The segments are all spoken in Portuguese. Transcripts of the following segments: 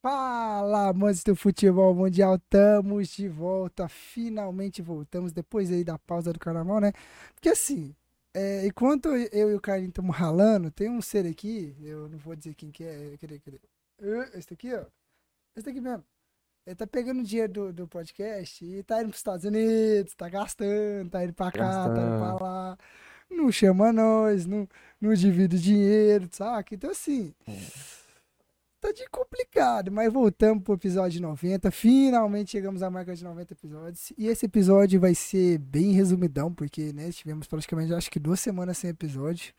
Fala, amantes do futebol mundial, estamos de volta, finalmente voltamos, depois aí da pausa do carnaval, né? Porque assim, é, enquanto eu e o Carlinhos estamos ralando, tem um ser aqui, eu não vou dizer quem que é, cadê, cadê? Esse aqui, ó, esse aqui mesmo. Ele tá pegando dinheiro do, do podcast e tá indo pros Estados Unidos, tá gastando, tá indo pra cá, gastando. tá indo pra lá. Não chama nós, não, não divide dinheiro, saca? Então assim... Hum tá de complicado, mas voltamos pro episódio 90. Finalmente chegamos à marca de 90 episódios. E esse episódio vai ser bem resumidão, porque né, tivemos praticamente acho que duas semanas sem episódio.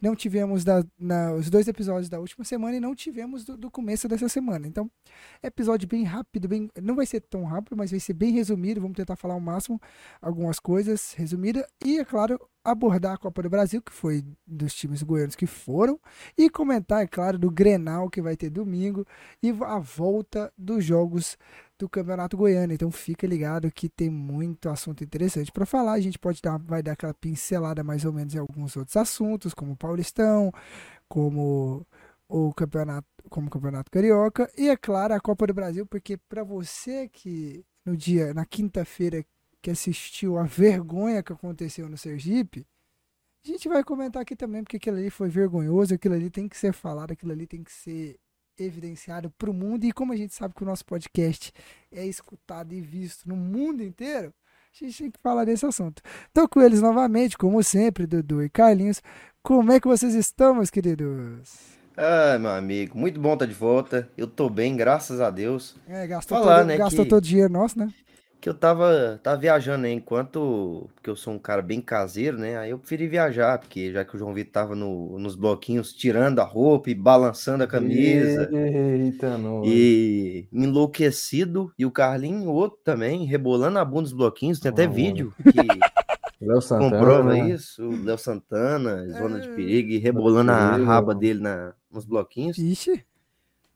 Não tivemos da, na, os dois episódios da última semana e não tivemos do, do, começo dessa semana. Então, episódio bem rápido, bem, não vai ser tão rápido, mas vai ser bem resumido. Vamos tentar falar ao máximo algumas coisas resumidas. E, é claro, abordar a Copa do Brasil, que foi dos times goianos que foram, e comentar, é claro, do Grenal que vai ter domingo e a volta dos jogos do Campeonato Goiano. Então fica ligado que tem muito assunto interessante para falar. A gente pode dar, vai dar aquela pincelada mais ou menos em alguns outros assuntos, como o Paulistão, como o campeonato, como o Campeonato Carioca e é claro a Copa do Brasil, porque para você que no dia na quinta-feira que assistiu a vergonha que aconteceu no Sergipe, a gente vai comentar aqui também, porque aquilo ali foi vergonhoso, aquilo ali tem que ser falado, aquilo ali tem que ser evidenciado para o mundo. E como a gente sabe que o nosso podcast é escutado e visto no mundo inteiro, a gente tem que falar desse assunto. Estou com eles novamente, como sempre, Dudu e Carlinhos. Como é que vocês estão, meus queridos? Ah, meu amigo, muito bom estar de volta. Eu tô bem, graças a Deus. É, gastou, Falar, todo, né, gastou que... todo o dinheiro nosso, né? Que eu tava, tava viajando, né? Enquanto. Porque eu sou um cara bem caseiro, né? Aí eu preferi viajar, porque já que o João Vitor tava no, nos bloquinhos tirando a roupa e balançando a camisa. Eita, nossa. E enlouquecido. E o Carlinho, outro também, rebolando a bunda dos bloquinhos. Tem até oh. vídeo que. Léo Santana. Comprova né? isso, Léo Santana, Zona de é. Perigo, e rebolando a raba dele na, nos bloquinhos. Ixi.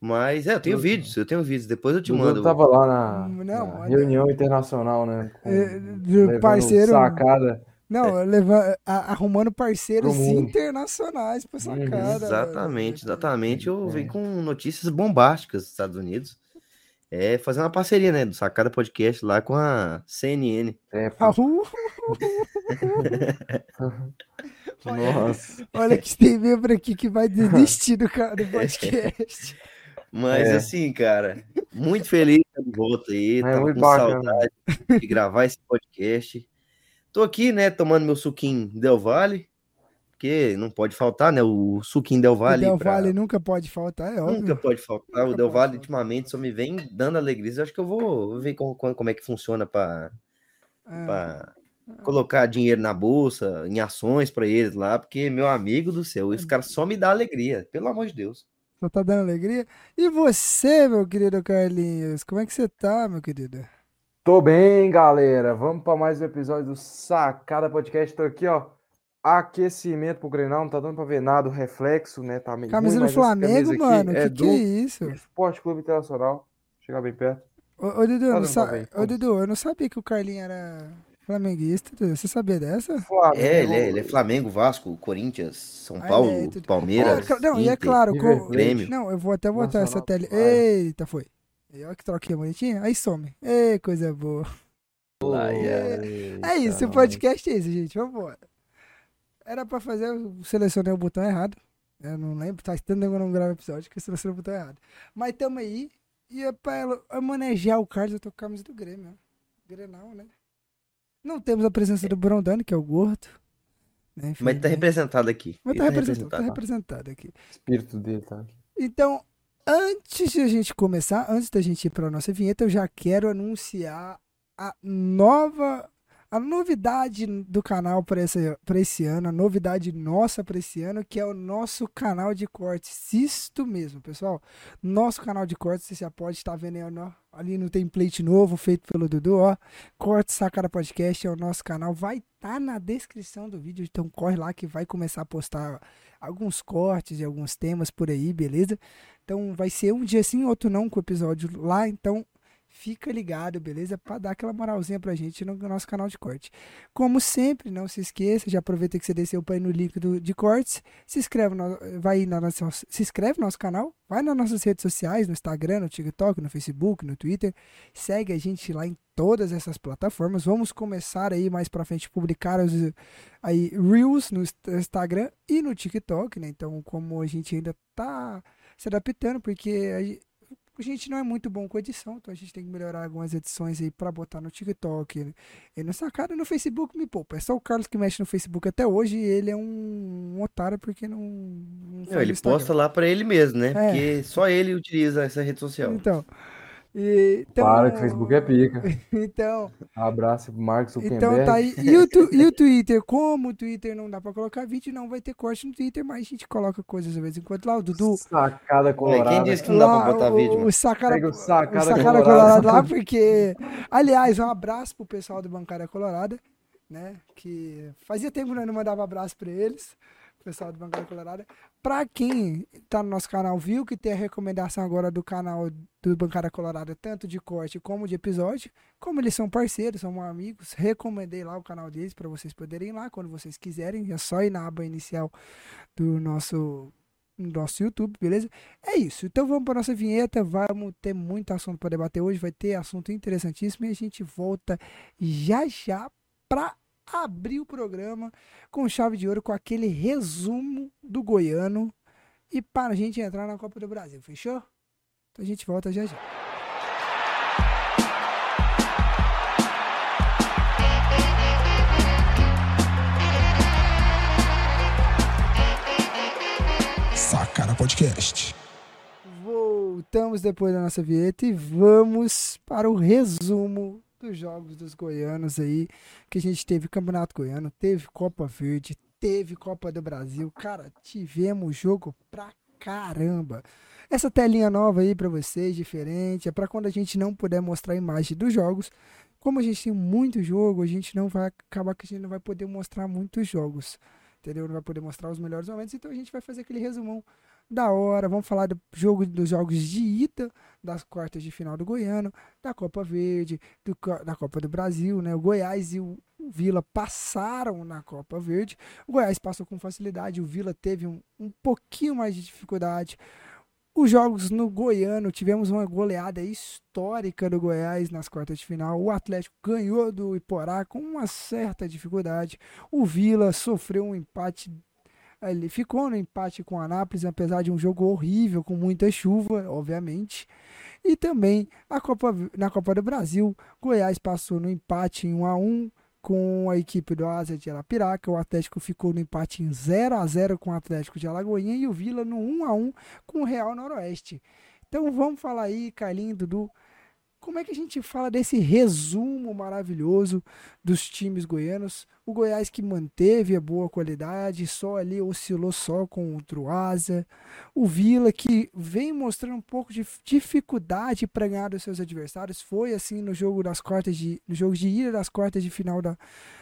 Mas é, eu tenho vídeos, eu tenho vídeos, depois eu te mando. Eu tava lá na, não, na reunião internacional, né? É, do parceiro. Sacada. Não, é. leva, arrumando parceiros internacionais pra sacada. Uhum. Exatamente, exatamente. Eu é. venho com notícias bombásticas dos Estados Unidos. É, fazendo uma parceria, né, do Sacada Podcast lá com a CNN. É, Nossa. Olha que tem membro aqui que vai desistir do, do podcast. Mas é. assim, cara, muito feliz de volta aí. É, tava com bacana. saudade de gravar esse podcast. Tô aqui, né, tomando meu suquinho Del Valle, porque não pode faltar, né, o suquinho Del Valle. O Del pra... Valle nunca pode faltar, é óbvio. Nunca pode faltar. Nunca o Del Valle, ultimamente, só me vem dando alegria. Eu acho que eu vou ver como, como é que funciona para é. Pra colocar dinheiro na bolsa, em ações para eles lá, porque, meu amigo do céu, esse cara só me dá alegria, pelo amor de Deus. Só tá dando alegria. E você, meu querido Carlinhos, como é que você tá, meu querido? Tô bem, galera. Vamos para mais um episódio do Sacada Podcast. Tô aqui, ó. Aquecimento pro Grenal, não tá dando pra ver nada, o reflexo, né? Tá meio Camisa ruim, do Flamengo, mano. É que, do que é isso? Esporte Clube Internacional. Chegar bem perto. Ô, ô Dudu, tá sa... ô, Dudu, eu não sabia que o Carlinhos era Flamenguista, você sabia dessa? Flamengo. É, ele é, ele é Flamengo, Vasco, Corinthians, São ah, Paulo, é, Palmeiras. Oh, não, Inter, e é claro, com, Grêmio. Não, eu vou até botar essa tele. Eita, foi. olha que troquinha bonitinha. Aí some. Ei, coisa boa. é, é isso, o podcast é isso, gente. Vamos embora. Era pra fazer, eu selecionei o botão errado. Eu não lembro, tá que eu não gravo episódio que eu selecionei o botão errado. Mas tamo aí. E é pra manejar o card, eu tô com a camisa do Grêmio. Grenal, né? Não temos a presença do Brondani, que é o gordo. Né? Enfim, Mas tá né? representado aqui. Mas tá, tá, representado, tá representado aqui. O espírito dele tá aqui. Então, antes de a gente começar, antes da gente ir para nossa vinheta, eu já quero anunciar a nova a novidade do canal para esse, esse ano, a novidade nossa para esse ano, que é o nosso canal de cortes. Isto mesmo, pessoal. Nosso canal de cortes, você já pode estar vendo aí, ali no template novo feito pelo Dudu, ó. Cortes Sacada Podcast é o nosso canal. Vai estar tá na descrição do vídeo, então corre lá que vai começar a postar alguns cortes e alguns temas por aí, beleza? Então vai ser um dia sim, outro não com o episódio lá, então fica ligado, beleza? Para dar aquela moralzinha pra gente no nosso canal de corte. Como sempre, não se esqueça, já aproveita que você desceu para ir no link do, de cortes, se inscreve, no, vai na nossa, se inscreve no nosso canal, vai nas nossas redes sociais, no Instagram, no TikTok, no Facebook, no Twitter, segue a gente lá em todas essas plataformas. Vamos começar aí mais para frente publicar os aí reels no Instagram e no TikTok, né? Então, como a gente ainda tá se adaptando, porque a gente não é muito bom com edição, então a gente tem que melhorar algumas edições aí para botar no TikTok. E no sacada no Facebook me poupa. É só o Carlos que mexe no Facebook até hoje e ele é um, um otário porque não. não, não ele posta lá para ele mesmo, né? É. Porque só ele utiliza essa rede social. Então. E, então, Para que o Facebook é pica. então. Abraço pro Marcos Zuckerberg. Então tá aí. E o, tu, e o Twitter? Como o Twitter não dá pra colocar vídeo, não vai ter corte no Twitter, mas a gente coloca coisas de vez em quando lá. O Dudu. Sacada colorada. Quem disse que não dá pra botar o, vídeo? O sacada, o sacada, o sacada colorada lá, porque. Aliás, um abraço pro pessoal do Bancária Colorada, né? Que fazia tempo que nós não mandava abraço pra eles pessoal do Bancada Colorada. Pra quem tá no nosso canal, viu que tem a recomendação agora do canal do Bancada Colorada, tanto de corte como de episódio. Como eles são parceiros, são amigos, recomendei lá o canal deles para vocês poderem ir lá quando vocês quiserem. É só ir na aba inicial do nosso nosso YouTube, beleza? É isso. Então vamos para nossa vinheta. Vamos ter muito assunto para debater hoje. Vai ter assunto interessantíssimo e a gente volta já já para abrir o programa com chave de ouro com aquele resumo do goiano e para a gente entrar na Copa do Brasil, fechou? Então a gente volta já já. Sacana Podcast. Voltamos depois da nossa vinheta e vamos para o resumo dos jogos dos goianos aí, que a gente teve Campeonato Goiano, teve Copa Verde, teve Copa do Brasil. Cara, tivemos jogo pra caramba. Essa telinha nova aí para vocês, diferente, é para quando a gente não puder mostrar a imagem dos jogos. Como a gente tem muito jogo, a gente não vai acabar que a gente não vai poder mostrar muitos jogos. Entendeu? Não vai poder mostrar os melhores momentos, então a gente vai fazer aquele resumão da hora. Vamos falar do jogo dos jogos de ida das quartas de final do Goiano, da Copa Verde, do, da Copa do Brasil, né? O Goiás e o Vila passaram na Copa Verde. O Goiás passou com facilidade, o Vila teve um, um pouquinho mais de dificuldade. Os jogos no Goiano, tivemos uma goleada histórica do Goiás nas quartas de final. O Atlético ganhou do Iporá com uma certa dificuldade. O Vila sofreu um empate ele ficou no empate com o Anápolis, apesar de um jogo horrível, com muita chuva, obviamente. E também Copa, na Copa do Brasil, Goiás passou no empate em 1 a 1 com a equipe do Asa de Arapiraca. O Atlético ficou no empate em 0 a 0 com o Atlético de Alagoinha e o Vila no 1 a 1 com o Real Noroeste. Então vamos falar aí, Carlinho, Dudu, como é que a gente fala desse resumo maravilhoso dos times goianos? O Goiás que manteve a boa qualidade, só ali oscilou só contra o Asa. O Vila que vem mostrando um pouco de dificuldade para ganhar dos seus adversários. Foi assim no jogo das quartas de no jogo de ida das quartas de final da,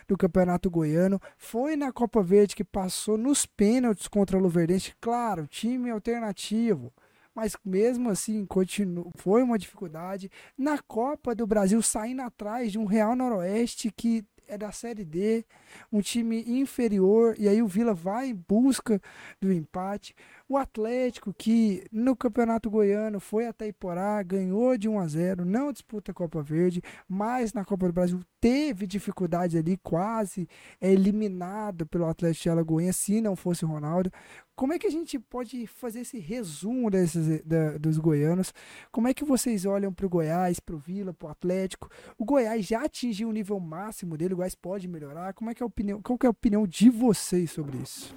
do Campeonato Goiano. Foi na Copa Verde que passou nos pênaltis contra o Luverdense. Claro, time alternativo mas mesmo assim continu... foi uma dificuldade. Na Copa do Brasil, saindo atrás de um Real Noroeste que é da Série D, um time inferior, e aí o Vila vai em busca do empate. O Atlético, que no Campeonato Goiano foi até Iporá, ganhou de 1 a 0, não disputa a Copa Verde, mas na Copa do Brasil teve dificuldade ali, quase é eliminado pelo Atlético de Alagoinha, se não fosse o Ronaldo. Como é que a gente pode fazer esse resumo desses, da, dos goianos? Como é que vocês olham para o Goiás, para o Vila, para o Atlético? O Goiás já atingiu o nível máximo dele, o Goiás pode melhorar? Como é que é a opinião, qual é a opinião de vocês sobre isso?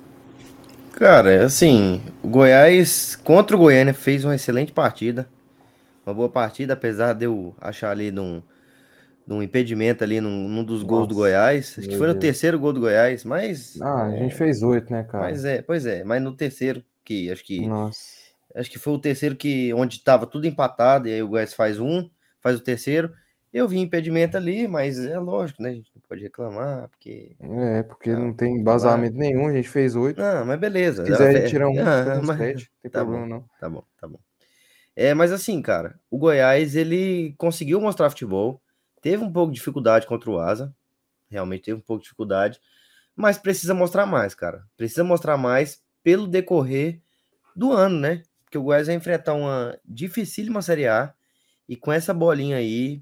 Cara, assim, o Goiás contra o Goiânia fez uma excelente partida. Uma boa partida, apesar de eu achar ali num, num impedimento ali num, num dos gols Nossa, do Goiás. Acho que foi no Deus. terceiro gol do Goiás, mas. Ah, a gente fez oito, né, cara? Mas é, pois é, mas no terceiro, que acho que. Nossa. Acho que foi o terceiro que onde estava tudo empatado, e aí o Goiás faz um, faz o terceiro. Eu vi impedimento ali, mas é lógico, né? A gente não pode reclamar, porque. É, porque não, não tem embasamento nenhum, a gente fez oito. Não, mas beleza. Se quiser tirar um, ah, mas... não tem tá problema bom, não. Tá bom, tá bom. É, mas assim, cara, o Goiás ele conseguiu mostrar futebol, teve um pouco de dificuldade contra o Asa, realmente teve um pouco de dificuldade, mas precisa mostrar mais, cara. Precisa mostrar mais pelo decorrer do ano, né? Porque o Goiás vai enfrentar uma dificílima Série A e com essa bolinha aí,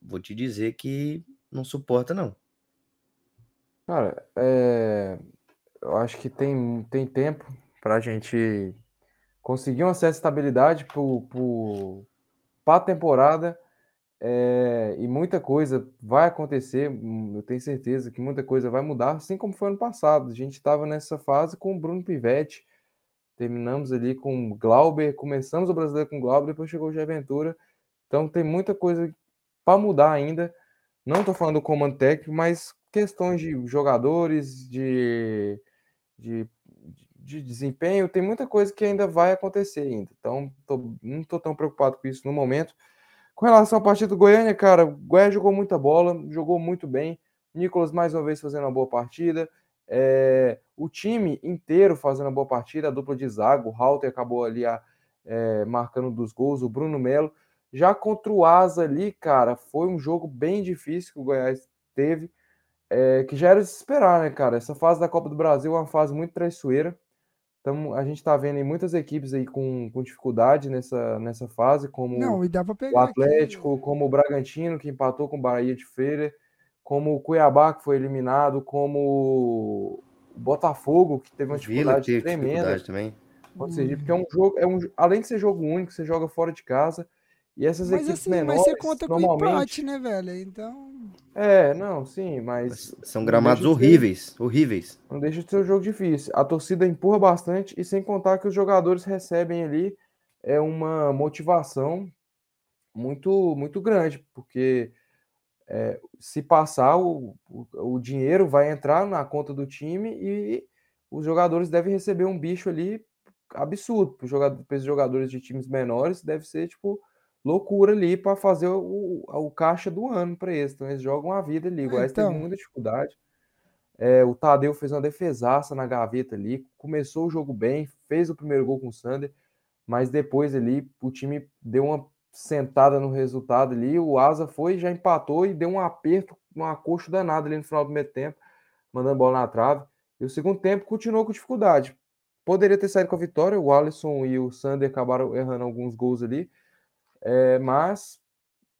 vou te dizer que não suporta, não. Cara, é... eu acho que tem, tem tempo para a gente conseguir uma certa estabilidade para a temporada é... e muita coisa vai acontecer. Eu tenho certeza que muita coisa vai mudar, assim como foi ano passado. A gente estava nessa fase com o Bruno Pivetti, terminamos ali com o Glauber, começamos o brasileiro com o Glauber, depois chegou o Jair Ventura. Então tem muita coisa para mudar ainda. Não estou falando do comando técnico, mas questões de jogadores, de, de, de, desempenho, tem muita coisa que ainda vai acontecer ainda. Então, tô, não estou tão preocupado com isso no momento. Com relação à partida do Goiânia, cara, o Goiânia jogou muita bola, jogou muito bem. Nicolas, mais uma vez, fazendo uma boa partida. É, o time inteiro fazendo uma boa partida, a dupla de zaga, o Halter acabou ali a, é, marcando dos gols, o Bruno Melo. Já contra o Asa ali, cara, foi um jogo bem difícil que o Goiás teve é, que já era de se esperar, né, cara? Essa fase da Copa do Brasil é uma fase muito traiçoeira. Então, a gente tá vendo aí muitas equipes aí com, com dificuldade nessa, nessa fase, como Não, e dá pra pegar o Atlético, aqui. como o Bragantino, que empatou com o Bahia de Feira, como o Cuiabá, que foi eliminado, como o Botafogo, que teve uma dificuldade Vila, tremenda. Dificuldade também. Pode ser, porque é um jogo, é um, além de ser jogo único, você joga fora de casa, e essas mas equipes assim, menores. Mas você conta normalmente... com empate, né, velho? Então. É, não, sim, mas. São gramados horríveis, ser... horríveis. Não deixa de ser um jogo difícil. A torcida empurra bastante e sem contar que os jogadores recebem ali é uma motivação muito, muito grande, porque é, se passar, o, o, o dinheiro vai entrar na conta do time e os jogadores devem receber um bicho ali absurdo. Para os jogadores de times menores, deve ser tipo loucura ali para fazer o, o, caixa do ano para eles. Então eles jogam a vida ali. O Goiás então... teve muita dificuldade. É, o Tadeu fez uma defesaça na gaveta ali, começou o jogo bem, fez o primeiro gol com o Sander, mas depois ali o time deu uma sentada no resultado ali. O Asa foi, já empatou e deu um aperto, um acocho danado ali no final do meio tempo, mandando bola na trave. E o segundo tempo continuou com dificuldade. Poderia ter saído com a vitória, o Alisson e o Sander acabaram errando alguns gols ali, é, mas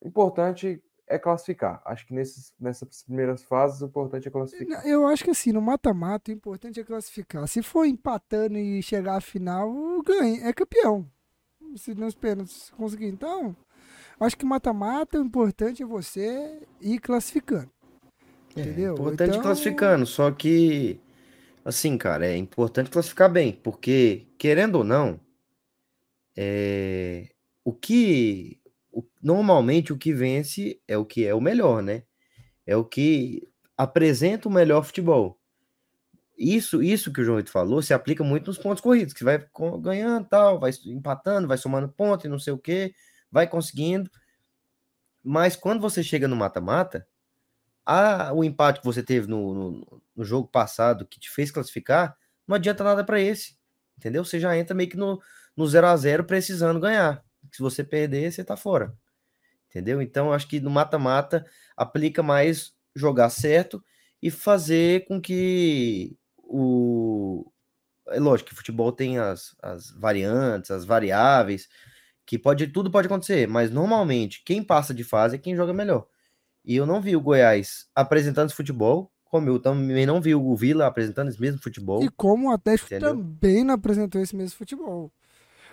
importante é classificar. Acho que nesses, nessas primeiras fases o importante é classificar. Eu acho que assim, no mata-mata, o importante é classificar. Se for empatando e chegar à final, ganha, é campeão. Se nos pênaltis conseguir. Então, acho que mata-mata, o importante é você ir classificando. É, entendeu? importante então... classificando, só que assim, cara, é importante classificar bem, porque querendo ou não, é, o que o, normalmente o que vence é o que é o melhor, né? É o que apresenta o melhor futebol. Isso, isso que o João Vitor falou se aplica muito nos pontos corridos, que vai ganhando, tal, vai empatando, vai somando ponto e não sei o que, vai conseguindo. Mas quando você chega no mata-mata, o empate que você teve no, no, no, jogo passado que te fez classificar, não adianta nada para esse, entendeu? Você já entra meio que no, no 0 a 0 precisando ganhar. Se você perder, você tá fora. Entendeu? Então, acho que no mata-mata aplica mais jogar certo e fazer com que o. É lógico que futebol tem as, as variantes, as variáveis, que pode tudo pode acontecer, mas normalmente quem passa de fase é quem joga melhor. E eu não vi o Goiás apresentando esse futebol, como eu também não vi o Vila apresentando esse mesmo futebol. E como o Atlético entendeu? também não apresentou esse mesmo futebol.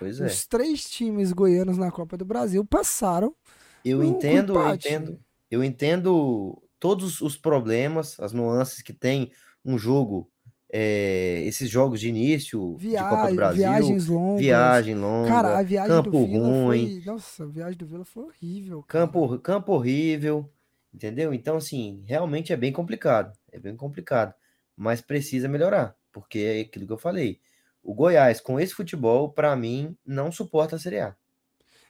Pois é. Os três times goianos na Copa do Brasil passaram. Eu entendo, eu entendo, eu entendo todos os problemas, as nuances que tem um jogo, é, esses jogos de início de Copa do Brasil, viagens longas, viagem longa, cara, a viagem campo do Vila ruim, foi, nossa, a viagem do Vila foi horrível, cara. campo, campo horrível, entendeu? Então assim, realmente é bem complicado, é bem complicado, mas precisa melhorar, porque é aquilo que eu falei o Goiás, com esse futebol, para mim, não suporta a Série A.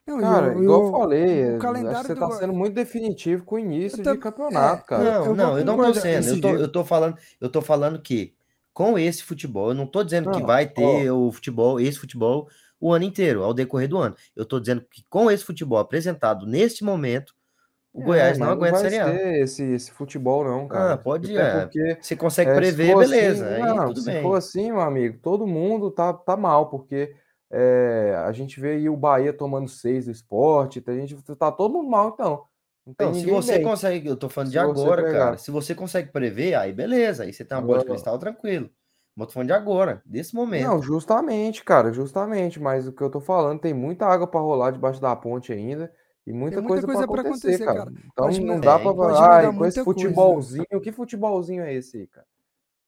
Não, cara, eu, igual eu falei, o calendário acho que você tá sendo muito definitivo com o início de campeonato, é, cara. Não, eu não, eu não tô sendo. Eu tô, eu tô, falando, eu tô falando que com esse futebol, eu não tô dizendo não, que vai ter ó, o futebol, esse futebol, o ano inteiro, ao decorrer do ano. Eu tô dizendo que com esse futebol apresentado neste momento, o é, Goiás não aguenta não Série A. Esse, esse futebol, não, cara. Ah, pode é. Porque você consegue é, prever, beleza. Assim, aí, não, se bem. for assim, meu amigo, todo mundo tá, tá mal, porque é, a gente vê aí o Bahia tomando seis do esporte, a gente tá todo mundo mal, então. Não, se você bem. consegue, eu tô falando se de agora, cara. Se você consegue prever, aí beleza, aí você tem uma bola de cristal tranquilo. Mas tô falando de agora, desse momento. Não, justamente, cara, justamente. Mas o que eu tô falando, tem muita água para rolar debaixo da ponte ainda. E muita, muita coisa, coisa para acontecer, acontecer, cara. cara. Então pode não dá para falar, ah, com esse futebolzinho, coisa. que futebolzinho é esse aí, cara?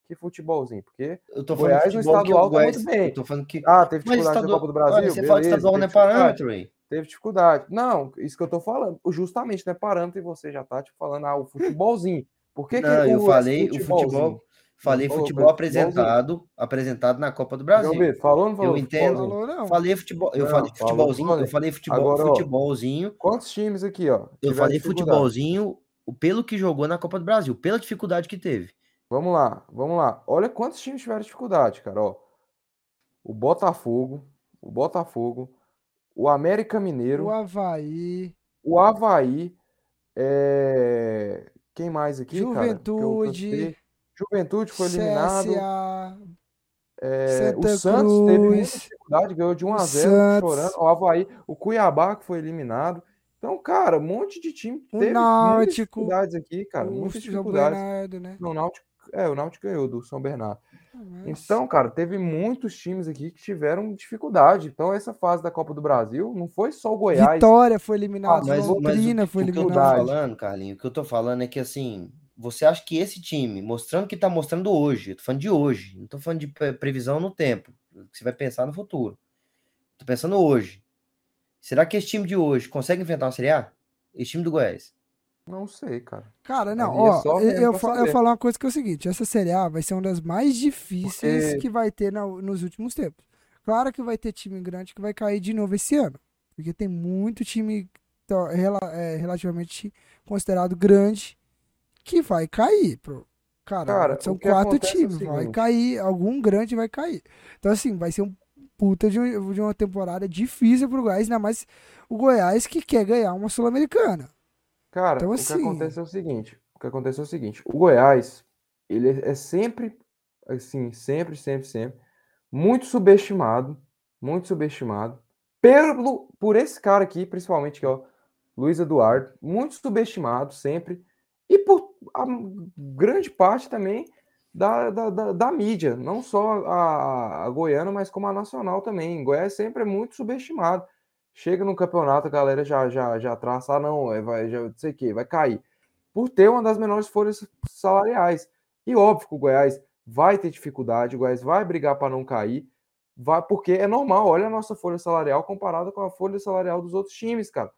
Que futebolzinho? Porque eu tô falando Goiás no estadual tá muito bem. Eu tô falando que Ah, teve dificuldade estadual... na Copa do Brasil, Olha, você beleza, fala que estadual não é parâmetro aí. Teve dificuldade. Não, isso que eu tô falando, justamente não é parâmetro e você já tá tipo falando ah, o futebolzinho. Por que não, que eu falei o futebol Falei futebol apresentado, apresentado na Copa do Brasil. falou ou não falou? Eu entendo. Falou, não. Falei futebol, eu não, falei futebolzinho, falou, eu falei futebol, Agora, futebolzinho. Quantos times aqui, ó? Eu falei futebolzinho pelo que jogou na Copa do Brasil, pela dificuldade que teve. Vamos lá, vamos lá. Olha quantos times tiveram dificuldade, cara, ó. O Botafogo, o Botafogo, o América Mineiro, o Havaí, o Havaí, é... quem mais aqui, Juventude, cara? Juventude foi eliminado. CSA, é, o Santos Cruz, teve muita dificuldade, ganhou de 1 a 0 Santos, chorando. O Havaí, o Cuiabá que foi eliminado. Então, cara, um monte de time teve o Náutico, muitas dificuldades aqui, cara. Muitas dificuldades. Bernardo, né? Não, o Náutico, é, o Náutico ganhou do São Bernardo. Nossa. Então, cara, teve muitos times aqui que tiveram dificuldade. Então, essa fase da Copa do Brasil não foi só o Goiás. Vitória foi eliminado, ah, mas, Londrina mas o, foi eliminado. O que eu tô falando, Carlinhos, o que eu tô falando é que, assim, você acha que esse time, mostrando o que está mostrando hoje, eu tô falando de hoje, não tô falando de previsão no tempo, você vai pensar no futuro. Tô pensando hoje. Será que esse time de hoje consegue enfrentar uma Série A? Esse time do Goiás? Não sei, cara. Cara, não, é ó, eu, eu, eu falar uma coisa que é o seguinte, essa Série A vai ser uma das mais difíceis Porque... que vai ter na, nos últimos tempos. Claro que vai ter time grande que vai cair de novo esse ano, porque tem muito time é, relativamente considerado grande que vai cair, pro Cara, Cara são quatro é times, é vai cair, algum grande vai cair. Então, assim, vai ser um puta de, de uma temporada difícil pro Goiás, ainda mais o Goiás que quer ganhar uma Sul-Americana. Cara, então, assim, o que assim, acontece é o seguinte, o que acontece é o seguinte, o Goiás, ele é sempre, assim, sempre, sempre, sempre, muito subestimado, muito subestimado, pelo, por esse cara aqui, principalmente, que é o Luiz Eduardo, muito subestimado sempre, e por grande parte também da, da, da, da mídia, não só a, a, goiana, mas como a nacional também. Goiás sempre é muito subestimado. Chega no campeonato, a galera já, já, já traça, ah, não, é, vai, já sei que, vai cair. Por ter uma das menores folhas salariais. E óbvio que o Goiás vai ter dificuldade, o Goiás vai brigar para não cair, vai, porque é normal, olha a nossa folha salarial comparada com a folha salarial dos outros times, cara.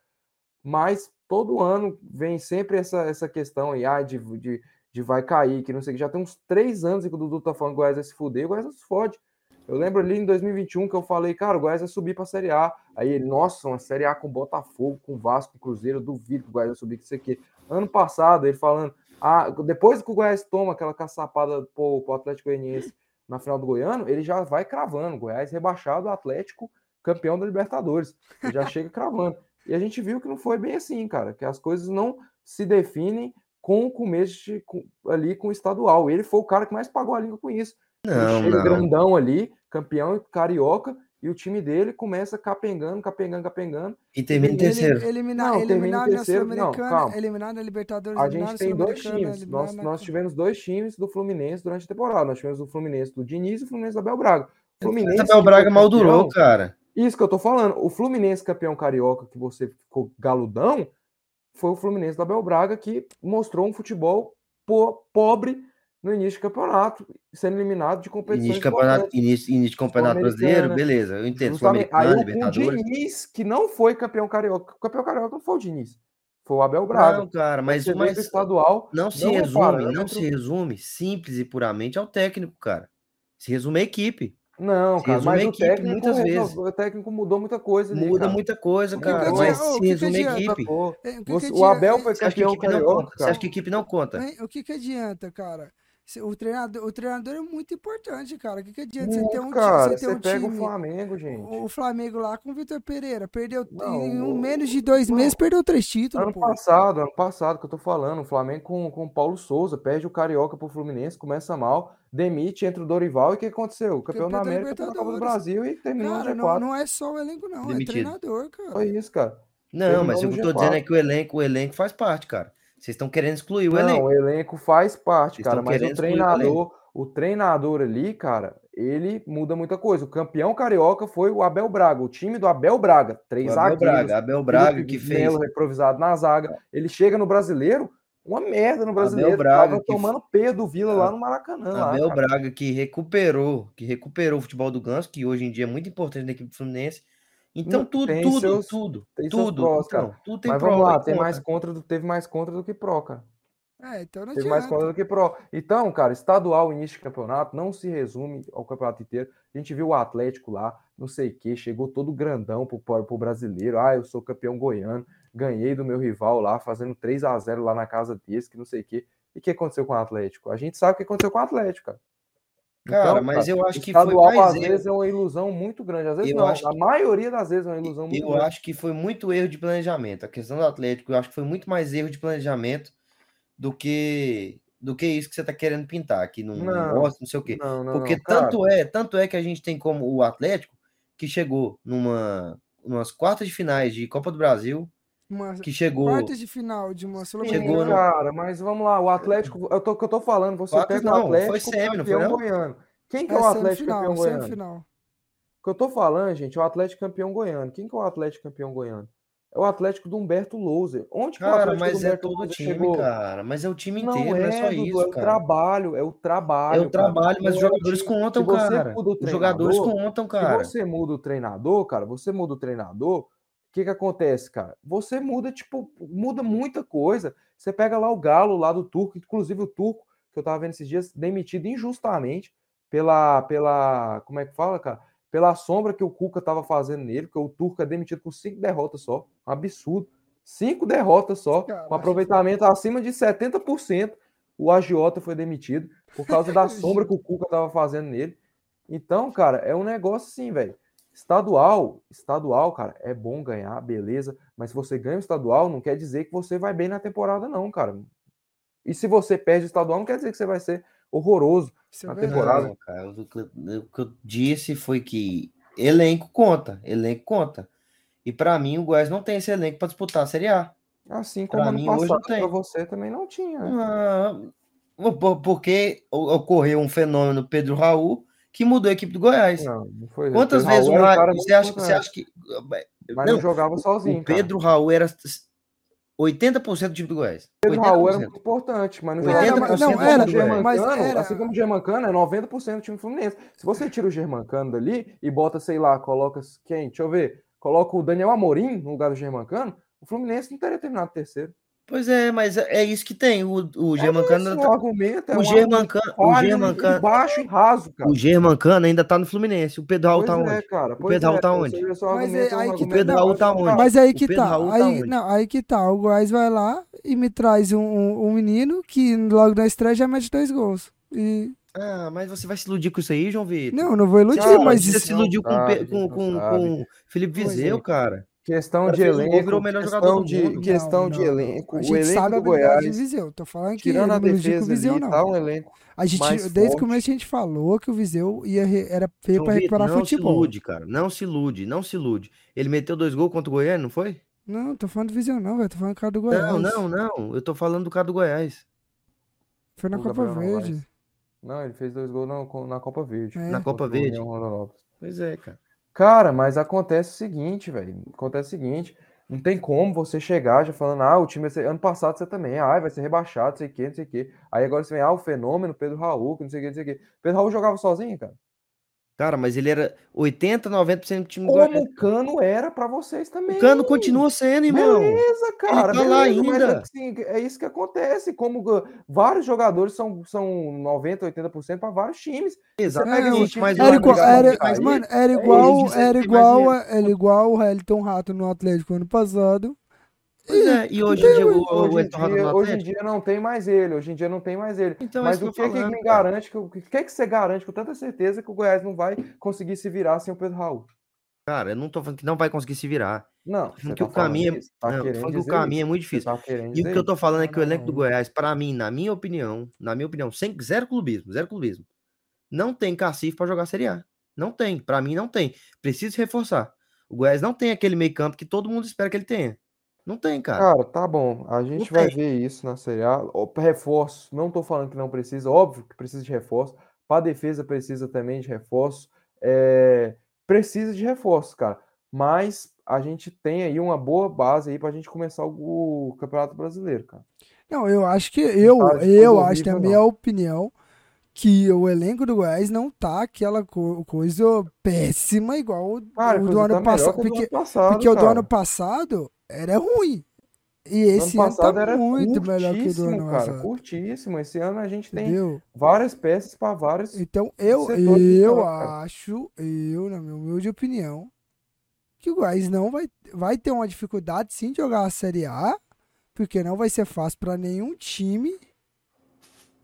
Mas todo ano vem sempre essa, essa questão aí, ah, de, de, de vai cair, que não sei que. Já tem uns três anos que o Dudu tá falando que o Goiás vai se fuder, o Goiás não se fode. Eu lembro ali em 2021 que eu falei, cara, o Goiás vai subir para a Série A. Aí ele, nossa, uma Série A com Botafogo, com Vasco, com Cruzeiro, duvido que o Goiás vai subir, que isso aqui. Ano passado, ele falando, ah, depois que o Goiás toma aquela caçapada pro, pro Atlético Goianiense na final do Goiano, ele já vai cravando. Goiás rebaixado, Atlético campeão da Libertadores. Ele já chega cravando. E a gente viu que não foi bem assim, cara, que as coisas não se definem com o começo de, com, ali com o estadual. Ele foi o cara que mais pagou a língua com isso. Não, ele não. grandão ali, campeão carioca, e o time dele começa capengando, capengando, capengando. E termina em terceiro. Eliminar, não, eliminado na Sul-Americana, eliminado na Libertadores. A gente tem dois times. Nós, na... nós tivemos dois times do Fluminense durante a temporada. Nós tivemos o Fluminense do Diniz e o Fluminense da Abel Braga. O Fluminense. Abel Braga mal durou, cara. Isso que eu tô falando. O Fluminense campeão carioca, que você ficou galudão, foi o Fluminense da Bel Braga que mostrou um futebol po pobre no início do campeonato, sendo eliminado de competições. Início de campeonato, início, início de campeonato brasileiro, beleza, eu entendo. Aí o Diniz, que não foi campeão carioca, o campeão carioca não foi o Diniz. Foi o Abel Braga. Não, cara, mas, mas estadual não se não resume, não se resume simples e puramente ao técnico, cara. Se resume à equipe. Não, cara, mas o técnico, muitas vezes. o técnico mudou muita coisa. Ali, Muda cara. muita coisa, cara. mas se resume a equipe. É, o, Abel foi campeão carioca. Você acha que a equipe não conta? O que, que adianta, cara? O treinador, o treinador é muito importante, cara. O que, que adianta muito, você ter um, cara, você ter você um pega time? o Flamengo, gente. O Flamengo lá com o Vitor Pereira perdeu Não, em um menos de dois não. meses, perdeu três títulos, Ano pô. passado, ano passado que eu tô falando, o Flamengo com, com o Paulo Souza, perde o Carioca pro Fluminense, começa mal, demite, entra o Dorival e o que aconteceu? O campeão da Campeão da América, da Copa do. Brasil e terminou Cara, no não, G4. não é só o elenco, não. Demitido. É treinador, cara. Foi isso, cara. Não, Terminou mas o que eu tô G4. dizendo é que o elenco, o elenco faz parte, cara. Vocês estão querendo excluir o Não, elenco. o elenco faz parte, Vocês cara, mas o excluir o treinador, o treinador ali, cara, ele muda muita coisa. O campeão carioca foi o Abel Braga, o time do Abel Braga, três O Abel zagueiros, Braga, Abel Braga que fez. Melo improvisado na zaga. Ele chega no brasileiro, uma merda no brasileiro. Braga tava que- tomando P do Vila lá no Maracanã. Lá, Abel cara. Braga que recuperou, que recuperou o futebol do Ganso, que hoje em dia é muito importante na equipe do Fluminense. Então Não, tudo, tem tudo, seus- tudo, tem seus tudo, prós, então, cara. tudo tem Mas pró vamos lá, e tem contra. mais contra do, teve mais contra do que pró, cara. É, então não Teve mais contra do que pró. Então, cara, estadual, início de campeonato, não se resume ao campeonato inteiro. A gente viu o Atlético lá, não sei o quê, chegou todo grandão pro, pro pro brasileiro. Ah, eu sou campeão goiano, ganhei do meu rival lá, fazendo 3 a 0 lá na casa desse, que não sei o quê. E o que aconteceu com o Atlético? A gente sabe o que aconteceu com o Atlético, cara. Cara, mas eu acho que foi mais às erro. vezes, é uma ilusão muito grande. Às vezes Eu não, acho a maioria das vezes é uma ilusão muito Eu grande. acho que foi muito erro de planejamento. A questão do Atlético, eu acho que foi muito mais erro de planejamento do que do que isso que você está querendo pintar, que não, não Não, sei o quê. Não, não, Porque tanto é, tanto é que a gente tem como o Atlético que chegou numa umas quartas de finais de Copa do Brasil, Uma que chegou quartas de final de uma Sim, Chegou no- cara, mas vamos lá, o Atlético, eu tô, que eu tô falando, você Quartas pega o não, foi Atlético semi, não foi campeão não? goiano. Quem que é, é o Atlético campeão goiano? semifinal. O que eu tô falando, gente, é o Atlético campeão goiano. Quem que é o Atlético campeão goiano? É o Atlético do Humberto Louser. Onde que o Cara, Atlético do mas é todo time, chegou? cara. Mas é o time Não inteiro, não é só Dudu, isso, é o cara. trabalho, é o É trabalho, o cara. trabalho, mas os é o jogadores contam, cara. o Os jogadores contam, cara. Se você muda o treinador, cara, você muda o treinador, o que que acontece, cara? Você muda, tipo, muda muita coisa. Você pega lá o Galo, lá do Turco, inclusive o Turco, que eu tava vendo esses dias, demitido injustamente pela, pela, como é que fala, cara? Pela sombra que o Cuca tava fazendo nele, porque o Turco é demitido com cinco derrotas só. Um absurdo. Cinco derrotas só, com aproveitamento acima de 70%. O agiota foi demitido por causa da sombra que o Cuca tava fazendo nele. Então, cara, é um negócio assim, velho. Estadual, estadual, cara, é bom ganhar, beleza. Mas se você ganha o estadual, não quer dizer que você vai bem na temporada, não, cara. E se você perde o estadual, não quer dizer que você vai ser horroroso. Isso é Na verdade. temporada. Não, cara, o que eu- o que eu disse foi que elenco conta, elenco conta. E pra mim o Goiás não tem esse elenco pra disputar a Série A. Assim como Pra ano mim, hoje passado não tem. pra você também não tinha. né? Ah, por- porque ocorreu um fenômeno Pedro Raul que mudou a equipe do Goiás. Não, não foi. Quantas Pedro vezes Raul o era Ra- cara você acha, você acha que Mas não, não jogava sozinho, o Pedro Raul era 80% do time do Goiás. cara. Pedro Raul era 80%. muito importante, mas não 80% jogava mas- não, era, como o Germancano, mas era- assim como o Germancano é 90% do time fluminense. Se você tira o Germancano dali e bota, sei lá, coloca quem? Deixa eu ver. Coloca o Daniel Amorim no lugar do Germancano, o Fluminense não teria terminado terceiro. Pois é, mas é isso que tem. O, o Germancano. é um argumento, é o Germancano, o Germancano, baixo e raso, cara. o Germancano ainda tá no Fluminense. O Pedro Raul tá é, onde? cara. O Pedro Raul é, tá onde? Mas é aí que Pedro Raul tá e onde? Mas aí que tá. Tá aí, não, aí que tá. O Goiás vai lá e me traz um, um, um menino que logo na estreia já mete dois gols. E. Ah, mas você vai se iludir com isso aí, João Vitor? Não, não vou iludir, mas você isso. se iludiu com, com, com, Felipe é. Viseu, cara. Questão O de elenco, virou o melhor jogador questão do de, mundo. questão Não, de não, não. elenco. A O gente sabe elenco a do habilidade Goiás, de Viseu. Tô falando que tirando ele a não defesa o Viseu, ali, não. tá um elenco A gente, mais desde o começo a gente falou que o Viseu ia, re- era feio João pra Vitor, recuperar não se futebol. ilude, cara. Não se ilude, não se ilude. Ele meteu dois gols contra o Goiás, não foi? Não, tô falando do Viseu, não, velho. Tô falando do cara do Goiás. Não, não, não. Eu tô falando do cara do Goiás. Foi na O Copa Gabriel Verde. Não, ele fez dois gols na, na Copa Verde. É. Na Copa o Verde. Pois é, cara. Cara, mas acontece o seguinte, velho. Acontece o seguinte. Não tem como você chegar já falando, ah, o time vai ser. Ano passado você também, ah, vai ser rebaixado, não sei o quê, não sei o quê. Aí agora você vem, ah, o fenômeno, Pedro Raul, que não sei o quê, não sei o quê. Pedro Raul jogava sozinho, cara. Cara, mas ele era 80, 90% do time do Goiás. Como o Cano era pra vocês também. O Cano continua sendo, irmão. Beleza, cara. tá lá beleza, mas é ainda. assim, é isso que acontece. Como vários jogadores são, são 90, 80% para vários times. Exatamente, É, mas Era igual, era, mas, mano, era é igual, era igual, era igual o Wellington Rato no Atlético ano passado. É, e hoje em dia o, Hoje em, dia, hoje em Atlético. dia não tem mais ele, hoje em dia não tem mais ele. Então, é Mas isso o que eu que, garante, que, o que, que você garante com tanta certeza que o Goiás não vai conseguir se virar sem o Pedro Raul? Cara, eu não tô falando que não vai conseguir se virar. Não, falando que tá o caminho é, tá não, falando que o caminho é muito você difícil. tá E o que eu tô falando é que o elenco do. Goiás, para mim, na minha opinião, na minha opinião, sem zero clubismo, zero clubismo, não tem cacife para jogar Série A. Não tem, para mim não tem. Preciso reforçar. O Goiás não tem aquele meio-campo que todo mundo espera que ele tenha. Não tem, cara. Cara, tá bom. A gente vai tem. ver isso na Série A. Reforço, não tô falando que não precisa, óbvio que precisa de reforço. Para defesa precisa também de reforço. É, precisa de reforço, cara. Mas a gente tem aí uma boa base aí pra gente começar o, o Campeonato Brasileiro, cara. Não, eu acho que eu, tá eu acho que a minha não. opinião que o elenco do Goiás não tá aquela co- coisa péssima igual o, Cara, o do ano tá porque, ano passado, porque o do cara. ano passado era ruim. E esse ano ano, passado tá era muito melhor que o do ano cara. passado. Curtíssimo. Esse ano a gente tem Entendeu? várias peças para vários. Então eu, eu cara. acho, eu, na minha humilde opinião, que o Goiás não vai, vai ter uma dificuldade sim de jogar a Série A, porque não vai ser fácil para nenhum time.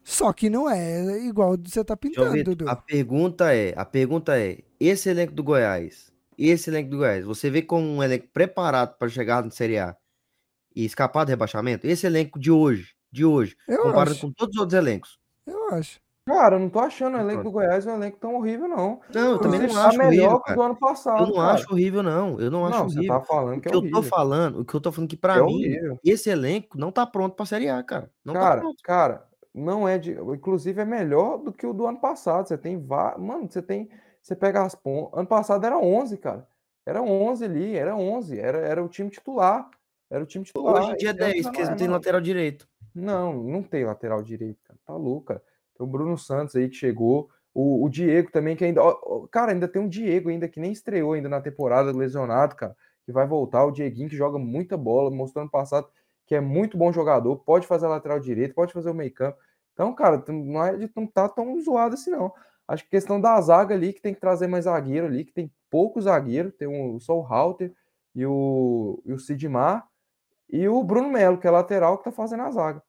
Só que não é igual você tá pintando, Vitor, Dudu. a pergunta é, a pergunta é, esse elenco do Goiás, esse elenco do Goiás, você vê como um elenco preparado para chegar na Série A e escapar do rebaixamento? Esse elenco de hoje, de hoje, Eu comparado acho. com todos os outros elencos. Eu acho. Cara, eu não tô achando o elenco do Goiás um elenco tão horrível, não. Não, eu também não tá acho melhor horrível, que o do ano passado. Eu não cara. acho horrível, não. Eu não acho Não, você horrível. tá falando O que que é eu tô horrível. falando, o que eu tô falando que É pra mim, horrível. esse elenco não tá pronto pra Série A, cara. Não tá Cara, pronto. cara, não é de. Inclusive, é melhor do que o do ano passado. Você tem. va- Mano, você tem. Você pega as pontas. Ano passado era 11, cara. Era 11 ali, era 11. Era, era o time titular. Era o time titular. Hoje em dia é Esse ano 10, já porque eles não tem não. lateral direito. Não, não tem lateral direito, cara. Tá louco, cara. Tem o Bruno Santos aí que chegou. O, o Diego também, que ainda. ó, Cara, ainda tem um Diego ainda que nem estreou ainda na temporada, lesionado, cara. Que vai voltar. O Dieguinho que joga muita bola, mostrou ano passado que é muito bom jogador. Pode fazer a lateral direito, pode fazer o meio campo. Então, cara, não, é de, não tá tão zoado assim, não. Acho que questão da zaga ali, que tem que trazer mais zagueiro ali, que tem pouco zagueiro. Tem um, só o Halter e o, e o Sidmar. E o Bruno Melo, que é lateral, que tá fazendo a zaga.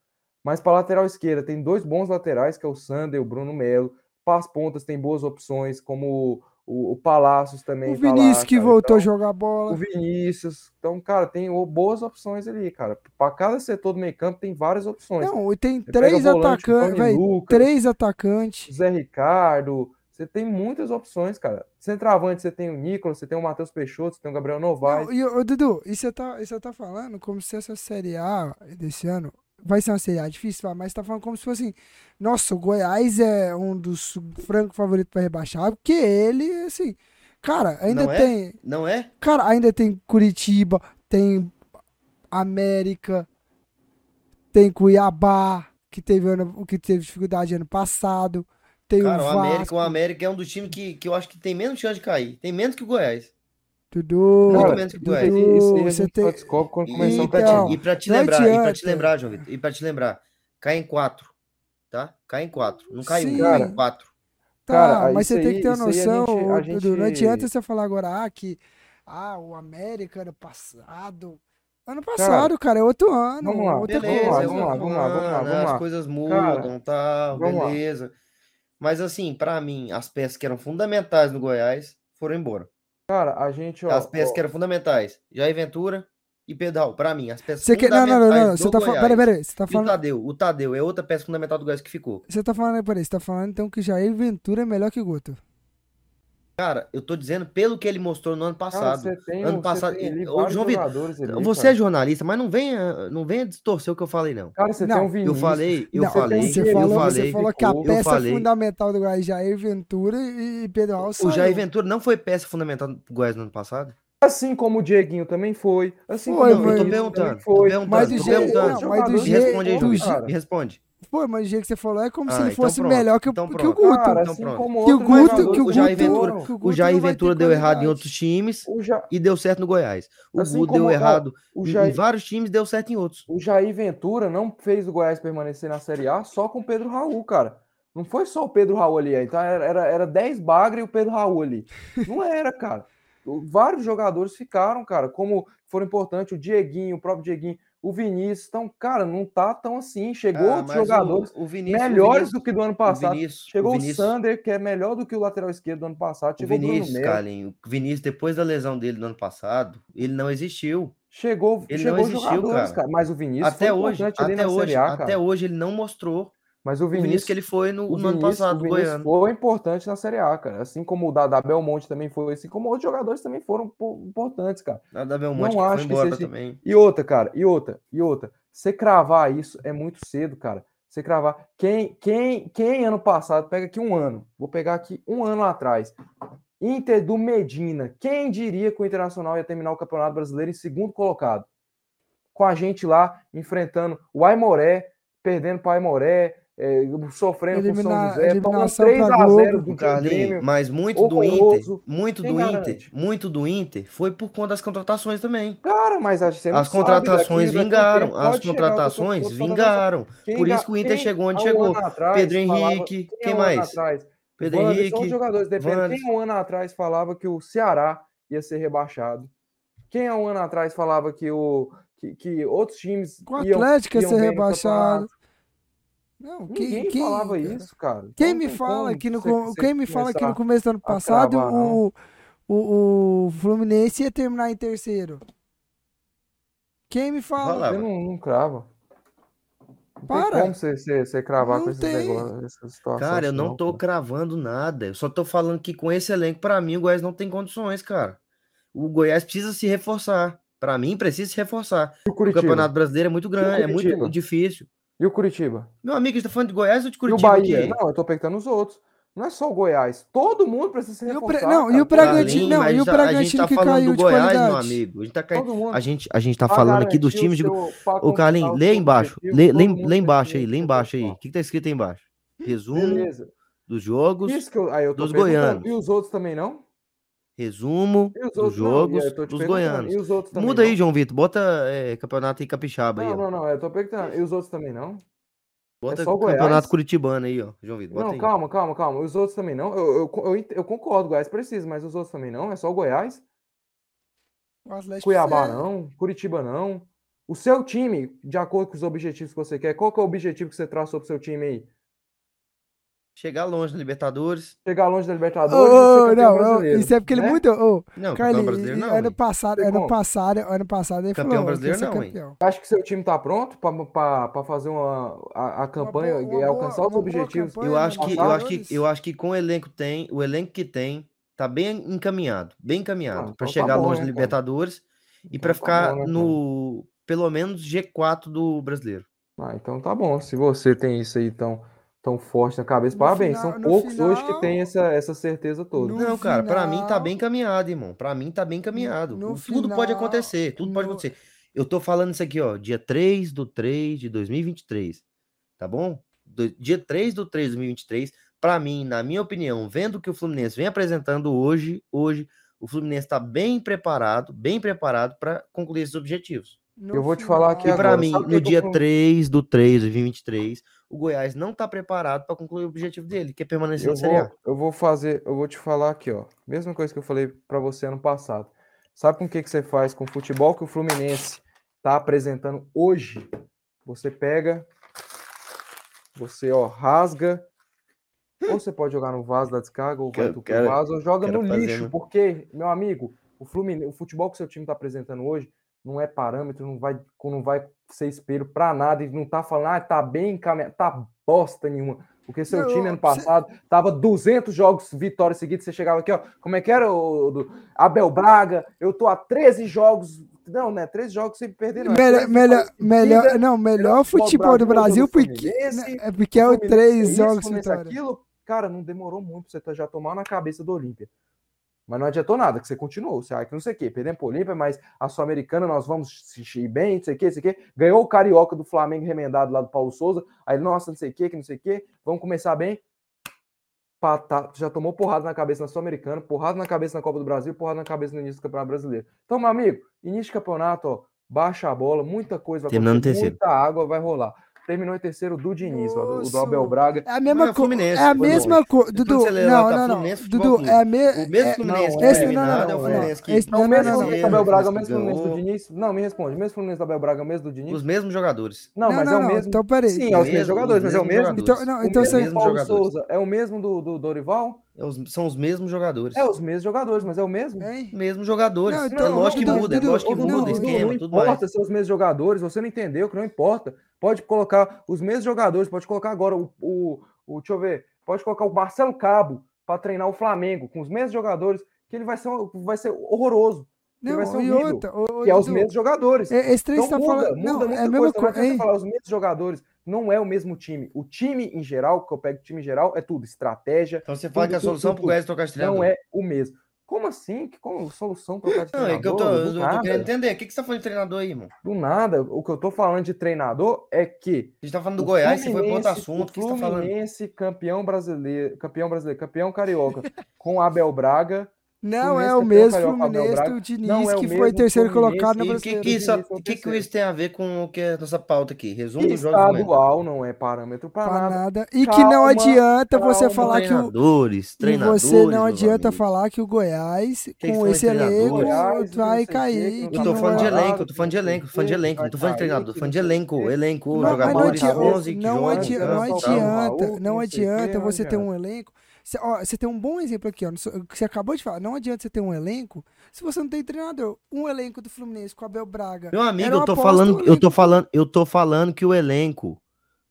Mas para lateral esquerda tem dois bons laterais, que é o Sander e o Bruno Melo. Para as pontas tem boas opções, como o, o Palácios também. O tá lá, Vinícius que cara. voltou a Então, jogar o bola. Vinícius. Então, cara, tem o- boas opções ali, cara. Para cada setor do meio campo tem várias opções. Não, e tem Você três o atacantes, velho. Três atacantes. Zé Ricardo. Você tem muitas opções, cara. Centroavante, você tem o Nicolas, você tem o Matheus Peixoto, você tem o Gabriel Novaes. Não, e, ô, Dudu, e você tá, e você tá falando como se essa Série A desse ano vai ser uma Série A difícil, mas tá falando como se fosse assim, nossa, o Goiás é um dos francos favoritos para rebaixar, porque ele, assim, cara, ainda Não é? tem, Não é? cara, ainda tem Curitiba, tem América, tem Cuiabá, que teve, ano, que teve dificuldade ano passado, tem Cara, o o América, Vasco, o América é um dos times que, que eu acho que tem menos chance de cair. Tem menos que o Goiás. Dudu, Cara, menos que o isso Goiás. aí, isso aí a você gente tem- só descobre quando E, começar o pra Então, te, e não lembrar, e pra te lembrar, João Vitor, e pra te lembrar, cai em quatro, tá? Cai em quatro. Não cai Sim. um, cai em quatro. Tá, Cara, mas você tem aí- que ter a noção, gente- a Dudu, não gente- adianta você falar agora ah, que ah, o América ano passado. Ano passado, cara, é outro ano. vamos lá, outra Beleza, coisa. vamos lá, vamos lá, vamos lá, vamos lá. As coisas mudam, tá? vamos lá. Beleza. Mas assim, pra mim, as peças que eram fundamentais no Goiás foram embora. Cara, a gente, ó, as peças ó, que eram fundamentais, Jair Ventura e Pedro Raul. Pra mim, as peças Você quer... Não, não, não, fundamentais não. Você tá falando. Goiás. Peraí, peraí. Você tá E o falando. Tadeu, o Tadeu é outra peça fundamental do Goiás que ficou. Você tá falando, peraí, você tá falando então que Jair Ventura é melhor que Guto. Cara, eu tô dizendo pelo que ele mostrou no ano cara, passado. você tem, ano você passado- tem ali Ô, vários João Vitor, ali, Você cara. é jornalista, mas não venha, não venha distorcer o que eu falei, não. Cara, você Não, tem um eu Vinícius. falei, eu Não, falei, você eu falou, falei, você falou que a eu peça falei. fundamental do Goiás é Jair Ventura e Pedro Raul O. Jair Ventura não foi peça fundamental do Goiás no ano passado? Assim como o Dieguinho também foi. Assim Foi, como eu tô perguntando, também tô foi. perguntando, Mas do jeito- perguntando. não, mas do jeito- responde aí, do João me responde. Pô, mas o jeito que você falou é como se Ah, ele então fosse pronto, melhor que o, então que o. Guto. Cara, Então assim pronto. que o Guto, jogadores que o O Jair Guto, Ventura- que o O Guto Jair não vai Ventura deu errado em outros times O, Ja- e deu certo no Goiás. O Assim Guto como, deu errado o em- em Jair- vários times, deu certo em outros. o Jair Ventura não fez o Goiás permanecer na Série A só com o Pedro Raul, cara. Não foi só o Pedro Raul ali. Então era, era, era 10 bagre e o Pedro Raul ali. Não era, cara. vários jogadores ficaram, cara, como foram importantes, o Dieguinho, o próprio Dieguinho, o Vinícius. Então, cara, não tá tão assim. Chegou Ah, outros mas o- jogadores o Vinícius- o melhores Vinícius- do que do ano o passado. Vinícius- Chegou o, Vinícius- Sander, que é melhor do que o lateral esquerdo do ano passado. O Chegou o Vinícius, Melo. Carlinhos, o Vinícius, depois da lesão dele no ano passado, ele não existiu. Chegou, Ele chegou não existiu, jogadores, cara. Mas o Vinícius até hoje, até hoje, Série A, até cara. hoje ele não mostrou Mas o o Vinícius Vinícius, que ele foi no, o no ano Vinícius- passado, o Vinícius Goiano. foi importante na Série A, cara. Assim como o da, da Belmonte também foi, assim como outros jogadores também foram po- importantes, cara. A da Belmonte Não que foi acho que embora seja- também. E outra, cara, e outra, e outra. Você cravar isso é muito cedo, cara. Você cravar. Quem, quem, quem ano passado, pega aqui um ano, vou pegar aqui um ano atrás. Inter do Medina. Quem diria que o Internacional ia terminar o Campeonato Brasileiro em segundo colocado? Com a gente lá enfrentando o Aimoré, perdendo para o Aimoré, é, sofrendo com o São José, eliminação 3 pra a 0 Globo. do Carlinhos, Grêmio. mas muito do. Inter, muito Quem do Inter, muito do Inter foi por conta das contratações também. Cara, mas a gente não As sabe contratações daquilo, vingaram, as contratações vingaram. Quem Por isso que o Inter quem chegou onde um chegou. atrás Pedro falava- Henrique, quem há um mais? atrás? Pedro Henrique, os jogadores, depende. Quem há um ano atrás falava que o Ceará ia ser rebaixado? Quem há um ano atrás falava que, o, que, que outros times Com o iam, Atlético ia ser rebaixado. Não, Ninguém quem, falava cara? isso, cara. Quem Então me fala que no, você- quem me fala que no começo do ano passado cravar, não. o, o, o Fluminense ia terminar em terceiro? Quem me fala? Você não, não crava. Não Para. tem como você, você, você cravar Não com esses negócios. Cara, eu não assim, tô cara. cravando nada. Eu só tô falando que com esse elenco, pra mim, o Goiás não tem condições, cara. O Goiás precisa se reforçar. Pra mim, precisa se reforçar. O O? Campeonato Brasileiro é muito grande, é muito difícil. E o Curitiba? Meu amigo, a gente tá falando de Goiás ou de E o Curitiba Bahia? aqui? Não, eu tô perguntando os outros. Não é só o Goiás. Todo mundo precisa se E o reforçar. Pre- não, e o Bragantino- não, e o Bragantino tá que falando caiu do de Goiás, meu qualidade? amigo. A gente tá, a gente, a gente tá falando aqui dos o times de. conquistar Carlinhos, o lê embaixo. Lê, lê, lê embaixo aí, lê embaixo aí. O que, que tá escrito aí embaixo? Resumo Beleza. dos jogos. Isso que eu, aí eu tô dos goianos. E os outros também não? Resumo os dos não? Jogos aí te dos goianos. E os outros também Muda aí, não? João Vitor. Bota é, campeonato aí capixaba aí, Não, não, não. Eu tô perguntando. E os outros também não? Bota só o Goiás? campeonato curitibano aí, ó. João Vitor, bota Não, aí. calma, calma, calma. Os outros também não? Eu, eu, eu, eu concordo, o Goiás precisa, mas os outros também não? É só o Goiás? O Cuiabá precisa- não? Curitiba não? O seu time, de acordo com os objetivos que você quer, qual que é o objetivo que você traçou pro seu time aí? Chegar longe na Libertadores. Chegar longe da Libertadores e ser campeão não, brasileiro, isso é porque ele né? mudou. Ô, Não, campeão brasileiro e- não. ano hein? passado, ano como? passado, ano passado ele Campeão falou brasileiro não, hein? campeão. Acho que seu time tá pronto para fazer uma, a, a campanha boa- e uma alcançar os uma objetivos. campanha. Eu acho que, eu acho que, eu acho que com o elenco tem, o elenco que tem, tá bem encaminhado, bem encaminhado Ah, para então tá chegar bom, longe né, cara? Libertadores e Então para tá ficar bom, né, no pelo menos G4 do brasileiro. Ah, então tá bom. Se você tem isso aí tão, tão forte na cabeça, No parabéns. final- São poucos hoje que final- tem essa, essa certeza toda. No Não, cara, pra mim tá final- bem encaminhado, irmão. Pra mim tá bem encaminhado. no tudo pode final, acontecer, tudo pode acontecer. Eu tô falando isso aqui, ó, dia 3 do 3 de 2023, tá bom? Do- dia 3 do 3 de 2023, pra mim, na minha opinião, vendo o que o Fluminense vem apresentando hoje, hoje, o Fluminense tá bem preparado, bem preparado pra concluir esses objetivos. No Eu vou te falar aqui E final- pra agora, mim, sabe o que no tô dia com- 3 3 do 3 de 2023, o Goiás não tá preparado pra concluir o objetivo dele, que é permanecer Eu na Série A. eu vou fazer, eu vou te falar aqui, ó. Mesma coisa que eu falei pra você ano passado. Sabe com o que, que você faz com o futebol que o Fluminense tá apresentando hoje? Você pega, você, ó, rasga. Ou você pode jogar no vaso da descarga, ou vai Quero- pro quero- vaso, ou joga no fazer lixo, no- porque, meu amigo, o Fluminense, o futebol que seu time tá apresentando hoje não é parâmetro, não vai, não vai ser espelho pra nada, e não tá falando, ah, tá bem encaminhado, tá bosta nenhuma. Porque seu Não, time ano cê- passado tava 200 jogos vitórias seguidas, você chegava aqui, ó, como é que era o do Abel Braga? Eu tô a 13 jogos, não, né, 13 jogos sem perder, não. é Melhor, 13 melhor, melhor, não, melhor futebol do Brasil, porque, Fluminense, é porque é o três jogos vitória. aquilo, cara, não demorou muito pra você já tomar na cabeça do Olímpia. Mas não adiantou nada, que você continuou. Você ah, que não sei o quê, perdemos pro Olímpia, mas a Sul-Americana nós vamos ir bem, não sei o quê, não sei o quê. Ganhou o Carioca do Flamengo remendado lá do Paulo Souza. Aí, nossa, não sei o quê, que não sei o quê. Vamos começar bem. Pá, tá, já tomou porrada na cabeça na Sul-Americana, porrada na cabeça na Copa do Brasil, porrada na cabeça no início do Campeonato Brasileiro. Então, meu amigo, início de campeonato, ó, baixa a bola, muita coisa vai acontecer, muita água vai rolar. Terminou em terceiro do Diniz, ó, do, do Abel Braga. É a mesma Não, é coisa. É a mesma coisa. Dudu, não, tá não, não. Futebol Dudu, é a me... O mesmo é- Fluminense não, que esse foi não, não, é não, o não. Fluminense que Esse É não, o não, mesmo não, Fluminense não. do Abel Braga, o mesmo Fluminense do. Diniz. Não, me responde. O mesmo Fluminense do Abel Braga, o mesmo do Diniz? Os mesmos jogadores. Não, Não, mas não, é o não, mesmo. então peraí. Sim, é os mesmos Mesmo- jogadores, mas é o mesmo. Então, não, O então mesmo mesmo Paulo. Souza é o mesmo do, do Dorival? É os- são os mesmos jogadores. É os mesmos jogadores, mas é o mesmo? Hein? Mesmos jogadores. Não, é então, lógico que muda, é lógico que muda, não, esquema, não tudo mais. importa ser os mesmos jogadores, você não entendeu que não importa. Pode colocar os mesmos jogadores, pode colocar agora o, o, o deixa eu ver, pode colocar o Marcelo Cabo para treinar o Flamengo com os mesmos jogadores, que ele vai ser, vai ser horroroso, que vai ser Não, e horrível, outra... ô, ô, que é os mesmos jogadores. é- Esse trem Então tá muda, falando... muda Não, muita é a mesma coisa. Não coisa. hein? falar os mesmos jogadores, não é o mesmo time. O time em geral, que eu pego time em geral, é tudo estratégia, Então você fala Tudo, que a solução tudo, pro Goiás trocar de não treinador. é o mesmo. Como assim? Que como solução para o Não, é que eu tô, treinador? eu tô querendo entender. O que, que você tá falando de treinador aí, irmão? Do nada, o que eu tô falando de treinador é que A gente tá falando do o Goiás, você foi pro outro Fluminense- assunto. O que você tá falando? Fluminense, campeão brasileiro, campeão brasileiro, campeão carioca, com Abel Braga. Não Fluminense é o mesmo Fluminense do Diniz, Não é que foi terceiro Fluminense colocado na E o que, brasileira. que, isso, o que, que isso tem a ver com o que é a nossa pauta aqui? Resumo dos jogos do momento. Estadual não é parâmetro para nada. nada. E que não Calma, adianta você calma, falar que o. Treinadores, E treinadores. você não adianta falar que o Goiás, que você com esse elenco, Goiás, não vai cair. Eu não tô não falando de é- elenco, eu tô falando de elenco, tô falando de elenco, não tô falando de treinador, tô falando de não elenco, elenco, Não, não jogadores, adianta, 11 que não não adianta, não não adianta não você ter um elenco. Você, ó, você tem um bom exemplo aqui, ó. que Você acabou de falar. Não adianta você ter um elenco se você não tem treinador. Um elenco do Fluminense com Abel Braga. Meu amigo, eu tô aposta, falando, o eu tô falando, eu tô falando que o elenco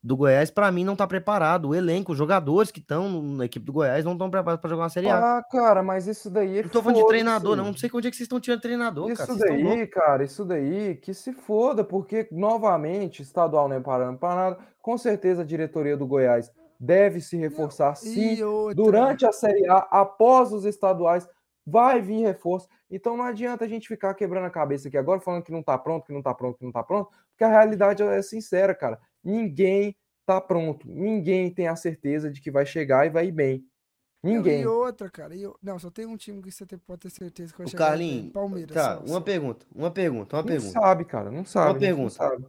do Goiás pra mim não tá preparado. O elenco, os jogadores que estão na equipe do Goiás não estão preparados pra jogar uma Série A. Ah, cara, mas isso daí é Não tô falando de treinador, não. Não sei onde é que vocês estão tirando treinador, Isso cara. Loucos. daí, cara, isso daí, que se foda, porque, novamente, estadual não é parando para nada. Com certeza a diretoria do Goiás deve se reforçar sim. Durante a Série A, após os estaduais, vai vir reforço. Então não adianta a gente ficar quebrando a cabeça aqui agora, falando que não tá pronto, que não tá pronto, que não tá pronto, porque a realidade é sincera, cara. Ninguém tá pronto. Ninguém tem a certeza de que vai chegar e vai ir bem. Ninguém. E outra, cara. e eu- não, só tem um time que você tem- pode ter certeza que vai O chegar. Carlinhos, Palmeiras. Tá, só, uma só. pergunta, uma pergunta, uma Não pergunta. sabe, cara, não sabe. a gente não pergunta. sabe.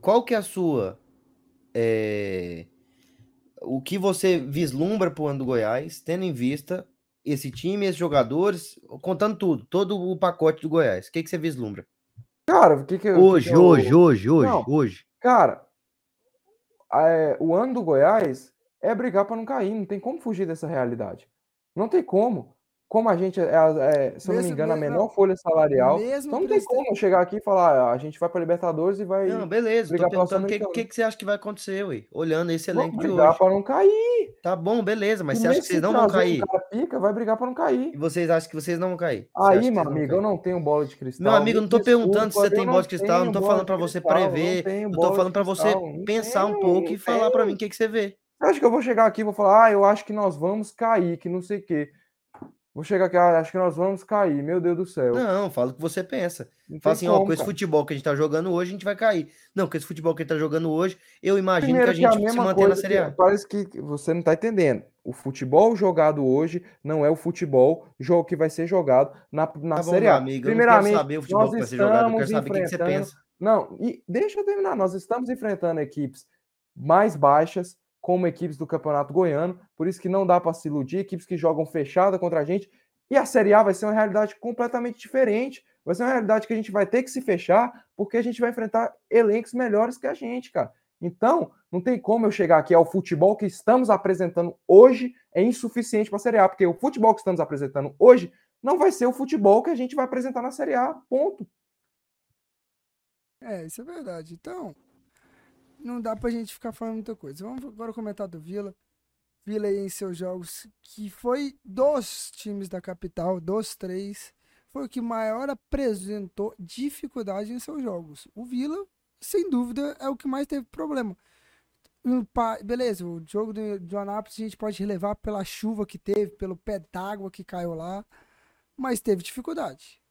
Qual que é a sua. é, O que você vislumbra pro ano do Goiás, tendo em vista esse time, esses jogadores, contando tudo, todo o pacote do Goiás. O que, que você vislumbra? Cara, o que o que Hoje, que eu- hoje, hoje, hoje, Não. hoje. Cara, é, o ano do Goiás é brigar para não cair, não tem como fugir dessa realidade. Não tem como. Como a gente é, é, se eu não me engano, a me- menor não, folha salarial. mesmo Então não tem como eu chegar aqui e falar, "Ah, a gente vai para Libertadores e vai Não, beleza, tô brigar perguntando o que, Sul-Americana." que, que você acha que vai acontecer, ué? Olhando esse Vamos elenco de brigar hoje. para não cair. Tá bom, beleza, mas E você acha que vocês não vão cair? pica, vai brigar para não cair. E vocês acham que vocês não vão cair? Você Aí, meu não amigo, eu não tenho bola de cristal. Meu amigo, eu não tô perguntando se desculpa, você tem eu bola de cristal, não tô falando pra você não prever, Eu tô falando pra você não pensar um pouco não e falar tenho. mim o que, que você vê. Você acha que eu vou chegar aqui e vou falar, ah, eu acho que nós vamos cair, que não sei o quê. Vou chegar aqui, ah, acho que nós vamos cair, meu Deus do céu. Não, fala o que você pensa. Não Fala assim, ó, como, com esse cara. futebol que a gente tá jogando hoje, a gente vai cair. Não, com esse futebol que a gente tá jogando hoje, eu imagino Primeiro que que a é a gente se mantém na Série que A. parece que você não tá entendendo. O futebol jogado hoje não é o futebol jogo que vai ser jogado na, na Tá bom, Série A. amigo, eu não quero Primeiramente, saber o futebol que vai ser jogado, eu quero saber o que, que você pensa. Não, e deixa eu terminar. Nós estamos enfrentando equipes mais baixas, como equipes do Campeonato Goiano, por isso que não dá para se iludir, equipes que jogam fechada contra a gente. E a Série A vai ser uma realidade completamente diferente. Vai ser uma realidade que a gente vai ter que se fechar, porque a gente vai enfrentar elencos melhores que a gente, cara. Então, não tem como eu chegar aqui ao futebol que estamos apresentando hoje é insuficiente para a Série A, porque o futebol que estamos apresentando hoje não vai ser o futebol que a gente vai apresentar na Série A, ponto. É, isso é verdade. Então, não dá pra gente ficar falando muita coisa. Vamos agora comentar do Vila. Vila aí em seus jogos, que foi dos times da capital, dos três, foi o que maior apresentou dificuldade em seus jogos. O Vila, sem dúvida, é o que mais teve problema. Beleza, o jogo do, do Anápolis a gente pode relevar pela chuva que teve, pelo pé d'água que caiu lá, mas teve dificuldade.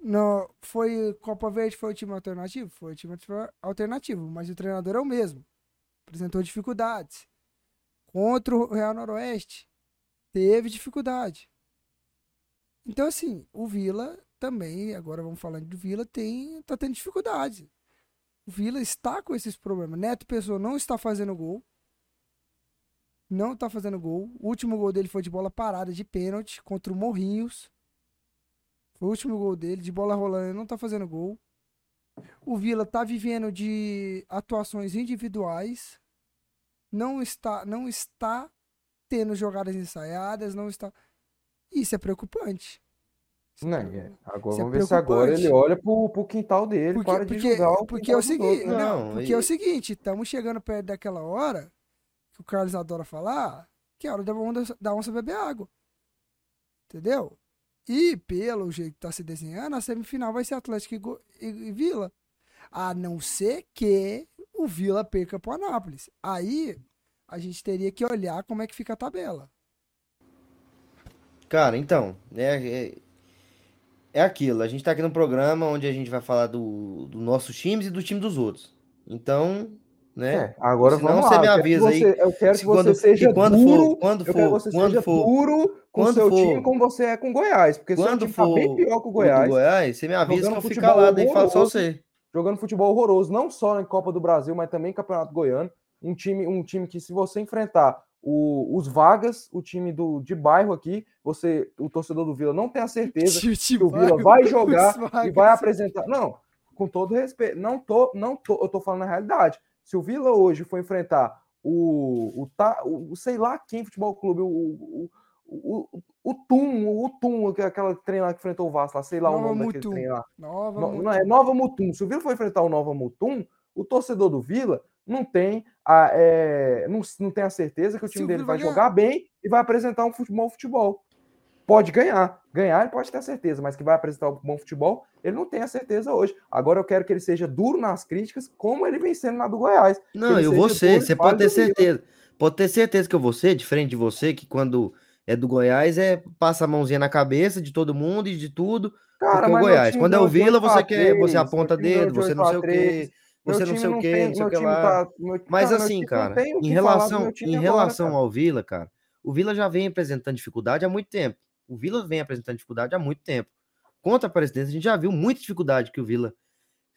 No, foi Copa Verde foi o time alternativo? Foi o time alternativo, mas o treinador é o mesmo. Apresentou dificuldades. Contra o Real Noroeste, teve dificuldade. Então, assim, o Vila também, agora vamos falando do Vila, tem, tá tendo dificuldade. O Vila está com esses problemas. Neto Pessoa não está fazendo gol. Não está fazendo gol. O último gol dele foi de bola parada, de pênalti, contra o Morrinhos. Foi o último gol dele, de bola rolando, ele não está fazendo gol. O Vila está vivendo de atuações individuais. Não está, não está tendo jogadas ensaiadas, não está. Isso é preocupante. Não, é. Agora, vamos ver se agora ele olha pro, pro quintal dele, porque, para de porque, julgar o porque é o seguinte, né? não, porque é o seguinte, estamos chegando perto daquela hora que o Carlos adora falar, que é a hora da onça, da onça beber água. Entendeu? E pelo jeito que tá se desenhando, a semifinal vai ser Atlético e, Go- e- e Vila. A não ser que o Vila perca pro Anápolis. Aí a gente teria que olhar como é que fica a tabela. Cara, então, é, é, é aquilo. A gente tá aqui no programa onde a gente vai falar do, do nossos times e do time dos outros. Então, né? É, agora Senão vamos você lá. me eu quero que avisa aí você- Eu quero que você quando- seja quando duro. for, quando eu quero que for, você quando seja for, duro com o quando seu for- time como você é com Goiás. Porque quando time tá bem for pior que o Goiás. Goiás, você me avisa que eu fico futebol calado e falo só você. jogando futebol horroroso, não só em Copa do Brasil, mas também em Campeonato Goiano. Um time, um time que, se você enfrentar o- os Vagas, o time do, de bairro aqui, você, o torcedor do Vila não tem a certeza que o Vila vai jogar e vai apresentar. Não, com todo respeito, não tô, não tô, eu tô falando na realidade. Se o Vila hoje for enfrentar o, o, o, o sei lá quem futebol clube, o, o, o, o, o Tum, o Tum, que aquela trem lá que enfrentou o Vasco lá, sei lá o Nova nome daquele Mutum. trem lá. Nova, No- não, é Nova Mutum. Se o Vila for enfrentar o Nova Mutum, o torcedor do Vila não tem a, é, não, não tem a certeza que o Se time o dele Vila vai vai jogar bem e vai apresentar um futebol futebol. Pode ganhar. Ganhar ele pode ter a certeza, mas que vai apresentar um bom futebol, ele não tem a certeza hoje. Agora eu quero que ele seja duro nas críticas, como ele vem sendo na do Goiás. Não, eu vou ser, você pode ter certeza. Pode ter certeza que eu vou ser, diferente de você, que quando é do Goiás é passa a mãozinha na cabeça de todo mundo e de tudo, Cara, porque é o Goiás. Quando é o Vila, 8 você quer, você 3, aponta dedo, de você 8 não sei o 3. quê, você não sei o quê, não sei o que lá. tá- Mas meu assim, cara, em relação, em relação ao Vila, cara, o Vila já vem apresentando dificuldade há muito tempo. O Vila vem apresentando dificuldade há muito tempo. Contra a presidência, a gente já viu muita dificuldade que o Vila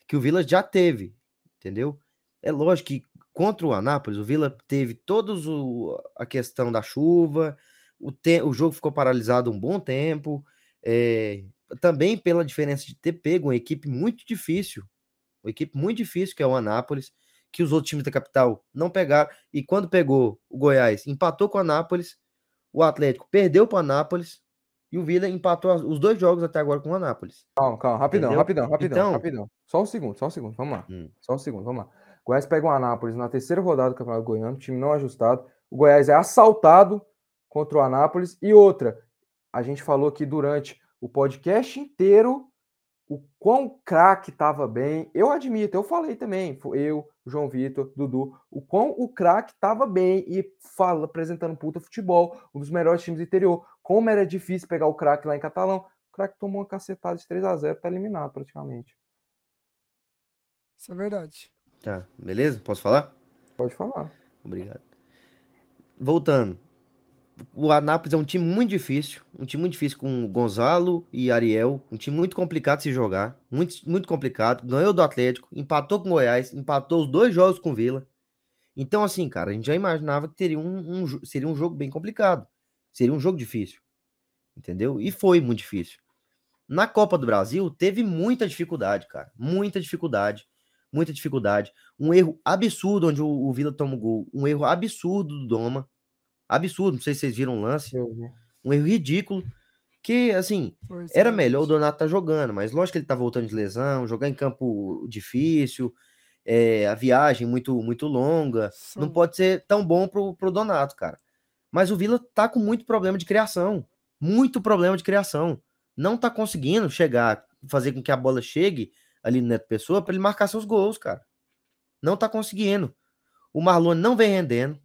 que o Vila já teve, entendeu? É lógico que contra o Anápolis, o Vila teve todos o, a questão da chuva, o, te, o jogo ficou paralisado um bom tempo, é, também pela diferença de ter pego uma equipe muito difícil, uma equipe muito difícil que é o Anápolis, que os outros times da capital não pegaram, e quando pegou o Goiás, empatou com o Anápolis, o Atlético perdeu para o Anápolis, e o Vila empatou os dois jogos até agora com o Anápolis. Calma, calma, rapidão, Entendeu? rapidão, rapidão, Então- rapidão. Só um segundo, só um segundo, vamos lá. Hum. Só um segundo, vamos lá. O Goiás pega o Anápolis na terceira rodada do Campeonato Goiano, time não ajustado. O Goiás é assaltado contra o Anápolis. E outra, a gente falou aqui durante o podcast inteiro o quão craque estava bem. Eu admito, eu falei também, eu, João Vitor, Dudu, o quão o craque estava bem e fala, apresentando puta futebol, um dos melhores times do interior. Como era difícil pegar o craque lá em Catalão. O craque tomou uma cacetada de 3 a 0 tá eliminado praticamente. Isso é verdade. Tá, beleza? Posso falar? Pode falar. Obrigado. Voltando. O Anápolis é um time muito difícil. Um time muito difícil com Gonzalo e Ariel. Um time muito complicado de se jogar. Muito, muito complicado. Ganhou do Atlético. Empatou com Goiás. Empatou os dois jogos com Vila. Então, assim, cara, a gente já imaginava que teria um, um seria um jogo bem complicado. Seria um jogo difícil. Entendeu? E foi muito difícil. Na Copa do Brasil, teve muita dificuldade, cara. Muita dificuldade. Muita dificuldade. Um erro absurdo onde o, o Vila toma o gol. Um erro absurdo do Doma. Absurdo. Não sei se vocês viram o lance. Um erro ridículo. Que, assim, era verdade. melhor o Donato tá jogando, mas lógico que ele tá voltando de lesão, jogar em campo difícil, é, a viagem muito muito longa, não São- pode ser tão bom pro, pro Donato, cara. Mas o Vila tá com muito problema de criação, muito problema de criação. Não tá conseguindo chegar, fazer com que a bola chegue ali no Neto Pessoa para ele marcar seus gols, cara. Não tá conseguindo. O Marlon não vem rendendo,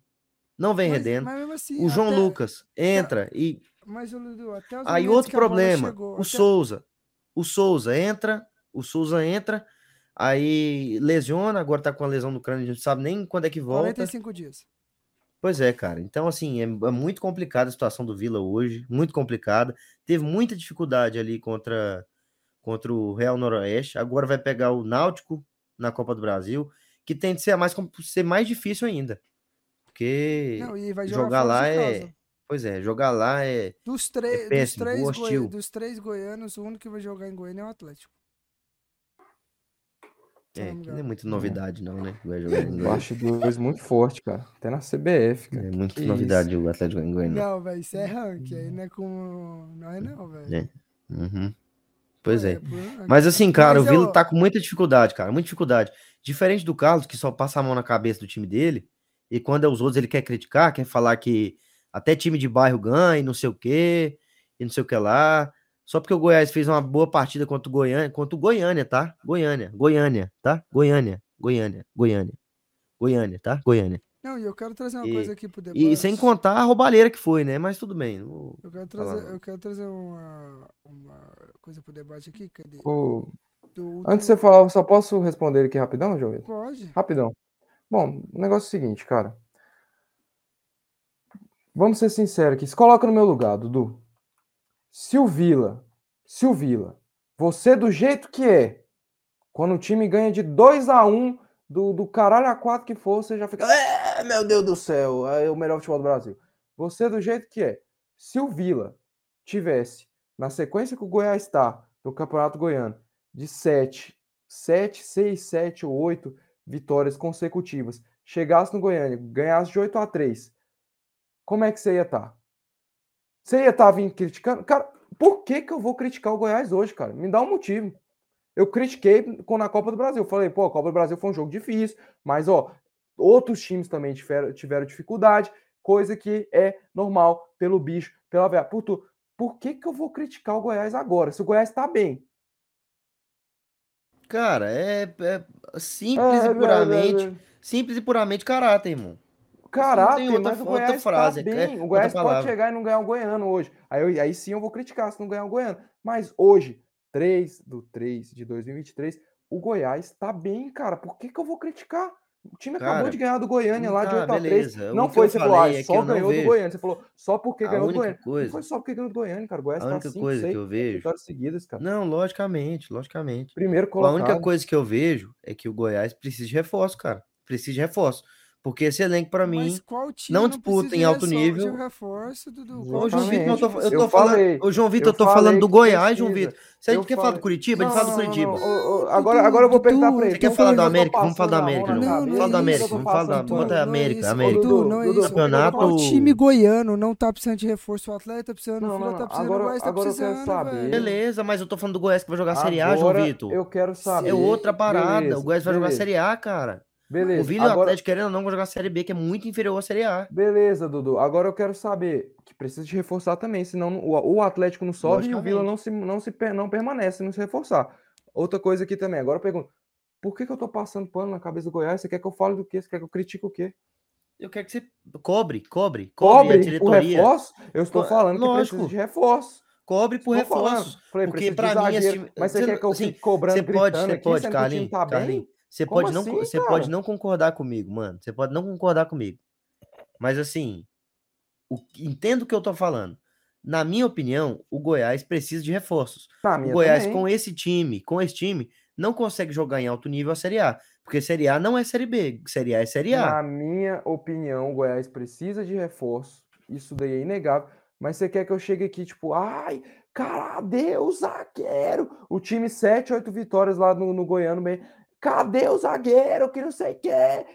não vem Mas- rendendo. mas assim, O João até- Lucas entra e Mas, os Aí outro problema, chegou, o até- Souza. O Souza entra, o Souza entra, aí lesiona, agora tá com a lesão no crânio, a gente não sabe nem quando é que volta. 45 dias. Pois é, cara. Então, assim, é, é muito complicada a situação do Vila hoje, muito complicada. Teve muita dificuldade ali contra, contra o Real Noroeste. Agora vai pegar o Náutico na Copa do Brasil, que tem de ser mais, ser mais difícil ainda. Porque Não, e vai jogar, jogar lá é. Pois é, jogar lá é. Dos, três dos, três hostil. goi- dos três goianos, o único que vai jogar em Goiânia é o Atlético. É, que não é muita novidade, não, né? Vai jogar em Eu acho dois muito forte, cara. Até na CBF, cara. É muita Que novidade o Atlético em Goiânia. Não, velho, isso é ranking. Aí não é com. Não é não, velho. É. Uhum. Pois é. ranking. Mas assim, cara, Mas o Vila eu- tá com muita dificuldade, cara, muita dificuldade. Diferente do Carlos, que só passa a mão na cabeça do time dele, e quando é os outros ele quer criticar, quer falar que até time de bairro ganha e não sei o quê, e não sei o que lá. Só porque o Goiás fez uma boa partida contra o Goiânia, contra o Goiânia, tá? Goiânia, Goiânia, tá? Goiânia, Goiânia, Goiânia. Goiânia, tá? Goiânia. Não, e eu quero trazer uma E- coisa aqui pro debate. E sem contar a roubalheira que foi, né? Mas tudo bem. Eu quero trazer, eu quero trazer uma, uma coisa pro debate aqui. Cadê? Ô, Do, Antes de você falar, eu só posso responder aqui rapidão, João? Vitor? Pode. Rapidão. Bom, o negócio é o seguinte, cara. Vamos ser sinceros aqui. Se coloca no meu lugar, Dudu. Se o Vila, se o Vila, você do jeito que é, quando o time ganha de 2 a 1 do, do caralho a 4 que for, você já fica. É, meu Deus do céu, é o melhor futebol do Brasil. Você do jeito que é. Se o Vila tivesse, na sequência que o Goiás está no Campeonato Goiano, de 7, 7, 6, 7 ou 8 vitórias consecutivas, chegasse no Goiânia, ganhasse de 8 a 3, como é que você ia estar? Você ia estar vindo criticando? Cara, por que, que eu vou criticar o Goiás hoje, cara? Me dá um motivo. Eu critiquei quando na Copa do Brasil. Falei, pô, a Copa do Brasil foi um jogo difícil, mas, ó, outros times também tiveram, tiveram dificuldade, coisa que é normal pelo bicho, pela. Por, tu- por que, que eu vou criticar o Goiás agora? Se o Goiás tá bem. Cara, é, é simples É, e puramente. é, é, é. Simples e puramente caráter, irmão. Caráter, outra- mas o outra Goiás frase, tá é, bem. outra O Goiás pode chegar e não ganhar o Goiano hoje. Aí, eu- aí sim eu vou criticar se não ganhar o Goiano. Mas hoje, 3 do 3 de 2023, o Goiás tá bem, cara. Por que, que eu vou criticar? O time acabou Cara, de ganhar do Goiânia lá de tá, 8 a 3. beleza. O Não que foi, você falou, ah, é só não ganhou do. Goiânia. Você falou, só porque A ganhou do Goiânia. Não coisa- foi só porque ganhou do Goiânia, cara. O Goiás A tá única 5, coisa 6 que eu vejo. vitórias seguidas, cara. Não, logicamente, logicamente. Primeiro A colocado. única coisa que eu vejo é que o Goiás precisa de reforço, cara. Precisa de reforço. Porque esse elenco, pra mim. Mas qual time não disputa em alto nível. Reforço, Dudu? Ô, João time Vitor, eu tô, eu precisa? tô Eu falando. falei, Ô, João Vitor, eu eu tô falando do Goiás, João. Vitor. Se a gente quer falar do Curitiba, a gente Não, fala do não, não, Curitiba. não. Dudu, Agora, agora eu vou perguntar pra ele. você quer falar do América? Vamos falar do América, João. cabeça, Fala da América, vamos falar da-. América, isso, América. Não é Dudu, isso. Campeonato- Qual time goiano não tá precisando de reforço? O atleta tá precisando, Não, o Fila não, tá não. precisando, Agora- o Goiás tá precisando. Beleza, mas eu tô falando do Goiás que vai jogar a Série A, João Vitor. Eu quero saber. É outra parada. O Goiás vai jogar a Série A, cara. Beleza. O Vila e o agora, Atlético, querendo ou não, vão jogar a Série B, que é muito inferior à Série A. Beleza, Dudu. Agora eu quero saber que precisa de reforçar também, senão o, o Atlético não sobe e o Vila não se, não se não permanece, não se reforçar. Outra coisa aqui também. Agora eu pergunto, por que, que eu tô passando pano na cabeça do Goiás? Você quer que eu fale do quê? Você quer que eu critique o quê? Eu quero que você cobre, cobre, cobre, a Cobre o diretoria. reforço? Eu estou Co- falando que lógico. precisa de reforço. Cobre por reforços. Falei, Porque pra mim, esse time- Mas você você quer que eu assim, fique cobrando, Você pode, gritando você aqui, pode, que Carlinhos, tá bem? Você Como pode não, assim, você cara? pode não concordar comigo, mano. Você pode não concordar comigo. Mas assim, o- entendo o que eu tô falando. Na minha opinião, o Goiás precisa de reforços. O Goiás também. com esse time, com esse time, não consegue jogar em alto nível a Série A, porque Série A não é Série B, Série A é Série A. Na minha opinião, o Goiás precisa de reforço. Isso daí é inegável. Mas você quer que eu chegue aqui, tipo, ai, cadê o zagueiro? O time 7, 8 vitórias lá no, no Goiano bem. Cadê o zagueiro? Que não sei o que.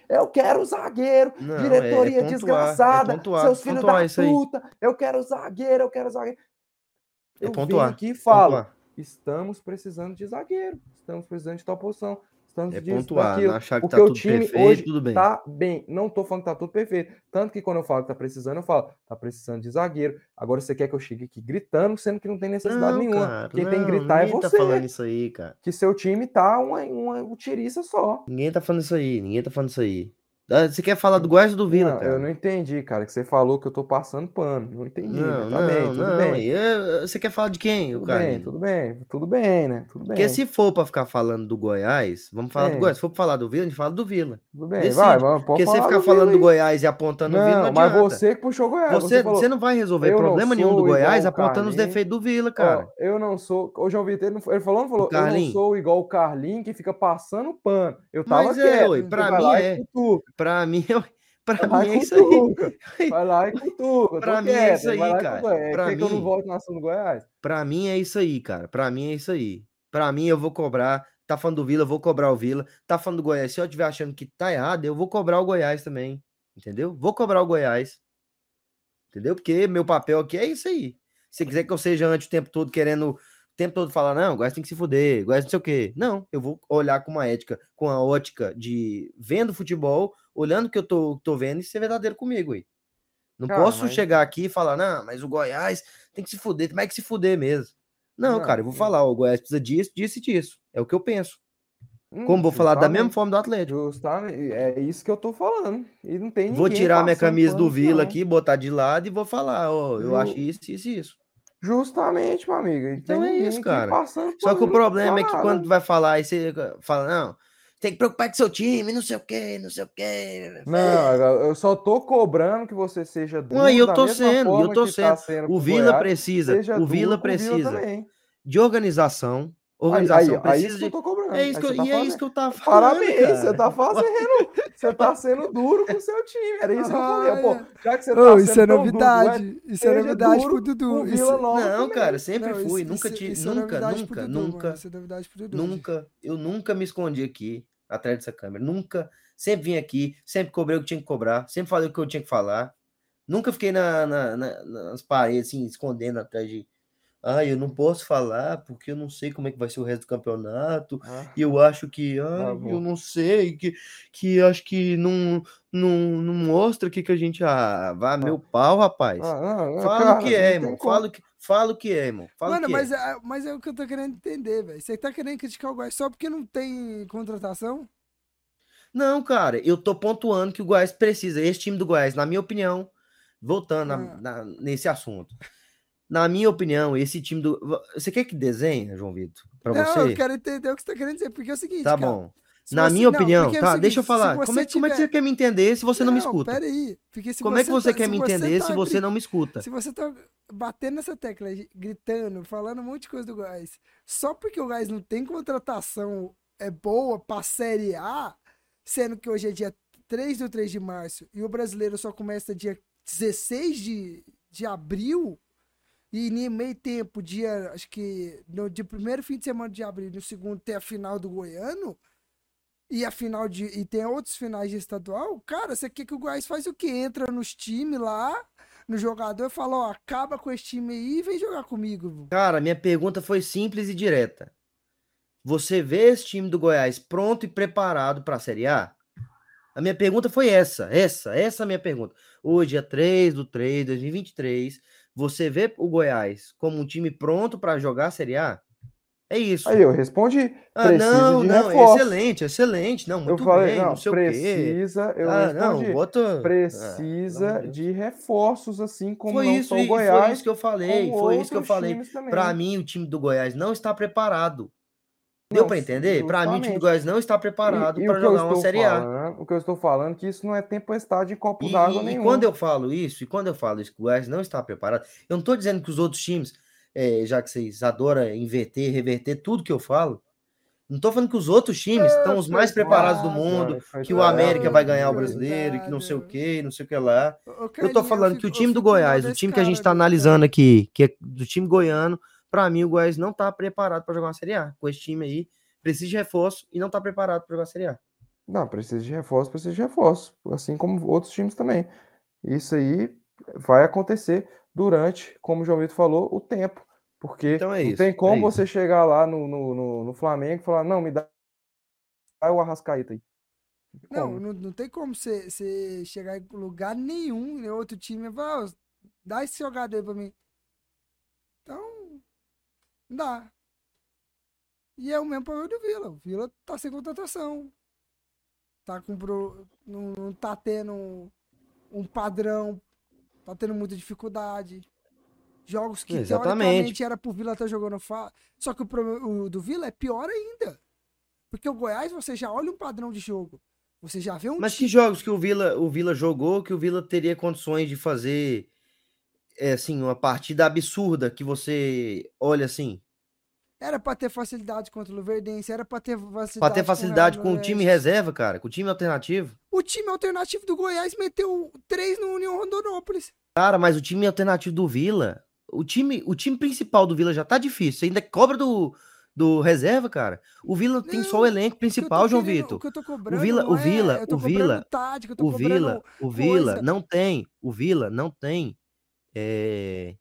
Eu quero o zagueiro. Não, é- é Diretoria pontuar, é desgraçada. pontuar, seus filhos pontuar da puta. Eu quero o zagueiro, eu quero o zagueiro. É Eu venho pontuar, aqui e falo. Pontuar. Estamos precisando de zagueiro. Estamos precisando de tal posição. Estamos É disso, pontuar, daquilo. não achar que Porque tá o tudo time perfeito, hoje tudo bem. tá bem. Não tô falando que tá tudo perfeito. Tanto que quando eu falo que tá precisando, eu falo, tá precisando de zagueiro. Agora você quer que eu chegue aqui gritando, sendo que não tem necessidade Não, nenhuma. cara, Quem tem que não, gritar é ninguém tá você. falando isso aí, cara. Que seu time tá uma, uma, um tiriça só. Ninguém tá falando isso aí, ninguém tá falando isso aí. Você quer falar do Goiás ou do Vila, Não, cara? eu não entendi, cara, que você falou que eu tô passando pano. Não entendi. Não, tá não, bem, tudo não. bem. eu- Você quer falar de quem, o Tudo cara? bem, tudo bem, tudo bem, né? Tudo bem. Porque se for pra ficar falando do Goiás, vamos falar do É. Goiás. Se for pra falar do Vila, a gente fala do Vila. Tudo bem, decide. vai, vamos, pode Porque você falar ficar do falando Vila do. Goiás e apontando o Vila, não Não, mas adianta. você que puxou o Goiás. Você, falou, você não vai resolver "Eu não problema nenhum do Goiás apontando os Carlinhos". defeitos do Vila, Ó, cara. eu não sou. O João Vitor, ele, não- ele falou, não falou, eu não sou igual o Carlinhos que fica passando pano. Eu tava Mas é, quieto. você pra mim é. Pra mim, pra vai mim é e isso aí. Vai lá e cutuca. Pra mim é quieto, isso aí, vai cara. É, Pra que eu não mim- volte na ação do Goiás? Pra mim é isso aí, cara. Pra mim é isso aí. Pra mim eu vou cobrar. Tá falando do Vila, eu vou cobrar o Vila. Tá falando do Goiás. Se eu estiver achando que tá errado, eu vou cobrar o Goiás também. Entendeu? Vou cobrar o Goiás. Entendeu? Porque meu papel aqui é isso aí. Se quiser que eu seja antes o tempo todo querendo o tempo todo falar, não, o Goiás tem que se fuder, o Goiás não sei o quê. Não, eu vou olhar com uma ética, com a ótica de vendo futebol, olhando o que eu tô, tô vendo e ser verdadeiro comigo aí. Não Cara, posso mas- chegar aqui e falar, não, mas o Goiás tem que se fuder, tem mais que se fuder mesmo. Não, Não, cara, eu vou não. falar, o Goiás precisa disso, disso e disso. É o que eu penso. Como Hum, vou falar da mesma forma do Atlético. Justamente, é isso que eu tô falando. E não tem Vou tirar minha camisa do Vila não. aqui, botar de lado e vou falar, ó, eu Ju- acho isso, isso e isso. Justamente, meu amigo. Então é isso, cara. Só que o problema é que quando vai falar, aí você fala, não, tem que preocupar com seu time, não sei o quê, não sei o quê. Não, eu só tô cobrando que você seja duro Não, eu da tô mesma sendo, eu forma tô que tá sendo. sendo O Vila Goiás, precisa, o Vila Vila precisa também. de organização. Aí, Organização aí, aí precisa isso que eu de. tô cobrando. É isso que aí eu, tá e é fazendo. isso que eu tava falando. Parabéns, cara. você tá fazendo. Você tá sendo duro com o seu time. Era isso que eu falei. Pô, já que você tá sendo isso é novidade. duro, isso é novidade duro pro Dudu. com o Isso- Vila Não, também. cara, sempre Não, fui. isso- nunca isso- tive. isso é nunca, nunca, Dudu, nunca. é novidade pro Dudu. Nunca, eu nunca me escondi aqui atrás dessa câmera. Nunca, sempre vim aqui, sempre cobrei o que tinha que cobrar, sempre falei o que eu tinha que falar. Nunca fiquei na, na- na- nas paredes, assim, escondendo atrás de. Ah, eu não posso falar porque eu não sei como é que vai ser o resto do campeonato. Ah, E eu acho que, Tá eu não sei, que, que acho que não, não, não mostra o que, que a gente. Ah, vá, meu pau, rapaz. ah, não, Fala cara, o que é, irmão. Fala o que, fala o que é, irmão. Fala Mano, que mas é. é, mas é o que eu tô querendo entender, velho. Você tá querendo criticar o Goiás só porque não tem contratação? Não, cara, eu tô pontuando que o Goiás precisa. Esse time do Goiás, na minha opinião, voltando na- Ah. na- nesse assunto. Na minha opinião, esse time do. Você quer que desenhe, João Vitor? Pra não, você? eu quero entender o que você tá querendo dizer, porque é o seguinte, Tá cara. bom. Se Na você- minha não, opinião, é tá? seguinte, Deixa eu falar. você Como é, como é que tiver- você quer me entender se você não, me escuta? Pera aí, porque se Como é que você tá- quer me entender tá se você gri- não me escuta? Se você tá batendo nessa tecla, gritando, falando um monte de coisa do Goiás, só porque o Goiás não tem contratação é boa pra Série A, sendo que hoje é dia 3 do 3 de março e o brasileiro só começa dia 16 de, de abril, e em meio tempo, dia, acho que no dia primeiro fim de semana de abril, no segundo tem a final do Goiano, e a final de. E tem outros finais de estadual, cara, você quer que o Goiás faz o quê? Entra nos times lá, no jogador e fala, ó, acaba com esse time aí e vem jogar comigo. Cara, minha pergunta foi simples e direta. Você vê esse time do Goiás pronto e preparado para a Série A? A minha pergunta foi essa, essa, essa é a minha pergunta. Hoje é 3 do 3 de 2023. Você vê o Goiás como um time pronto para jogar a Série A? É isso. Aí eu respondi, ah, precisa não, não, reforço. excelente, excelente. Não, Eu muito falei, bem, não, não, sei o quê. precisa, eu Ah, respondi, não, bota. precisa Ah, pelo amor de reforços, assim como Foi não isso, o e foi Goiás, isso que eu falei, foi isso que eu falei. Para mim, o time do Goiás não está preparado. Deu para entender? Para mim, o time do Goiás não está preparado para eu jogar uma Série A. falando- O que eu estou falando é que isso não é tempestade em copo d'água e- e nenhum. quando eu falo isso, e quando eu falo isso, que o Goiás não está preparado, eu não estou dizendo que os outros times, eh, já que vocês adoram inverter, reverter tudo que eu falo, não estou falando que os outros times estão os mais preparados do mundo, que o América vai ganhar o brasileiro, e que não sei o que, não sei o que lá. Eu tô falando que o time do Goiás, o time que a gente tá analisando aqui, que é do time goiano, para mim o Goiás não tá preparado para jogar uma Série A. Com esse time aí, precisa de reforço e não tá preparado para jogar a Série A. Não, precisa de reforço, precisa de reforço, assim como outros times também. Isso aí vai acontecer durante, como o João Vitor falou, o tempo. Porque Então é não isso, tem é como isso. você chegar lá no, no, no, no Flamengo e falar, não, me dá o Arrascaeta aí. Não, não, não tem como você, você chegar em lugar nenhum em outro time e falar, ó, dá esse jogador aí pra mim. Então, não dá. E é o mesmo problema do Vila. O Vila tá sem contratação. tá com não, não tá tendo um padrão, tá tendo muita dificuldade. Jogos que Exatamente. teoricamente era pro Vila estar tá jogando fácil. Só que o, o do Vila é pior ainda. Porque o Goiás, você já olha um padrão de jogo. Você já vê um. Mas que jogos que o Vila, o Vila jogou que o Vila teria condições de fazer é, assim, uma partida absurda que você olha assim? Era para ter facilidade contra o Luverdense, era para ter facilidade, pra ter facilidade com, com o time reserva, cara, com o time alternativo. O time alternativo do Goiás meteu três no União Rondonópolis. Cara, mas o time alternativo do Vila, o time, o time principal do Vila já tá difícil. Você ainda cobra do, do reserva, cara. O Vila não, tem só o elenco principal, João Vitor. O, o Vila, o Vila, é, o Vila, tática, o Vila, o Vila não tem, o Vila não tem é,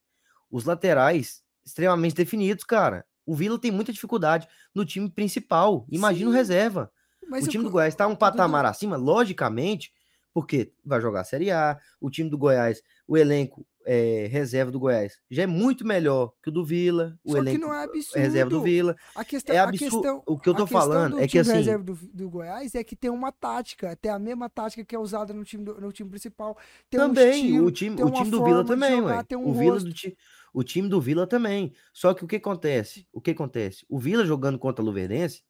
os laterais extremamente definidos, cara. O Vila tem muita dificuldade no time principal. Imagina o reserva. Mas o time eu, do Goiás está um patamar acima, logicamente, porque vai jogar a Série A. O time do Goiás, o elenco é, reserva do Goiás já é muito melhor que o do Vila. O Só elenco que não é absurdo. reserva do Vila. A questão, é absurdo. Questão, o que eu tô falando é que assim. reserva do, do, Goiás é que tem uma tática, tem a mesma tática que é usada no time, do, no time principal. Tem também, um estilo, o time, o time do Vila também, jogar, um o Vila do time. O time do Vila também. Só que o que acontece? O que acontece? O Vila jogando contra o Luverdense,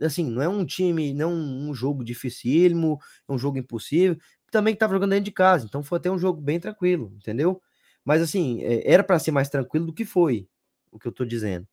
assim, não é um time, não um jogo dificílimo, é um jogo impossível. Também que tava jogando dentro de casa, então foi até um jogo bem tranquilo, entendeu? Mas assim, é, era para ser mais tranquilo do que foi, o que eu tô dizendo.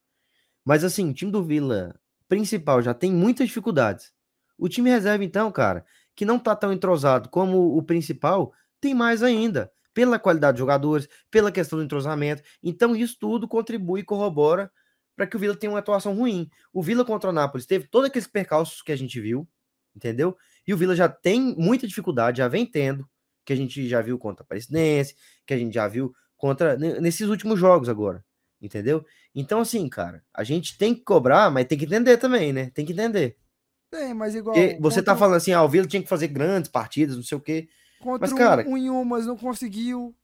Mas assim, o time do Vila principal já tem muitas dificuldades. O time reserva, então, cara, que não tá tão entrosado como o principal, tem mais ainda pela qualidade de jogadores, pela questão do entrosamento. Então, isso tudo contribui e corrobora para que o Vila tenha uma atuação ruim. O Vila contra o Nápoles teve todos aqueles percalços que a gente viu, entendeu? E o Vila já tem muita dificuldade, já vem tendo, que a gente já viu contra a Presidência, que a gente já viu contra nesses últimos jogos agora, entendeu? Então, assim, cara, a gente tem que cobrar, mas tem que entender também, né? Tem que entender. Tem, mas igual. Porque você tá falando assim, ah, o Vila tinha que fazer grandes partidas, não sei o quê. Contra Mas, cara... o Inhumas não conseguiu.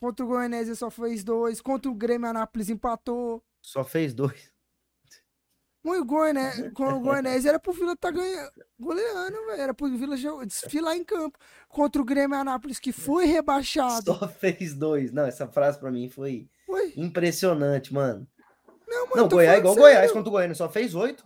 Contra o Goianésia só fez dois. Contra o Grêmio Anápolis empatou. Só fez dois. Né? Com o Goianésia era pro Vila tá ganhando, goleando, velho. Era pro Vila desfilar em campo. Contra o Grêmio Anápolis, que foi rebaixado. Só fez dois. Não, essa frase pra mim foi Oi? impressionante, mano. Não, mano, não Goiás igual o Goiás contra o Goiânia, só fez oito.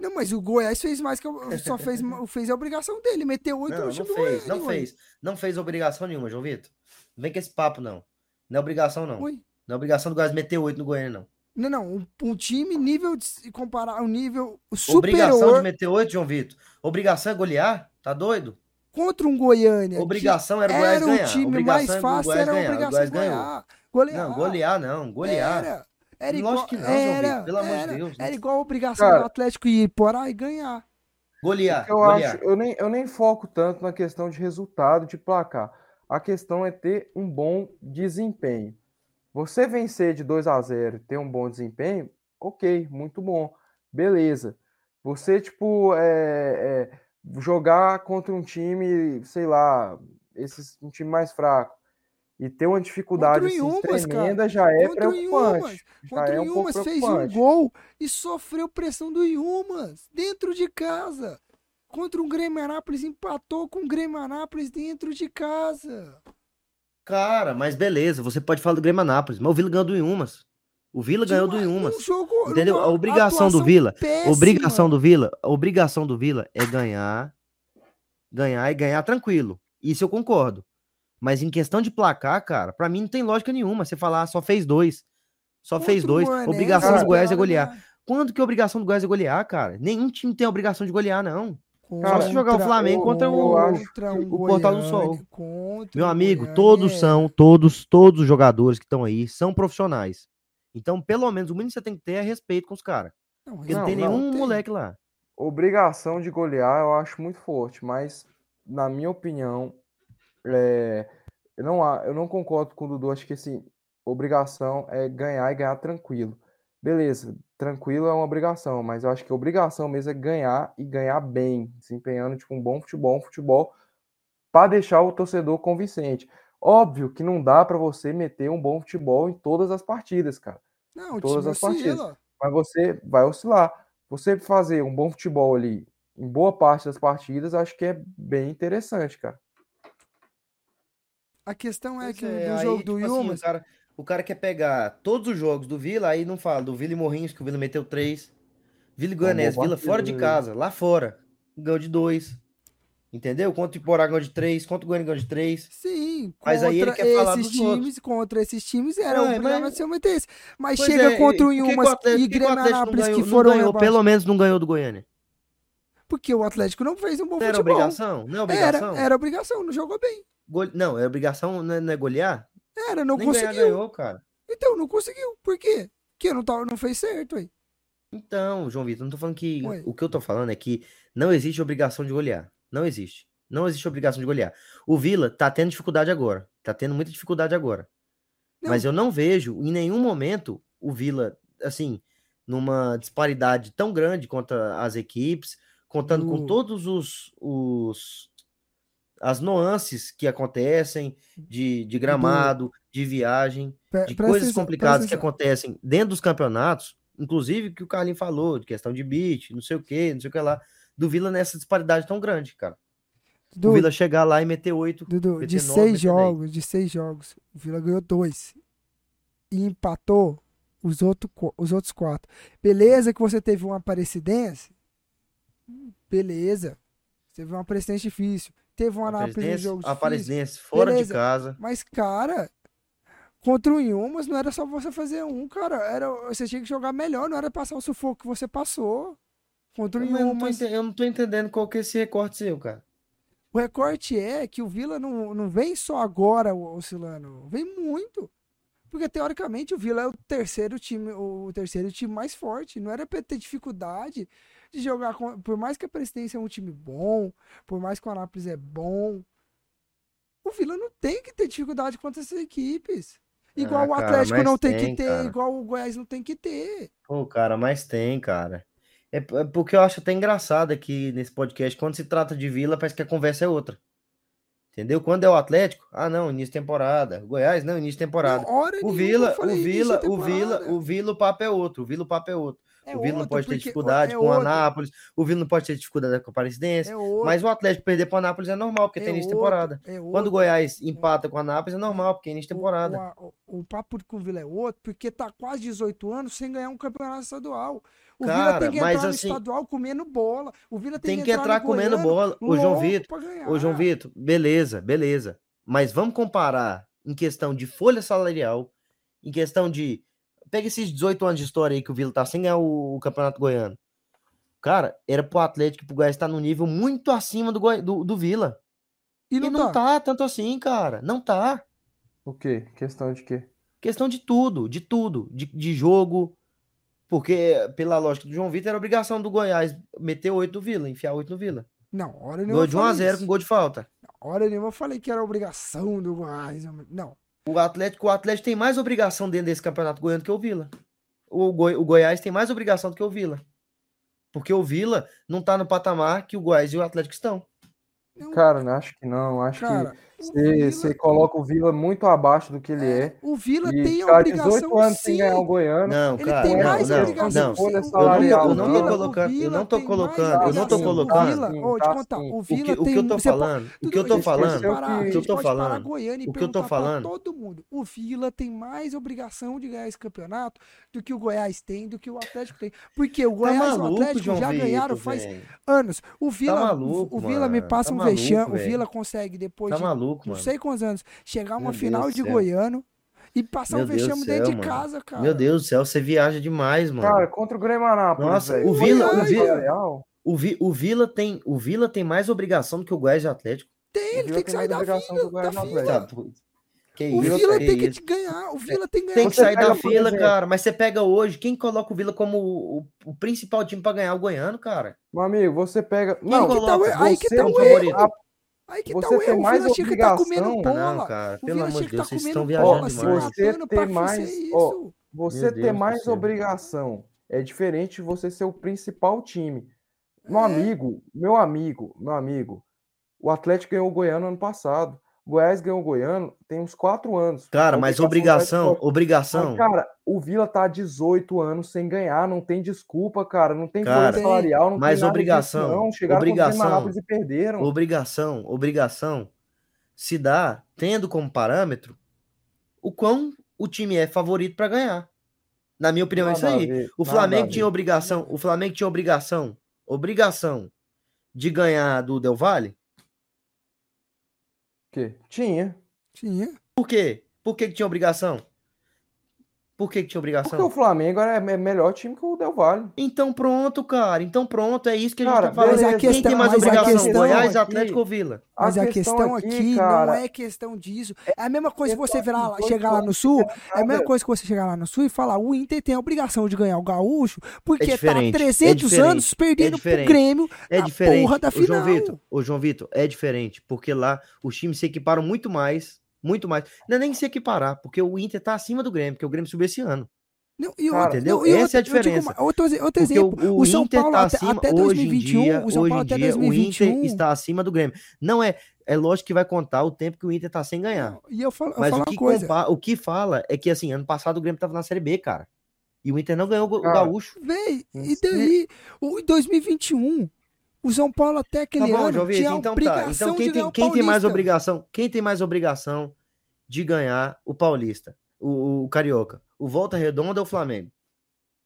Não, mas o Goiás fez mais que eu, só fez, fez a obrigação dele, meteu oito não, no time não fez, Não fez, não fez obrigação nenhuma, João Vitor. Não vem com esse papo, não. Não é obrigação, não. Oi? Não é obrigação do Goiás meter oito no Goiânia, não. Não, não. Um, um, time nível de comparar um nível superior. Obrigação de meter oito, João Vitor. Obrigação é golear? Tá doido? Contra um Goiânia. Obrigação era o Goiás era ganhar. o time obrigação mais fácil, era a obrigação de ganhar. Golear. Não, golear não. Golear. Era. Era igual, Lógico que não, era, pelo amor de Deus. Era igual a obrigação Cara, do Atlético ir por aí e ganhar. Golear. Eu, golear. Acho, eu, nem, eu nem foco tanto na questão de resultado, de placar. A questão é ter um bom desempenho. Você vencer de 2 a 0 ter um bom desempenho, ok, muito bom. Beleza. Você, tipo, é, é, jogar contra um time, sei lá, esses, um time mais fraco e ter uma dificuldade assim, Inhumas, tremenda cara. já é contra preocupante. Já contra é um Inhumas fez um gol e sofreu pressão do Inhumas dentro de casa. Contra um Grêmio Anápolis empatou com o Grêmio Anápolis dentro de casa. Cara, mas beleza, você pode falar do Grêmio Anápolis, mas o Vila ganhou do Inhumas. O Vila ganhou do Inhumas. Um jogo, entendeu? A obrigação do Vila, péssima. obrigação do Vila, a obrigação do Vila é ganhar, ganhar e ganhar tranquilo. Isso eu concordo. Mas em questão de placar, cara, para mim não tem lógica nenhuma. Você falar, ah, só fez dois. Só Outro fez dois. Goianese, obrigação do Goiás é golear. Quando que a obrigação do Goiás é golear, cara? Nenhum time tem a obrigação de golear, não. Contra, Só se jogar o Flamengo contra o, contra um o Portal do Sol. Meu amigo, Goiânia. todos são, todos, todos os jogadores que estão aí são profissionais. Então, pelo menos, o mínimo que você tem que ter é respeito com os caras. Porque não, não tem nenhum não, tem. moleque lá. Obrigação de golear eu acho muito forte, mas, na minha opinião, é, eu, não, eu não concordo com o Dudu. Acho que assim, obrigação é ganhar e ganhar tranquilo. Beleza, tranquilo é uma obrigação, mas eu acho que a obrigação mesmo é ganhar e ganhar bem, desempenhando tipo, um bom futebol, um futebol para deixar o torcedor convincente. Óbvio que não dá para você meter um bom futebol em todas as partidas, cara. Não, todas as partidas. Mas você vai oscilar. Você fazer um bom futebol ali em boa parte das partidas, acho que é bem interessante, cara. A questão é que é, no jogo aí, do tipo Yuma. Assim, o, cara, o cara quer pegar todos os jogos do Vila, aí não fala do Vila e Morrinhos, que o Vila meteu três. Vila e Goianese, Vila fora de casa, lá fora. Ganhou de dois. Entendeu? Contra o Iporá ganhou de três, contra o Goiânia ganhou de três. Sim, mas aí ele quer falar dos times, outros. Contra esses times era é, o problema mas... ser o esse. Mas pois chega é, contra o Inhumas e Grêmio que, que foram. Ganhou, pelo menos não ganhou do Goiânia. Porque o Atlético não fez um bom não futebol. Era obrigação? Não é obrigação? Era, era obrigação, não jogou bem. Não, é obrigação, não é, não é golear? Era, não Nem conseguiu. Ganhar, ganhou, cara. Então, não conseguiu. Por quê? Porque não, tá, não fez certo aí. Então, João Vitor, não tô falando que. Ué. O que eu tô falando é que não existe obrigação de golear. Não existe. Não existe obrigação de golear. O Vila tá tendo dificuldade agora. Tá tendo muita dificuldade agora. Não. Mas eu não vejo em nenhum momento o Vila, assim, numa disparidade tão grande contra as equipes, contando com todos os, os as nuances que acontecem de, de gramado, de viagem, de coisas complicadas que acontecem dentro dos campeonatos, inclusive que o Carlinhos falou, de questão de beat, não sei o que, não sei o que lá, do Vila nessa disparidade tão grande, cara. Do, o Vila chegar lá e meter oito. Dudu, de seis jogos, dez. de seis jogos, o Vila ganhou dois. E empatou os, outro, os outros quatro. Beleza que você teve uma Aparecidense? Beleza. Você teve uma Aparecidense difícil. Teve uma Anápolis no jogo. Aparecidense fora Beleza. de casa. Mas, cara, contra o Inhumas não era só você fazer um, cara. Era, você tinha que jogar melhor, não era passar o sufoco que você passou. Contra o Inhumas. Eu não tô entendendo qual que é esse recorte seu, cara. O recorte é que o Vila não, não vem só agora oscilando, vem muito. Porque teoricamente o Vila é o terceiro time, o terceiro time mais forte. Não era para ter dificuldade de jogar com, por mais que a Presidência é um time bom, por mais que o Anápolis é bom, o Vila não tem que ter dificuldade contra essas equipes. Igual ah, o Atlético cara, não tem, tem, que ter, cara. igual o Goiás não tem que ter. Pô, cara, mas tem, cara. É, é porque eu acho até engraçado aqui nesse podcast, quando se trata de Vila, parece que a conversa é outra. Entendeu? Quando é o Atlético, ah não, início de temporada. Goiás, não, início de temporada. o Vila, o Vila, o Vila, o Vila, o papo é outro. O Vila, o papo é outro. É o Vila não pode ter dificuldade é com o Anápolis, o Vila não pode ter dificuldade com a Aparecidense, é mas o Atlético perder para o Anápolis é normal, porque é tem início de temporada. É Quando o Goiás empata com o Anápolis é normal, porque é início de temporada. O, o, o, papo com o Vila é outro, porque tá quase 18 anos sem ganhar um campeonato estadual. O Cara, Vila tem que entrar no assim, estadual comendo bola. O Vila tem, tem que, entrar, entrar comendo bola. O João Vitor, o João Vitor, beleza, beleza. Mas vamos comparar em questão de folha salarial, em questão de Pega esses 18 anos de história aí que o Vila tá sem ganhar o, o Campeonato Goiano. Cara, era pro Atlético e pro Goiás estar tá num nível muito acima do, Goi... do, do Vila. E não, e não tá. tá. tanto assim, cara. Não tá. O quê? Questão de quê? Questão de tudo, de tudo. De, de jogo. Porque, pela lógica do João Vitor, era obrigação do Goiás meter 8 no Vila, enfiar 8 no Vila. Não, hora nenhuma. Gol de 1x0 com gol de falta. Hora nenhuma eu falei que era obrigação do Goiás. Não. O Atlético, o Atlético tem mais obrigação dentro desse campeonato goiano que o Vila. O, Goi, o Goiás tem mais obrigação do que o Vila. Porque o Vila não tá no patamar que o Goiás e o Atlético estão. Cara, não acho que não. Acho Cara, que você Vila... coloca o Vila muito abaixo do que ele é. é. O Vila tem a obrigação 18 anos sim. sem ganhar o Goiano. Não, ele cara, tem mais não, obrigação. Não, não. Eu não tô colocando, eu não tô colocando, eu não tô colocando. O Vila o que eu tô falando, o que eu tô falando, o que eu tô falando, o que eu tô falando. Todo mundo. O Vila tem mais obrigação de ganhar esse campeonato do que o Goiás tem, do que o Atlético tem. Porque o tá Goiás e o Atlético já ganharam faz anos. O tá Vila, o Vila me passa tá um vexame, o Vila consegue depois de não sei quantos anos chegar uma final de Goiano e passar Meu um vexame dentro céu, de casa, cara. Meu Deus do céu, você viaja demais, mano. Cara, contra o Grêmio Anápolis, Nossa, o Vila, o Vila, o, Vi, o Vila tem, o Vila tem mais obrigação do que o Goiás de Atlético. Tem, ele tem que sair da fila, da fila. Que o isso, Vila tem que ganhar, o Vila tem que ganhar. Tem que sair da fila, cara. Mas você pega hoje, quem coloca o Vila como o, o principal time para ganhar o Goiano, cara? Meu amigo, você pega. Não, que tá, aí que tá o favorito. Aí que você tá tem mais o Vila obrigação, que tá comendo bola. Não, cara, pelo amor de Deus, tá vocês estão viajando demais. Você ter mais, ó, você ter mais obrigação é diferente de você ser o principal time. Meu é. amigo, meu amigo, meu amigo, o Atlético ganhou o Goiano ano passado. Goiás ganhou o Goiano tem uns quatro anos. Cara, mas obrigação, obrigação. Mas, cara, o Vila tá 18 anos sem ganhar, não tem desculpa, cara, não tem cara, salarial, não mas tem obrigação, disso, não. Chegaram obrigação, e perderam. Obrigação, obrigação se dá tendo como parâmetro o quão o time é favorito para ganhar. Na minha opinião, é isso aí. o Flamengo tinha obrigação, o Flamengo tinha obrigação, obrigação de ganhar do Del Valle? Que? Tinha. Tinha. Por quê? Por que, que tinha obrigação? Por que, que tinha obrigação? Porque o Flamengo é melhor time que o Del Valle. Então pronto, cara. Então pronto, é isso que a gente cara, tá falando. Mas a questão, Quem tem mais obrigação? Questão Goiás, aqui, Atlético ou Vila? Mas a, a questão, questão, aqui, cara, não é questão disso. É a mesma coisa que você virar, chegar lá no Sul. É a mesma coisa que você chegar lá no Sul e falar: o Inter tem a obrigação de ganhar o Gaúcho, porque é tá há 300 é anos perdendo é pro Grêmio é diferente. porra da final. Ô, João Vitor, ô, João Vitor, é diferente, porque lá os times se equiparam muito mais. Muito mais. Não é nem se equiparar, porque o Inter tá acima do Grêmio, porque o Grêmio subiu esse ano. Não, e Cara, entendeu? Não, Essa é a diferença. Digo, outro, outro exemplo, o, o, o São Inter Paulo tá acima, até, 2021, dia, o São Paulo até dia, 2021. O Inter está acima do Grêmio. Não é, é lógico que vai contar o tempo que o Inter está sem ganhar. E eu falo, eu Mas falo o que. Compa, o que fala é que assim, ano passado o Grêmio estava na Série B, cara. E o Inter não ganhou o Gaúcho. Véi, e daí, em 2021, o São Paulo até aquele tá bom, ano João tinha então, tá. então quem tem, quem tem mais obrigação? Quem tem mais obrigação de ganhar o Paulista, o, o Carioca? O Volta Redonda ou o Flamengo?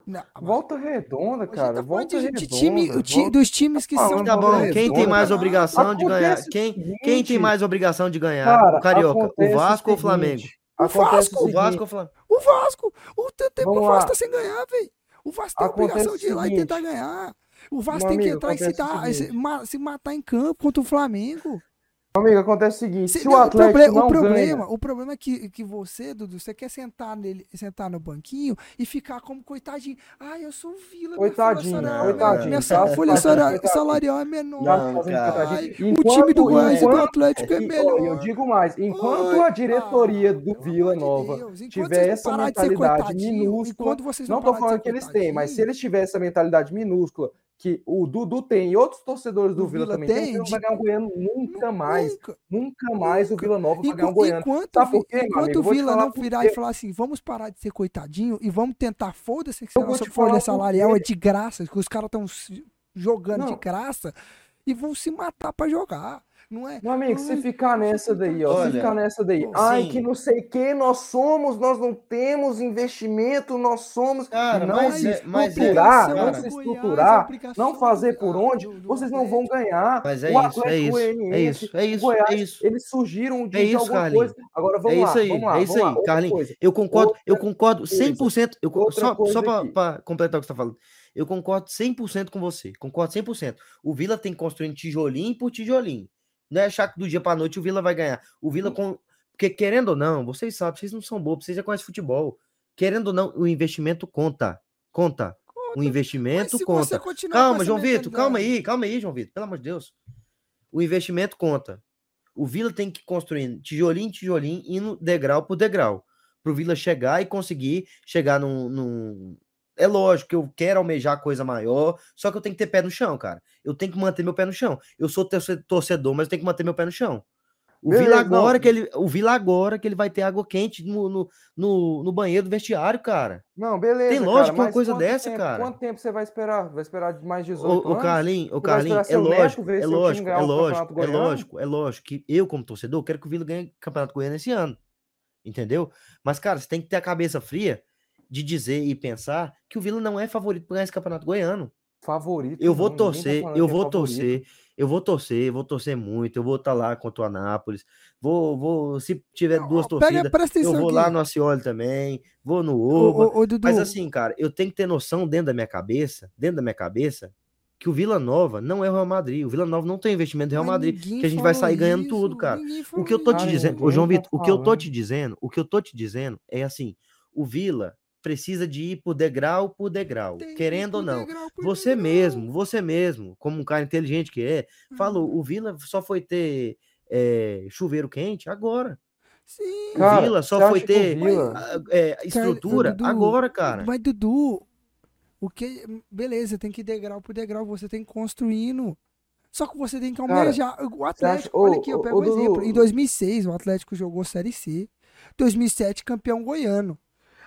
Não, volta redonda, cara. Tá volta de, redonda. Time, volta... Dos times que são. Tá bom, quem tem mais obrigação de ganhar? Quem, quem tem mais obrigação de ganhar? Cara, o Carioca, o Vasco ou o Flamengo? O Vasco, o Vasco ou o Flamengo? O Vasco. O tempo o Vasco tá sem ganhar, velho. O Vasco tem acontece obrigação de ir lá e tentar ganhar. O Vasco tem que entrar e se, dar, se matar em campo contra o Flamengo. Amigo, acontece o seguinte, se, se o Atlético o, problema, não o problema, ganha... o problema é que, que você, Dudu, você quer sentar nele, sentar no banquinho e ficar como coitadinho. Ah, eu sou vila, coitadinho, minha folha salarial, minha, minha folha salarial, salarial é menor. Não, Ai, enquanto, o time do Goiás e do Atlético é melhor. Eu digo mais, enquanto Ai, a diretoria do Vila Nova Deus, tiver essa mentalidade minúscula, não tô falando que eles têm, mas se eles tiverem essa mentalidade minúscula que o Dudu tem e outros torcedores do Vila, Vila também tem, não vai ganhar um Goiano nunca mais. Nunca, nunca mais o Vila Nova vai ganhar um Goiano. Enquanto, Sabe por quê, enquanto o Vila não virar e falar assim, vamos parar de ser coitadinho e vamos tentar, foda-se que nossa folha salarial é de graça, que os caras estão jogando não. de graça e vão se matar para jogar. Não é? Meu amigo, se ficar nessa daí, ó, Olha, se ficar nessa daí, ai, que não sei o que, nós somos, nós não temos investimento, nós somos. Cara, não mas se é, estruturar, é, não se estruturar, não fazer por onde, vocês não vão ganhar. Mas é o isso, é isso, é isso, é isso, Goiás, é isso. Eles surgiram de, é isso, alguma Carlinhos. coisa. Agora vamos é lá, isso aí, vamos lá, é isso aí, Carlinhos. Eu concordo, outra eu concordo 100%, eu, só, só para completar o que você está falando. Eu concordo 100% com você. Concordo 100%. O Vila tem que construir tijolinho por tijolinho. Não é achar que do dia para noite o Vila vai ganhar. O Vila, com... porque querendo ou não, vocês sabem, vocês não são bobos, vocês já conhecem futebol. Querendo ou não, o investimento conta. Conta. O investimento conta. Calma, João Vitor, calma aí, calma aí, João Vitor, pelo amor de Deus. O investimento conta. O Vila tem que construir tijolinho, tijolinho, indo degrau por degrau. Para o Vila chegar e conseguir chegar num, num, é lógico que eu quero almejar coisa maior, só que eu tenho que ter pé no chão, cara. Eu tenho que manter meu pé no chão. Eu sou torcedor, mas eu tenho que manter meu pé no chão. O Beleza, Vila agora não. que ele, o Vila agora que ele vai ter água quente no, no, no, no banheiro do vestiário, cara. Não, beleza. Tem lógico uma coisa dessa, tempo, cara. Quanto tempo você vai esperar? Vai esperar mais 18 o, o Carlinho, o Carlinho, é lógico, é lógico, é lógico, é lógico, é lógico que eu como torcedor quero que o Vila ganhe o Campeonato Goiano esse ano. Entendeu? Mas cara, você tem que ter a cabeça fria de dizer e pensar que o Vila não é favorito para ganhar esse campeonato goiano. Favorito. Eu vou não, tá torcer, tá eu vou é torcer, eu vou torcer, eu vou torcer muito, eu vou estar tá lá contra o Anápolis. Vou, vou, se tiver não, duas torcidas, eu vou aqui. lá no Acioli também, vou no Ova. Mas assim, cara, eu tenho que ter noção dentro da minha cabeça, dentro da minha cabeça, que o Vila Nova não é o Real Madrid. O Vila Nova não tem investimento do Real Madrid, que a gente vai sair ganhando isso, tudo, cara. O que eu tô te dizendo, ô João Vitor, o que eu tô te dizendo, o que eu tô te dizendo é assim, o Vila precisa de ir por degrau por degrau, Tem querendo ou não. Você degrau. mesmo, você mesmo, como um cara inteligente que é, falou, uhum. o Vila só foi ter é, chuveiro quente agora. Sim. Cara, o Vila só foi ter Vila... É, estrutura cara, Dudu, agora, cara. Mas, Dudu, o que. Beleza, tem que ir degrau por degrau, você tem que construindo. Só que você tem que almejar. Cara, o Atlético, acha... olha aqui, eu pego um exemplo. Em 2006, o Atlético jogou Série C. 2007, campeão goiano.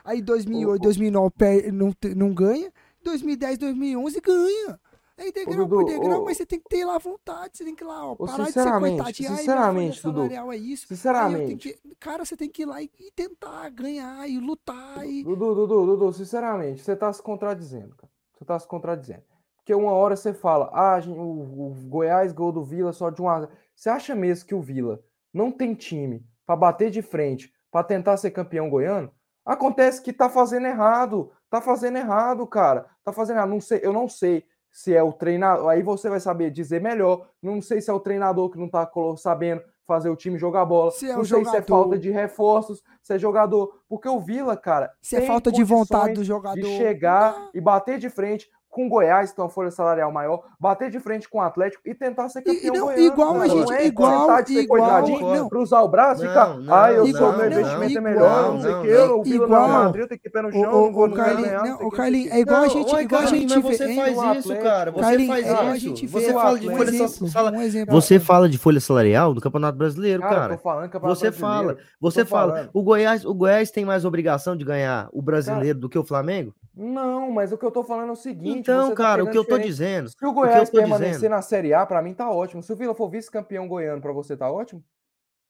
Aí 2008, 2009 per, não, não ganha. 2010, 2011 ganha. É degrau Ô, por degrau, mas você tem que ter lá vontade, você tem que ir lá, ó, parar de ser coitadinho. Sinceramente, Dudu. É isso. Sinceramente. Que, cara, você tem que ir lá e, e, tentar ganhar e lutar. E... Dudu, Dudu, Dudu, sinceramente, você tá se contradizendo, cara. Você tá se contradizendo. Porque uma hora você fala, ah, o, o Goiás gol do Vila só de uma. Você acha mesmo que o Vila não tem time para bater de frente, para tentar ser campeão goiano? Acontece que tá fazendo errado. Tá fazendo errado, cara. Tá fazendo errado. Não sei, eu não sei se é o treinador. Aí você vai saber dizer melhor. Não sei se é o treinador que não tá sabendo fazer o time jogar bola. Se é não sei jogador. se é falta de reforços, se é jogador. Porque o Vila, cara. Se é falta de vontade do jogador. De chegar e bater de frente com o Goiás, que tem uma folha salarial maior, bater de frente com o Atlético e tentar ser campeão e, não, goiano, Igual cara. a gente, é igual, igual, não, cruzar o braço e ficar, não, ah, eu sou, meu investimento é melhor, não sei o que, o Vila não Madrid tem que ir pé no chão, o, o, o Carlinhos, o Carlinhos, é igual a gente, igual a gente vê, você faz isso, cara, você faz isso, você fala de folha salarial, você fala de folha salarial do Campeonato Brasileiro, cara, você fala, você fala, o Goiás, o Goiás tem mais obrigação de ganhar o Brasileiro do que o Flamengo? Não, mas o que eu tô falando é o seguinte. Então, tá cara, tá o que eu tô dizendo. Se o Goiás o permanecer dizendo. na Série A, pra mim tá ótimo. Se o Vila for vice-campeão goiano, pra você tá ótimo?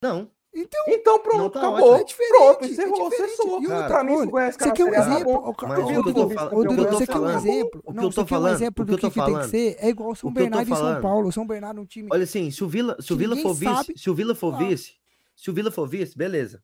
Não. Então, então pronto, tá acabou. Ótimo. É diferente, pronto, encerrou, é cessou. Cara, pra mim, se o Goiás Você quer um exemplo? O que eu tô falando. Você quer um exemplo? O que eu tô falando. um exemplo do que, tem que ser? É igual o São Bernardo e São Paulo. O São Bernardo é um time. Olha assim, se o Vila, se o Vila for vice, se o Vila for vice, se o Vila for vice, beleza.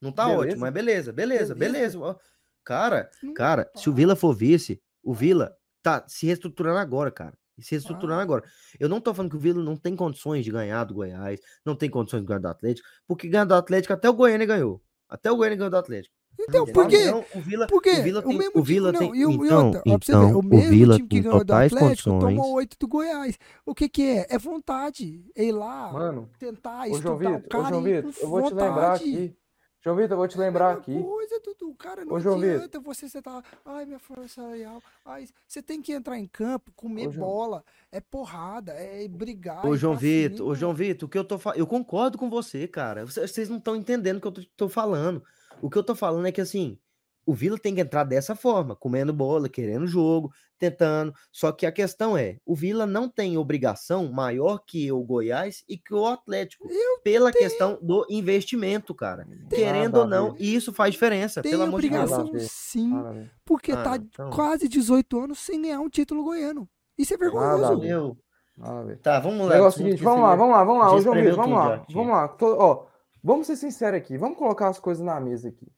Não tá ótimo, mas beleza, beleza, beleza. Cara, cara, se o Vila for vice, o Vila tá se reestruturando agora, cara. Se reestruturando agora. Eu não tô falando que o Vila não tem condições de ganhar do Goiás, não tem condições de ganhar do Atlético, porque ganhar do Atlético até o Goiânia ganhou. Até o Goiânia ganhou do Atlético. Então, por quê? Então, o Vila, por quê? O Vila tem. O, o Vila tem. Não, então, então, então o, o Vila time que ganhou do Atlético condições. tomou oito do Goiás. O que que é? É vontade. É ir lá, Mano, tentar estudar Vitor, o cara. Ô, João Vitor, eu vou te lembrar aqui. João Vitor, eu vou te lembrar aqui. Coisa, Dudu, cara, não Ô, João adianta Vitor. você, você tá, ai, minha força salarial. Ai, você tem que entrar em campo, comer Ô, bola, é porrada, é brigar. Ô, João Vitor, ô, João Vitor, o que eu tô falando, eu concordo com você, cara. Vocês não estão entendendo o que eu tô, tô falando. O que eu tô falando é que, assim, o Vila tem que entrar dessa forma, comendo bola, querendo jogo, tentando. Só que a questão é, o Vila não tem obrigação maior que o Goiás e que o Atlético, Eu pela tenho. questão do investimento, cara. Querendo ou não, e isso faz diferença, tem pelo amor de Deus. obrigação sim, porque ah, tá então... quase 18 anos sem ganhar um título goiano. Isso é vergonhoso. Meu. Tá, vamos lá. É o seguinte, vamos lá, vamos lá, vamos lá, João Vitor, vamos lá, vamos lá. Tô, ó, vamos ser sinceros aqui, vamos colocar as coisas na mesa aqui.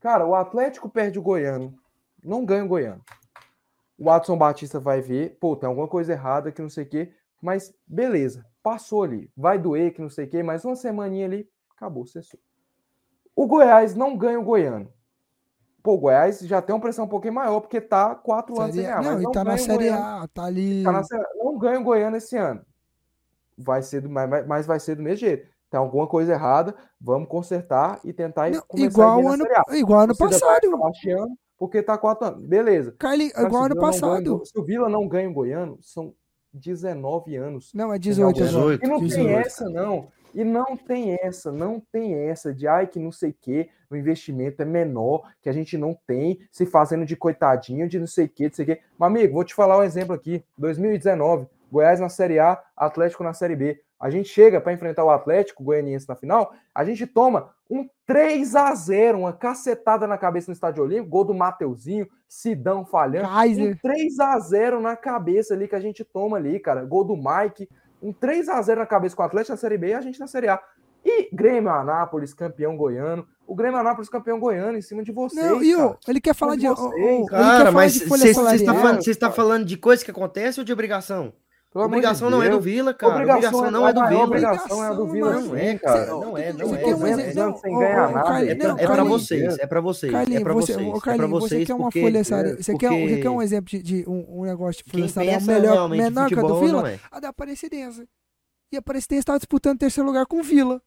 Cara, o Atlético perde o Goiano. Não ganha o Goiano. O Watson Batista vai ver, pô, tem alguma coisa errada que não sei o quê. Mas beleza, passou ali. Vai doer que não sei o quê, mas uma semaninha ali, acabou, cessou. O Goiás não ganha o Goiano. Pô, o Goiás já tem uma pressão um pouquinho maior, porque tá quatro série anos sem ganhar. Não, ele tá na Série A, tá ali. Tá na, não ganha o Goiano esse ano. Vai ser do, mas, mas vai ser do mesmo jeito tem alguma coisa errada, vamos consertar e tentar não, igual ano, igual ano passado. Tá porque tá quatro anos. Beleza. Carly, igual ano passado. Ganha, se o Vila não ganha o Goiano, são 19 anos. Não, é 18. 18 e não 18. tem essa, não. E não tem essa, não tem essa de ai que não sei o que, o investimento é menor, que a gente não tem, se fazendo de coitadinho, de não sei o que, de sei o que. Mas, amigo, vou te falar um exemplo aqui. 2019, Goiás na Série A, Atlético na Série B. A gente chega para enfrentar o Atlético Goianiense na final, a gente toma um 3 a 0 uma cacetada na cabeça no Estádio Olímpico, gol do Mateuzinho, Sidão falhando. Kaiser. Um 3 a 0 na cabeça ali que a gente toma ali, cara. Gol do Mike. Um 3 a 0 na cabeça com o Atlético na Série B e a gente na Série A. E Grêmio Anápolis, campeão goiano. O Grêmio Anápolis, campeão goiano, em cima de vocês. Não, e o, ele quer falar de. Vocês, cara, mas você está falando, falando de coisa que acontece ou de obrigação? Pelo obrigação de não é do Vila, cara. Obrigação, obrigação não é do Vila. Obrigação é do Vila, não é, cara. Não é, não é. Não sem ganhar nada. É pra vocês, é pra vocês. É pra vocês. É pra vocês. Você quer uma folha Você quer um exemplo de um negócio de folha salarial melhor, menor que a do Vila? A da Aparecidense. E a Aparecidense estava disputando terceiro lugar com o Vila.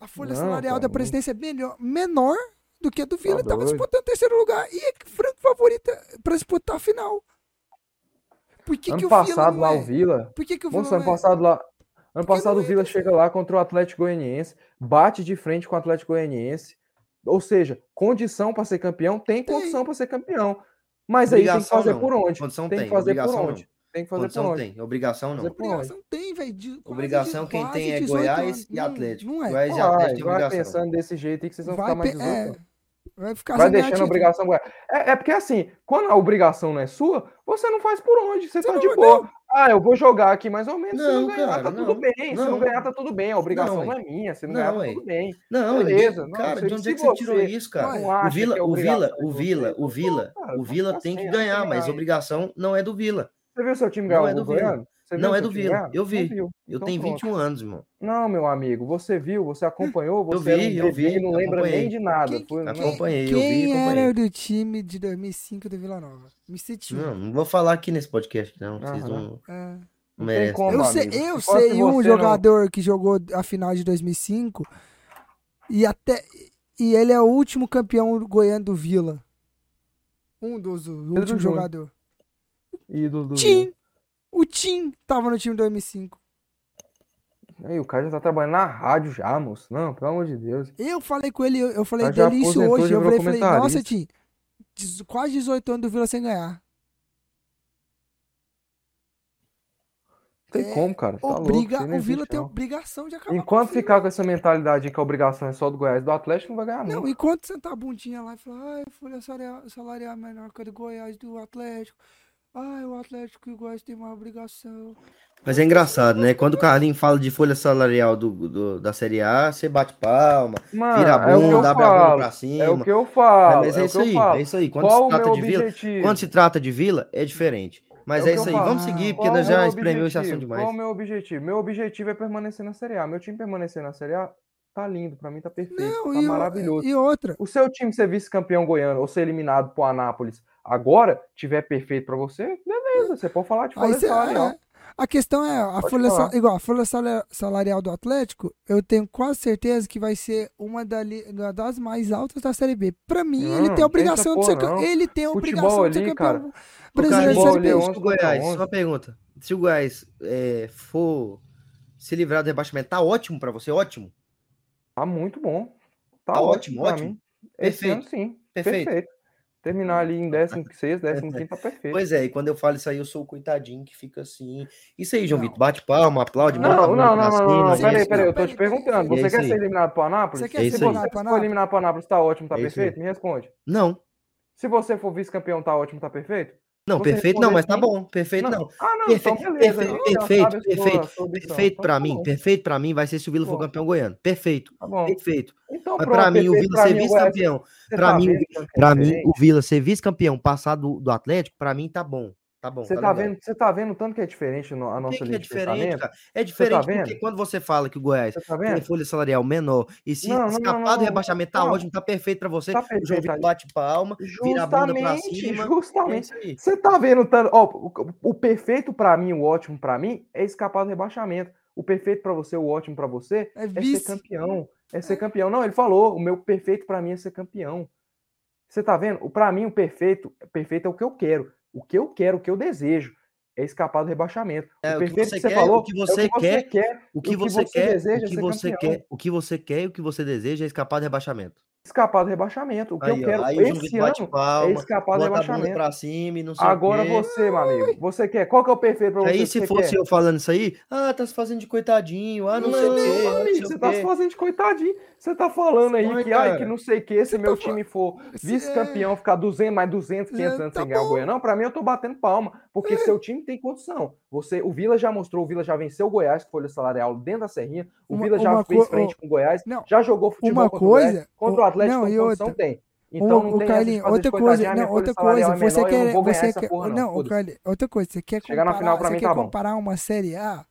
A folha salarial da Presidência é melhor, menor do que a do Vila. Estava disputando terceiro lugar e é franco favorita para disputar a final. Por que ano que o passado Vila lá não o é? Vila. Por que que o Vila Moço, ano não é? passado lá. Ano Por que passado não o é, Vila moço? chega lá contra o Atlético Goianiense, bate de frente com o Atlético Goianiense. Ou seja, condição para ser campeão, tem Tem. condição para ser campeão. Mas aí tem que Obrigação fazer não. por onde? Condição Tem tem, que fazer por obrigação onde? não. Tem que fazer por Condição onde? tem, obrigação não. Fazer por onde? Obrigação tem, velho. Obrigação quem tem é 18 Goiás anos. e Não, Atlético. Não é. Goiás e Vai, Atlético tem vai obrigação. pensando desse jeito aí que vocês vão Vai, ficar mais pe- 18 é. Vai ficar Vai deixando a obrigação. É, é porque assim, quando a obrigação não é sua, você não faz por onde. Você, Você tá não- de boa. Ah, eu vou jogar aqui mais ou menos. se Não, não ganhar, cara, tá não. tudo bem. Se não Não. ganhar, tá tudo bem. A obrigação Não, não, é minha. Se não, Não, ganhar, tá tudo bem. Não, Beleza, não, cara, de onde é que você tirou isso, cara? não O Vila, é o Vila, o Vila, o Vila, o Vila tá tem que ganhar, mas obrigação não é do Vila. Você viu seu time Não ganhar é o do gol Vila. goiano? Você Não é do Vila. Eu vi. Eu Então tenho pronto. 21 anos, irmão. Não, meu amigo, você viu, você acompanhou, Eu você era um vi, eu vi, e não lembra acompanhei. nem de nada. Quem- Foi. Acompanhei, eu vi, Quem acompanhei. era do time de 2005 do Vila Nova? Me um. Não, não vou falar aqui nesse podcast, não. Vocês não, É. não como. Eu sei, amigo, eu sei um você, não- jogador que jogou a final de 2005 e até e ele é o último campeão goiano do Vila. Um dos o último Júnior. jogador. Ídolo do Tim. O Tim tava no time de 2005. Aí, o cara já tá trabalhando na rádio já, moço. Não, pelo amor de Deus. Eu falei com ele, eu eu falei dele isso hoje. Eu falei, falei, nossa. Tim, quase 18 anos do Vila sem ganhar. Não tem É, como, cara. Tá Obriga, louco, o Vila tem obrigação de acabar Enquanto com o Vila. ficar com essa mentalidade que a obrigação é só do Goiás e do Atlético, não vai ganhar Não, nunca. enquanto sentar a bundinha lá e falar, ai, folha salarial, salarial menor que a do Goiás do Atlético. Ai, o Atlético e o Goiás tem uma obrigação. Mas é engraçado, né? Quando o Carlinhos fala de folha salarial do, do- da Série A, você bate palma, Mano, vira a é o bunda, abre a bunda falo. pra É o cima. que eu falo. Mas é, o isso aí, falo. é isso aí. Quando Qual se o trata de Vila, quando se trata de Vila, é diferente. Mas É o é, isso aí, vamos falo. seguir, porque Qual nós o já meu espremeu esse assunto objetivo? demais. Qual o meu objetivo? Meu objetivo é permanecer na Série A. Meu time permanecer na Série A tá lindo, pra mim tá perfeito, Não, tá e, o- maravilhoso. e outra. O seu time ser vice-campeão goiano ou ser eliminado pro Anápolis agora, tiver perfeito pra você, beleza, você pode falar de Aí folha cê- salarial. é, a questão é, a Pode folha, sal- igual, a folha sala- salarial do Atlético, eu tenho quase certeza que vai ser uma dali- uma das mais altas da Série B. Pra mim, Não, ele tem a obrigação de ser não. ele tem a Futebol obrigação de ser ali, campeão brasileiro de Série B. Leão, se o Goiás, só uma pergunta. Se o Goiás é, for se livrar do rebaixamento, tá ótimo pra você? Ótimo? Tá muito bom. Tá, Tá ótimo, ótimo, Perfeito. ano, sim. Perfeito. Perfeito. Terminar ali em 16, 15 tá perfeito. Pois é, e quando eu falo isso aí, eu sou o coitadinho que fica assim. Isso aí, João Vitor, bate palma, aplaude, Não, bota não, não, não, não, cima, não, peraí, peraí, eu tô te perguntando. É Você quer ser eliminado pro Anápolis? Você quer ser eliminado pro for Anápolis? eliminado pro Anápolis, tá ótimo, tá É perfeito? Me responde. Não, Se você for vice-campeão, tá ótimo, tá perfeito? Não, Você perfeito não, mas tá bom, perfeito não. Ah, não, Perfeito, então beleza. perfeito, já perfeito, perfeito. Perfeito Então pra tá mim, perfeito pra mim vai ser se o Vila for campeão goiano. Perfeito, Tá bom. perfeito. Então Mas pronto, pra mim, o perfeito Vila ser vice-campeão, pra tá mim, é pra mim, diferente? o Vila ser vice-campeão passado do, do Atlético, pra mim tá bom. Tá bom, Você tá tá, vendo, você tá vendo tanto que é diferente no- a nossa que, que linha é de diferente, cara? É diferente porque vendo? quando você fala que o Goiás tá tem folha salarial menor e se Não, escapar não, não, do rebaixamento tá não. ótimo, tá perfeito pra você. Tá o João perfeito Vitor ali. bate palma, vira a bunda pra cima. É justamente. Você tá vendo tanto. Ó, o, o perfeito pra mim, o ótimo pra mim, é escapar do rebaixamento. O perfeito pra você, o ótimo pra você, É é ser campeão. É ser campeão. Não, ele falou, o meu perfeito pra mim é ser campeão. Você tá vendo? O Pra mim, o perfeito, perfeito é o que eu quero. O que eu quero, o que eu desejo é escapar do rebaixamento. É, o o que você que você quer, falou o que você é o que você quer, quer. O que você quer, o que você quer, o que você quer e o que você deseja é escapar do rebaixamento. Escapar do rebaixamento. O que Aí, eu quero aí o esse ano é palma, escapar do rebaixamento. pra cima não sei Agora o quê. você, meu amigo, você quer? Qual que é o perfeito pra você? Aí O que se fosse quer? eu falando isso aí, ah, tá se fazendo de coitadinho, ah, não, sei o quê, ah, não amigo, você o tá quê. se fazendo de coitadinho. Você tá falando aí Mas, que, ai, cara, que não sei o que, se você meu tá time for vice-campeão, ficar 200, mais 200, 500 É, anos tá sem ganhar o. Goiás. Não, pra mim eu tô batendo palma, porque seu time tem condição. Você, o Vila já mostrou, o Vila já venceu o Goiás, com folha salarial dentro da Serrinha, o Uma- Vila já fez frente com o Goiás, Não, já jogou futebol uma contra o Goiás, coisa- contra o o- Atlético, não, e outra. tem. Então, Então o, não o fazer outra coisa, ah, não, outra coisa, é você menor, quer, você quer, porra, não, não, o foda-se. Carlinhos, outra coisa, você quer Chegar comparar, final você mim quer tá bom. comparar uma Série A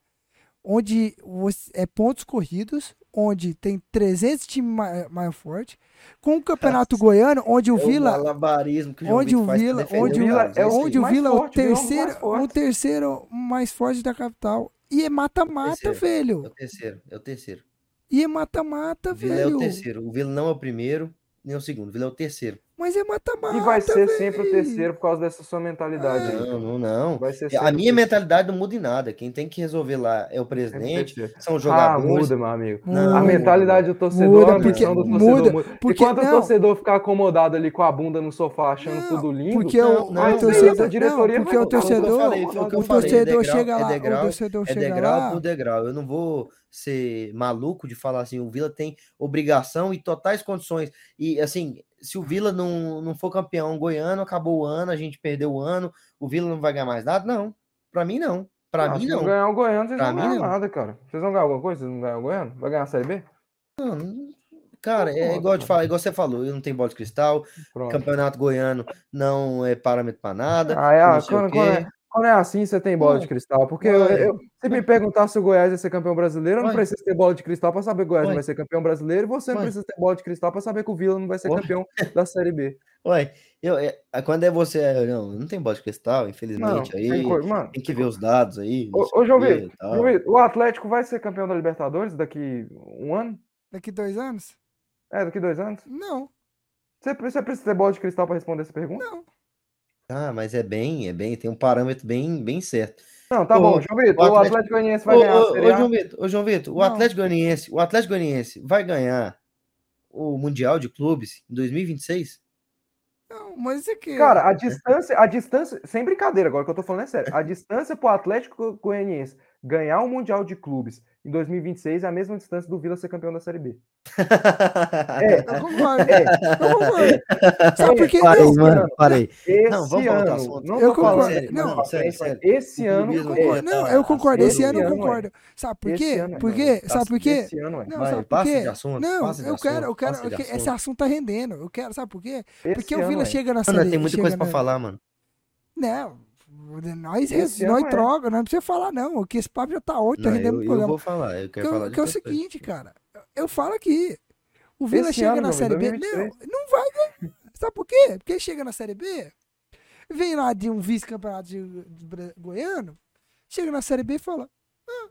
onde você, é pontos corridos, onde tem 300 times mais, mais fortes, com o Campeonato Goiano, onde o É o Vila, malabarismo que o onde o Vila, onde o, Vila é o onde o Vila é o forte, terceiro, o terceiro mais forte da capital. E é mata-mata, Terceiro. É velho. o terceiro, é o terceiro. E é mata-mata, O Vila é o velho. terceiro. O Vila não é o primeiro, nem o segundo. O Vila é o terceiro. Mas é mata-mata. E vai ser véi. sempre o terceiro por causa dessa sua mentalidade aí. Não, não, não. Vai ser A minha mentalidade não muda em nada. Quem tem que resolver lá é o presidente, terceiro. são os Ah, jogadores. muda, meu amigo. Não, a mentalidade do torcedor, Muda, a porque- do torcedor muda, muda. porque- e quando não. o torcedor ficar acomodado ali com a bunda no sofá, achando Não, tudo lindo, Porque o, não, o não, torcedor, não, a diretoria não, porque vai o eu torcedor, falei, foi o é torcedor chega é lá, degrau- o torcedor É degrau lá. por degrau. Eu não vou ser maluco de falar assim, o Vila tem obrigação e totais condições. E assim, se o Vila não, não for campeão goiano, acabou o ano, a gente perdeu o ano, o Vila não vai ganhar mais nada? Não. Pra mim, não. Pra Ah, mim, se não. ganhar o Goiano, vocês Pra não mim, ganham não. nada, cara. Vocês vão ganhar alguma coisa? Vocês não ganham o Goiano? Vai ganhar a Série B? Não, não- Cara, é igual, te cara. falo, igual você falou, eu não tenho bola de cristal, Pronto. campeonato goiano não é parâmetro pra nada. Ah, é, ah, quando, quando é, quando é assim, você tem bola de Não, cristal. Porque eu, eu- se me perguntar se o Goiás vai ser campeão brasileiro, eu não preciso ter bola de cristal para saber que o Goiás não Ué. vai ser campeão brasileiro, e você não precisa ter bola de cristal para saber que o Vila não vai ser Ué. campeão da Série B. Ué, eu, é, quando é você, é, não, não tem bola de cristal, Não, infelizmente, aí tem coisa. Mano, tem que ver os dados aí. não Ô, ô. João Vitor, o Atlético vai ser campeão da Libertadores daqui um ano? Daqui dois anos? É, daqui dois anos? Não, Você, você precisa ter bola de cristal para responder essa pergunta? não. Ah, mas é bem, é bem, tem um parâmetro bem, bem certo. Não, tá Ô, bom, João Vitor, o o Atlético- Goianiense vai Ô, ganhar ô, ô? João Vitor, ô, João Vitor, o Não. Atlético Goianiense, o Atlético Goianiense vai ganhar o Mundial de Clubes em 2026? Não, mas isso aqui. Cara, a distância, a distância, sem brincadeira, agora que eu tô falando é sério, a distância pro Atlético Goianiense ganhar o Mundial de Clubes em 2026 é a mesma distância do Vila ser campeão da Série B. É, eu concordo. é. Eu concordo. Sabe por quê? Parei, Não, mano, parei. Esse Não, vamos ano, outro assunto. não Eu concordo. de- Não, sério, esse- sério. Esse O ano, eu é, concordo. Não, tá- eu concordo. Esse esse ano eu ano é. concordo. Sabe por Esse quê? ano é. Por quê? Tá- Sabe por quê? esse ano é. Não, Vai, sabe por passa quê? de assunto, Não, passa de eu quero, eu quero. eu esse assunto. tá rendendo. Eu quero, sabe por quê? Esse Porque o ano Vila é. chega na Mano, série. tem muita coisa pra falar, mano. Não, nós, Esse nós ano é. troca, não precisa falar, não. Que esse papo já tá ótimo, tá Não, rendendo eu, o eu programa. vou falar, eu Que, quero é o- falar que é o seguinte, cara. Eu falo aqui. O Vila Esse chega ano, na João Série B. Vitor, Não, 2023. não vai ganhar. Sabe por quê? Porque chega na Série B, vem lá de um vice-campeonato de, de goiano, chega na Série B e fala: Ah,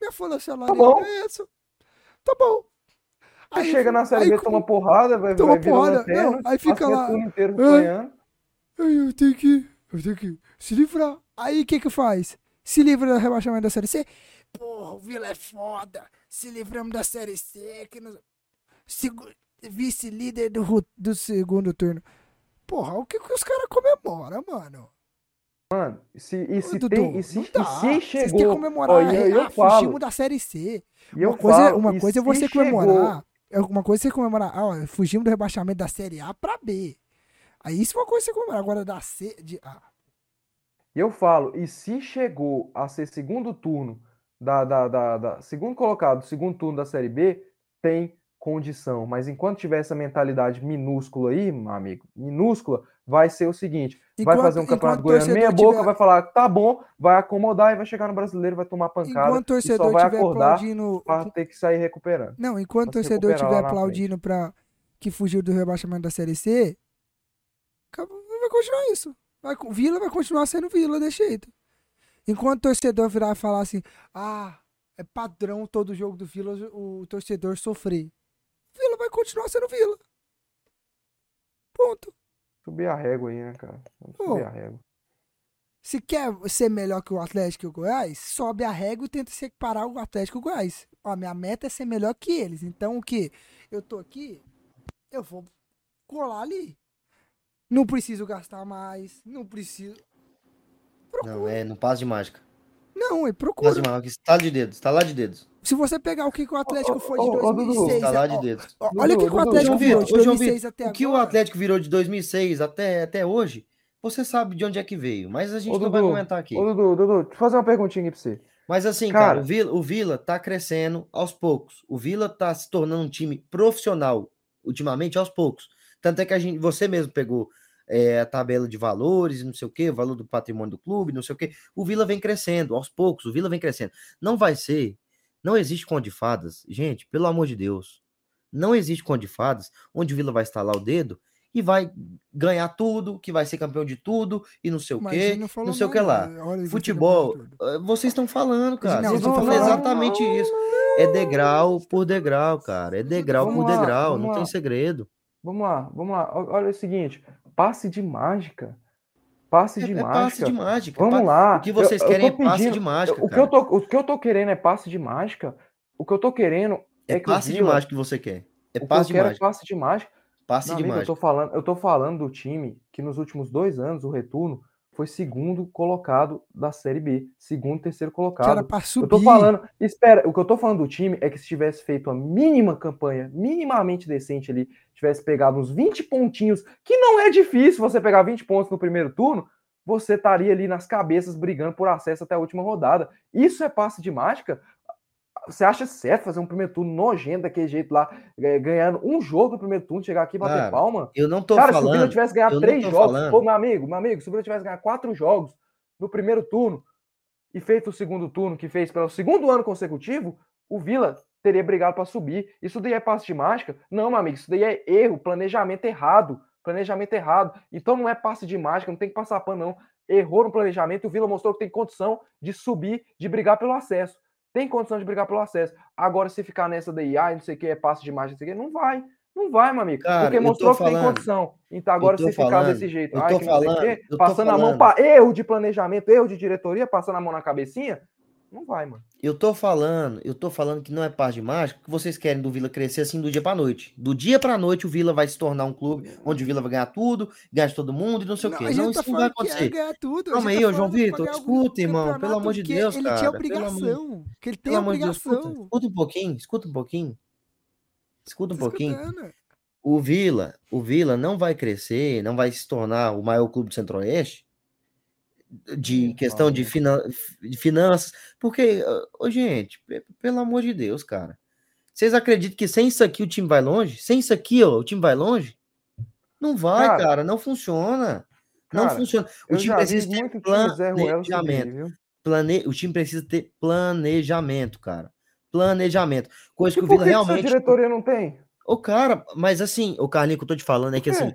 minha folha salarial bom. é essa. Tá bom. Aí chega na Série aí B, toma porrada, vai, Toma vai porrada, lanterna, não, aí fica o lá, turno inteiro "Ai, sonhando. Aí eu tenho que. Eu tenho que se livrar. Aí o que que faz? Se livra do rebaixamento da Série C? Porra, o Vila é foda. Se livramos da Série C. Que nos... Vice-líder do, do segundo turno. Porra, o que que os caras comemoram, mano? Mano, se, e se Ô, tem, Dudu, e se, não e dá. se Vocês chegou, têm que comemorar. e eu, eu ah, fugimos da Série C. e eu uma coisa, falo, uma e coisa é se você chegou- comemorar. É uma coisa é você comemorar. Ah, ó, fugimos do rebaixamento da Série A pra B. Aí isso é uma coisa que você comemorar. Agora da C. De, ah, E eu falo, e se chegou a ser segundo turno da, da, da, da- segundo colocado, segundo turno da Série B, tem condição. Mas enquanto tiver essa mentalidade minúscula aí, meu amigo, minúscula, vai ser o seguinte: vai Enquanto- fazer um campeonato goiano meia boca, tiver- vai falar, tá bom, vai acomodar e vai chegar no brasileiro, vai tomar pancada enquanto o e só torcedor vai acordar aplaudindo. para ter que sair recuperando. Não, enquanto o torcedor estiver aplaudindo pra que fugiu do rebaixamento da Série C, vai continuar isso. Vai, Vila vai continuar sendo Vila desse jeito. Enquanto o torcedor virar e falar assim, ah, é padrão todo jogo do Vila o, torcedor sofrer. Vila vai continuar sendo Vila. Ponto. Subir a régua aí, né, cara? Vamos subir a régua. Se quer ser melhor que o Atlético e o Goiás, sobe a régua e tenta separar o Atlético e o Goiás. Ó, minha meta é ser melhor que eles. Então o que? Eu tô aqui, eu vou colar ali. Não preciso gastar mais, não preciso. Não, é, não passa de mágica. Não, é Passa procura. de mágica. Estala de dedos, estalar de dedos. Se você pegar o que, que o Atlético Ô, foi de ô, ô, Dudu, 2006, Estalar ó, de dedos. olha o que, que o Atlético virou de ô, João 2006 até O que o agora. Atlético virou de 2006 até, até hoje, você sabe de onde é que veio, mas a gente não vai Dudu, comentar aqui. Ô, Dudu, Dudu, deixa eu fazer uma perguntinha aqui pra você. Mas assim, cara, Cara- o, Vila, o Vila tá crescendo aos poucos. O Vila tá se tornando um time profissional ultimamente aos poucos. Tanto é que a gente, você mesmo pegou é, a tabela de valores, não sei o quê, o valor do patrimônio do clube, não sei o quê. O Vila vem crescendo aos poucos, o Vila vem crescendo. Não vai ser, não existe conto de fadas, gente, pelo amor de Deus. Não existe conto de fadas onde o Vila vai estalar o dedo e vai ganhar tudo, que vai ser campeão de tudo e não sei o quê, não falou sei o que lá. Futebol, eh, vocês estão falando, cara. Não, Vocês estão não, falando não, exatamente isso. É degrau por degrau, cara. É degrau Vamos por lá, degrau, não tem lá. segredo. Vamos lá, vamos lá. Olha o seguinte, passe de mágica. Passe de é, mágica. É passe de mágica. Vamos lá. O que vocês eu, querem eu é passe de mágica. O que, eu tô, o que eu tô querendo é passe de mágica. O que eu tô querendo é, é que passe Vila, de mágica que você quer. É passe de quero mágica. é passe de mágica. Passe Meu de amigo, mágica. Eu tô, falando, eu tô falando do time que nos últimos dois anos, o retorno, foi segundo colocado da Série B. Segundo, terceiro colocado. Que era pra subir. Eu tô falando, espera, o que eu tô falando do time é que se tivesse feito a mínima campanha, minimamente decente ali, tivesse pegado uns 20 pontinhos, que não é difícil você pegar 20 pontos no primeiro turno, você estaria ali nas cabeças brigando por acesso até a última rodada. Isso é passe de mágica? Você acha certo fazer um primeiro turno nojento daquele jeito lá, ganhando um jogo no primeiro turno, chegar aqui e bater Cara, palma? Eu não tô Cara, falando. se o Vila tivesse ganhado três jogos, falando. pô, meu amigo, meu amigo, se o Vila tivesse ganhado quatro jogos no primeiro turno e feito o segundo turno que fez pelo segundo ano consecutivo, o Vila teria brigado para subir. Isso daí é passe de mágica? Não, meu amigo, isso daí é erro, planejamento errado. Planejamento errado. Então não é passe de mágica, não tem que passar pano, não. Errou no planejamento o Vila mostrou que tem condição de subir, de brigar pelo acesso. Tem condição de brigar pelo acesso. Agora, se ficar nessa daí, não sei o que, é passe de mágica, não sei o que, não vai. Não vai, meu amigo. Cara, porque mostrou que tem falando- condição. Então, agora, se ficar falando- desse jeito, ai, tô que não sei o falando- quê, passando a mão falando. para erro de planejamento, erro de diretoria, passando a mão na cabecinha, não vai, mano. Eu tô falando, eu tô falando que não é passe de mágica, que vocês querem do Vila crescer assim do dia pra noite. Do dia pra noite o Vila vai se tornar um clube onde o Vila vai ganhar tudo, ganhar de todo mundo e não sei o quê. Não, tá isso não vai ia acontecer. tudo. Calma aí, tá João Vitor, escuta, irmão, pelo amor de Deus, ele cara, tinha pelo amor de- obrigação. Que ele tem Pelo amor de Deus, obrigação. escuta, escuta um pouquinho, escuta um pouquinho. Escuta um Tô pouquinho. escutando. O Vila, o Vila não vai crescer, não vai se tornar o maior clube do Centro-Oeste de questão de, finan de finanças, porque, ô, gente, pe- pelo amor de Deus, cara. Vocês acreditam que sem isso aqui o time vai longe? Sem isso aqui, ó, o time vai longe? Não vai, Cara, cara, não funciona. não cara, funciona. O time precisa ter planejamento. Plane... O time precisa ter planejamento, cara. Planejamento. Coisa E que o Vila que, realmente. diretoria não tem? Ô, cara, mas assim, o Carlinho que eu tô te falando é que assim,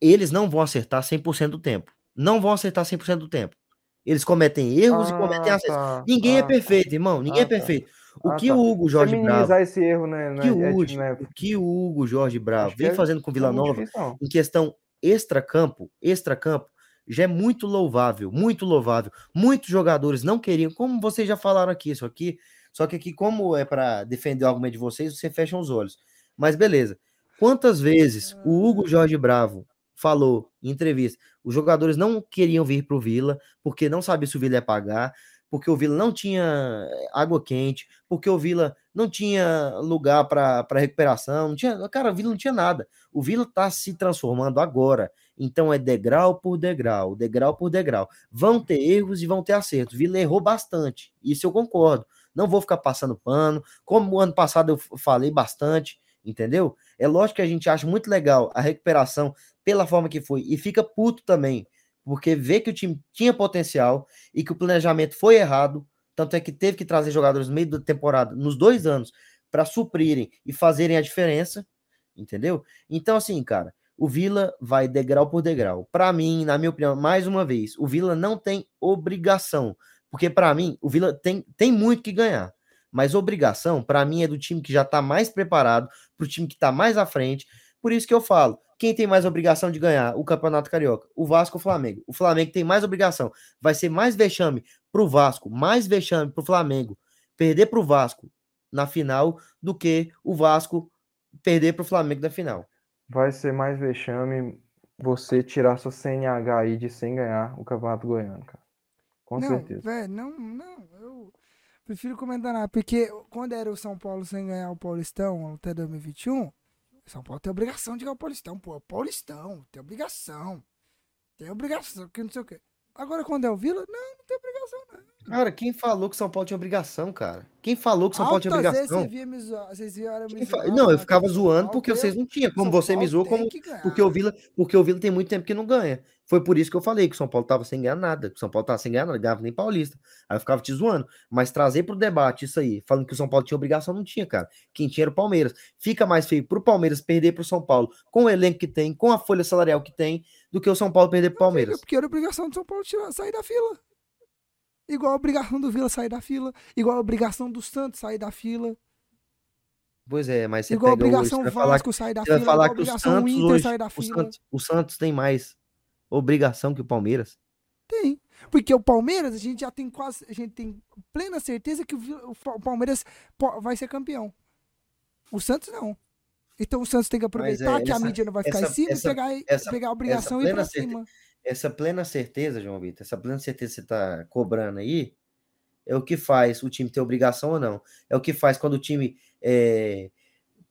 eles não vão acertar 100% do tempo. Não vão acertar 100% do tempo. Eles cometem erros e cometem Ah, acertos. tá. Ninguém Ah, é perfeito, irmão. Ninguém Ah, é tá. perfeito. O Ah, que tá. o Hugo Jorge Bravo, minimizar esse erro, né? o né, que o, é, Hugo, né, o que o Hugo Jorge Bravo vem é- fazendo com o Vila é Nova difícil, em questão extracampo, extracampo, já é muito louvável, muito louvável. Muitos jogadores não queriam, como vocês já falaram aqui, isso aqui, só que aqui, como é para defender o argumento de vocês, você fecha os olhos. Mas beleza. Quantas vezes o Hugo Jorge Bravo falou em entrevista, os jogadores não queriam vir para o Vila, porque não sabia se o Vila ia pagar, porque o Vila não tinha eh, água quente, porque o Vila não tinha lugar para recuperação, não tinha, cara, o Vila não tinha nada. O Vila está se transformando agora. Então é degrau por degrau, degrau por degrau. Vão ter erros e vão ter acertos. Vila errou bastante. Isso eu concordo. Não vou ficar passando pano. Como o ano passado eu falei bastante, entendeu? É lógico que a gente acha muito legal a recuperação pela forma que foi e fica puto também, porque vê que o time tinha potencial e que o planejamento foi errado. Tanto é que teve que trazer jogadores no meio da temporada, nos dois anos, para suprirem e fazerem a diferença, entendeu? Então, assim, cara, o Vila vai degrau por degrau. Para mim, na minha opinião, mais uma vez, o Vila não tem obrigação, porque para mim o Vila tem, tem muito que ganhar. Mas obrigação, para mim, é do time que já tá mais preparado, pro time que tá mais à frente. Por isso que eu falo, quem tem mais obrigação de ganhar o Campeonato Carioca? O Vasco ou o Flamengo? O Flamengo tem mais obrigação. Vai ser mais vexame pro Vasco, mais vexame pro Flamengo perder pro Vasco na final do que o Vasco perder pro Flamengo na final. Vai ser mais vexame você tirar sua CNH aí de sem ganhar o Campeonato Goiano, cara. Com não, certeza. velho, não, não, eu prefiro comentar nada, porque quando era o São Paulo sem ganhar o Paulistão até 2021, o São Paulo tem obrigação de ganhar o Paulistão, pô, Paulistão, tem obrigação, tem obrigação, que não sei o quê. Agora quando é o Vila, não, não tem obrigação não. Cara, quem falou que São Paulo tinha obrigação, cara? Quem falou que São Paulo tinha obrigação? vocês vieram me fa- Não, eu ficava zoando porque vocês não tinham, como você me zoou, como porque o Vila, porque o Vila tem muito tempo que não ganha. Foi por isso que eu falei que o São Paulo tava sem ganhar nada, que o São Paulo tava sem ganhar nada, ganhava nem paulista. Aí eu ficava te zoando, mas trazer pro debate isso aí, falando que o São Paulo tinha obrigação, não tinha, cara. Quem tinha era o Palmeiras. Fica mais feio pro Palmeiras perder pro São Paulo, com o elenco que tem, com a folha salarial que tem, do que o São Paulo perder pro Palmeiras. Porque era obrigação do São Paulo tirar, sair da fila. Igual a obrigação do Vila sair da fila. Igual a obrigação do Santos sair da fila. Pois é, mas você Igual a pega hoje, obrigação você vai falar, Vasco sair da você vai fila, falar igual a que o obrigação Santos Inter hoje, sair da o fila. Santos, o Santos tem mais obrigação que o Palmeiras. Tem. Porque o Palmeiras, a gente já tem quase. A gente tem plena certeza que o, o o Palmeiras vai ser campeão. O Santos não. Então o Santos tem que aproveitar é, que a essa- mídia não vai ficar essa- em cima essa- e pegar, essa- pegar a obrigação e ir pra cima. Essa plena certeza, João Vitor, essa plena certeza que você está cobrando aí, é o que faz o time ter obrigação ou não. É o que faz quando o time é,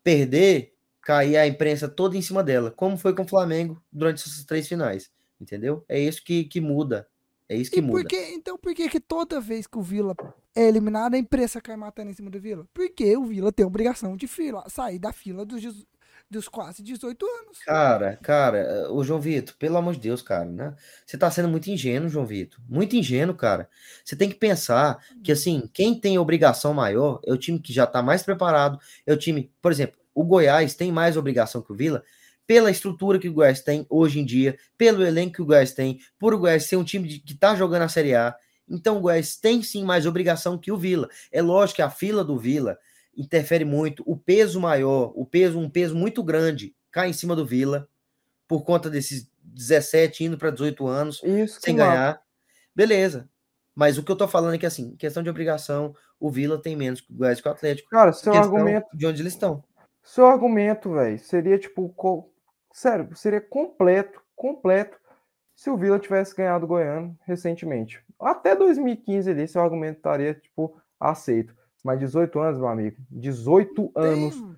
perder, cair a imprensa toda em cima dela, como foi com o Flamengo durante essas três finais. Entendeu? É isso que, que muda. É isso que E muda. por que, então por que, que toda vez que o Vila é eliminado, a imprensa cai matando em cima do Vila? Porque o Vila tem obrigação de fila, sair da fila dos, dos quase 18 anos. Cara, cara, o João Vitor, pelo amor de Deus, cara, né? Você tá sendo muito ingênuo, João Vitor. Muito ingênuo, cara. Você tem que pensar que, assim, quem tem obrigação maior é o time que já tá mais preparado. É o time, por exemplo, o Goiás tem mais obrigação que o Vila pela estrutura que o Goiás tem hoje em dia, pelo elenco que o Goiás tem, por o Goiás ser um time de- que tá jogando a Série A. Então o Goiás tem sim mais obrigação que o Vila. É lógico que a fila do Vila interfere muito, o peso maior, o peso, um peso muito grande, cai em cima do Vila, por conta desses 17 indo para 18 anos, Isso sem ganhar. Beleza. Mas o que eu tô falando é que, assim, questão de obrigação, o Vila tem menos que o Goiás que o Atlético. Cara, seu argumento, de onde eles estão. seu argumento, velho, seria tipo, co- sério, seria completo, completo, se o Vila tivesse ganhado o Goiano recentemente. Até 2015 ali, seu argumento estaria, tipo, aceito. Mas 18 anos, meu amigo, 18 anos Tem-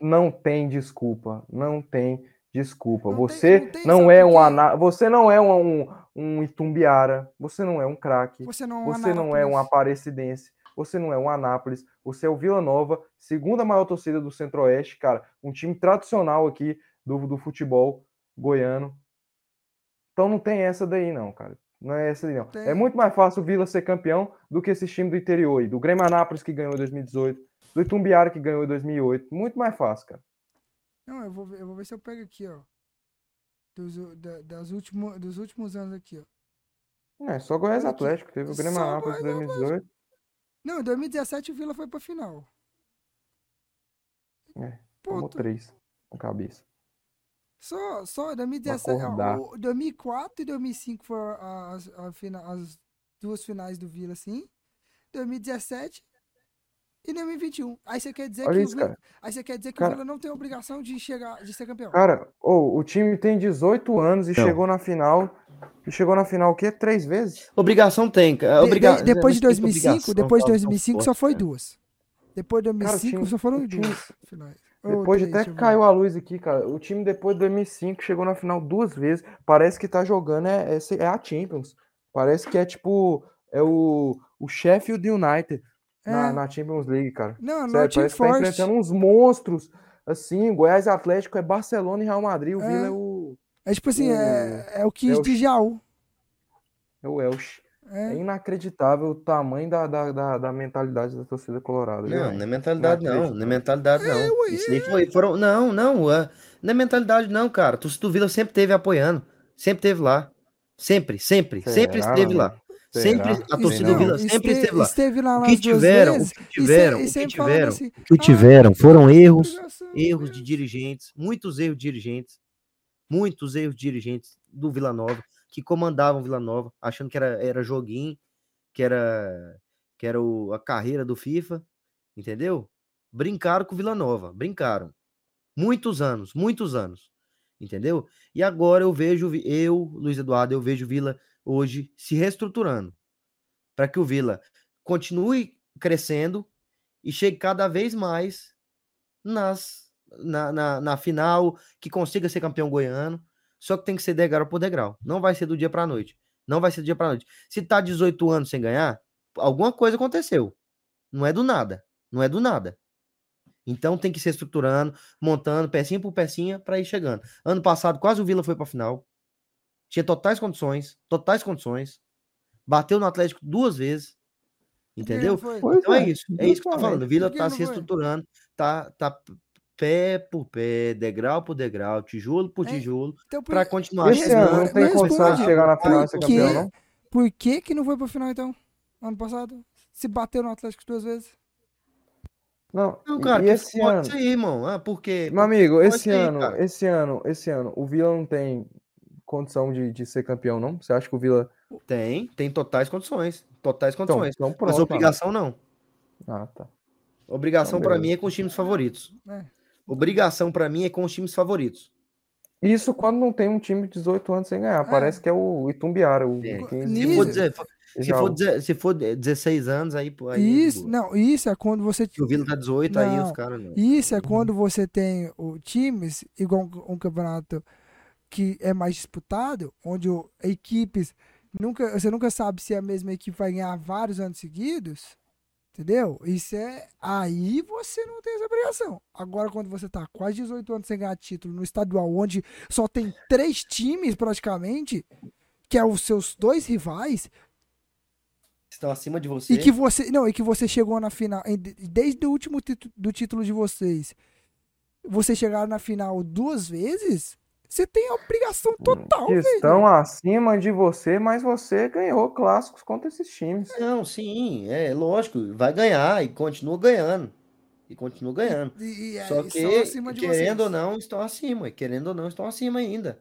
não tem desculpa, não tem desculpa. Não tem- você não tem, não sabe é um ana... você não é um, um, um Itumbiara, você não é um craque, Você não, você não é um Aparecidense, você não é um Anápolis, você é o Vila Nova, segunda maior torcida do Centro-Oeste, cara, um time tradicional aqui do, do futebol goiano. Então não tem essa daí não, cara. Não é essa não. É Tem. muito mais fácil o Vila ser campeão do que esse time do interior aí, do Grêmio Anápolis que ganhou em 2018, do Itumbiara que ganhou em 2008. Muito mais fácil, cara. Não, eu vou, ver- eu vou ver se eu pego aqui, ó. Dos, da- das último, dos últimos anos aqui, ó. É, só Goiás. Atlético, teve o Grêmio Só Anápolis em Goiás 2018. Não, em 2017 o Vila foi pra final. É, Pô, Tomou tu- três com cabeça. Só, só 2017. acordar. ó, o 2004 e 2005 foram as, as duas finais do Vila, assim. 2017 e 2021. Aí você quer dizer Olha que isso, o Vila, cara. aí você quer dizer que Cara- o Vila não tem obrigação de chegar, de ser campeão. Cara, ô, o time tem 18 anos e Não. chegou na final. E chegou na final o quê? Três vezes? Obrigação tem, cara. De- Obriga... de- depois de sei se 2005, obrigação depois de é um tão 2005 só foi cara. duas. Depois de Cara, o 2005 time- só foram duas finais. Depois de até que ver. caiu a luz aqui, cara. O time depois de 2005 chegou na final duas vezes. Parece que tá jogando é, é, é a Champions. Parece que é tipo é o, o Sheffield United na, É. na Champions League, cara. Não, não é Sério, parece que tá enfrentando uns monstros. Assim, Goiás Atlético é Barcelona e Real Madrid. O É. Vila é o, É tipo assim, é, é o Kid é o- de Jaú. é o Elche. É É. inacreditável o tamanho da, da, da, da mentalidade da torcida colorada. viu, Não, não é mentalidade, não. Não é mentalidade, não. ué, Isso daí foi, foram. Não, não. é- Não é mentalidade, não, cara. Tu, tu Vila sempre teve apoiando. Sempre teve lá. Sempre, sempre. sempre Será, esteve meu lá. Sempre Será? a torcida do Vila sempre esteve lá. Esteve lá O nas que tiveram, o que e se- tiveram, e o que sempre tiveram, assim, o que "Ah, tiveram foram erros, erros de obrigação." dirigentes, muitos erros de dirigentes, muitos erros de dirigentes do Vila Nova que comandavam Vila Nova, achando que era, era joguinho, que era que era o- a carreira do FIFA, entendeu? Brincaram com Vila Nova, brincaram. Muitos anos, muitos anos. Entendeu? E agora eu vejo, eu, Luiz Eduardo, eu vejo Vila hoje se reestruturando para que o Vila continue crescendo e chegue cada vez mais nas, na, na, na final, que consiga ser campeão goiano. Só que tem que ser degrau por degrau. Não vai ser do dia para a noite. Não vai ser do dia para a noite. Se tá 18 anos sem ganhar, alguma coisa aconteceu. Não é do nada. Não é do nada. Então tem que ser estruturando, montando pecinha por pecinha para ir chegando. Ano passado quase o Vila foi para final. Tinha totais condições, totais condições. Bateu no Atlético duas vezes. Entendeu? Então é isso, é isso que eu tô falando. O Vila Por que tá se reestruturando, tá, tá pé por pé, degrau por degrau, tijolo por É, tijolo, Então, para continuar Esse ano não tem me condição de chegar na final e ser Por campeão, quê? não? por que que não foi pra final, então? Ano passado? Se bateu no Atlético duas vezes? Não, Não, cara, e esse é ano, isso aí, irmão. Ah, por quê? meu amigo, é esse ano, cara. esse ano, esse ano, o Vila não tem condição de, de ser campeão, não? Você acha que o Vila. Tem, tem totais condições. Totais Então, condições. então Mas pronto. obrigação não. Ah, tá. Obrigação Então, pra beleza. mim é com os times favoritos. É. Obrigação pra mim é com os times favoritos. Isso quando não tem um time de 18 anos sem ganhar. É. Parece que é o Itumbiara, o É. 15 Se for, dizer- se for, dizer- se for 16 anos, aí, aí Isso, boa. não, isso é quando você Se o Vila tá 18, aí os Não. caras não. Isso Uhum. é quando você tem o times, igual um, um campeonato que é mais disputado, onde o- equipes nunca, você nunca sabe se a mesma equipe vai ganhar vários anos seguidos, entendeu? Isso é aí você não tem essa obrigação. Agora quando você tá quase 18 anos sem ganhar título no estadual, onde só tem três times praticamente, que é os seus dois rivais, Estão acima de você. e que você. Não, e que você chegou na final. Desde o último título do título de vocês. Você chegaram na final duas vezes. Você tem a obrigação total, que velho. estão acima de você, mas você ganhou clássicos contra esses times. Não, sim, é lógico. Vai ganhar e continua ganhando. E continua ganhando. E, e, Só e que, são acima de querendo ou não, estão acima. Querendo ou não, estão acima ainda.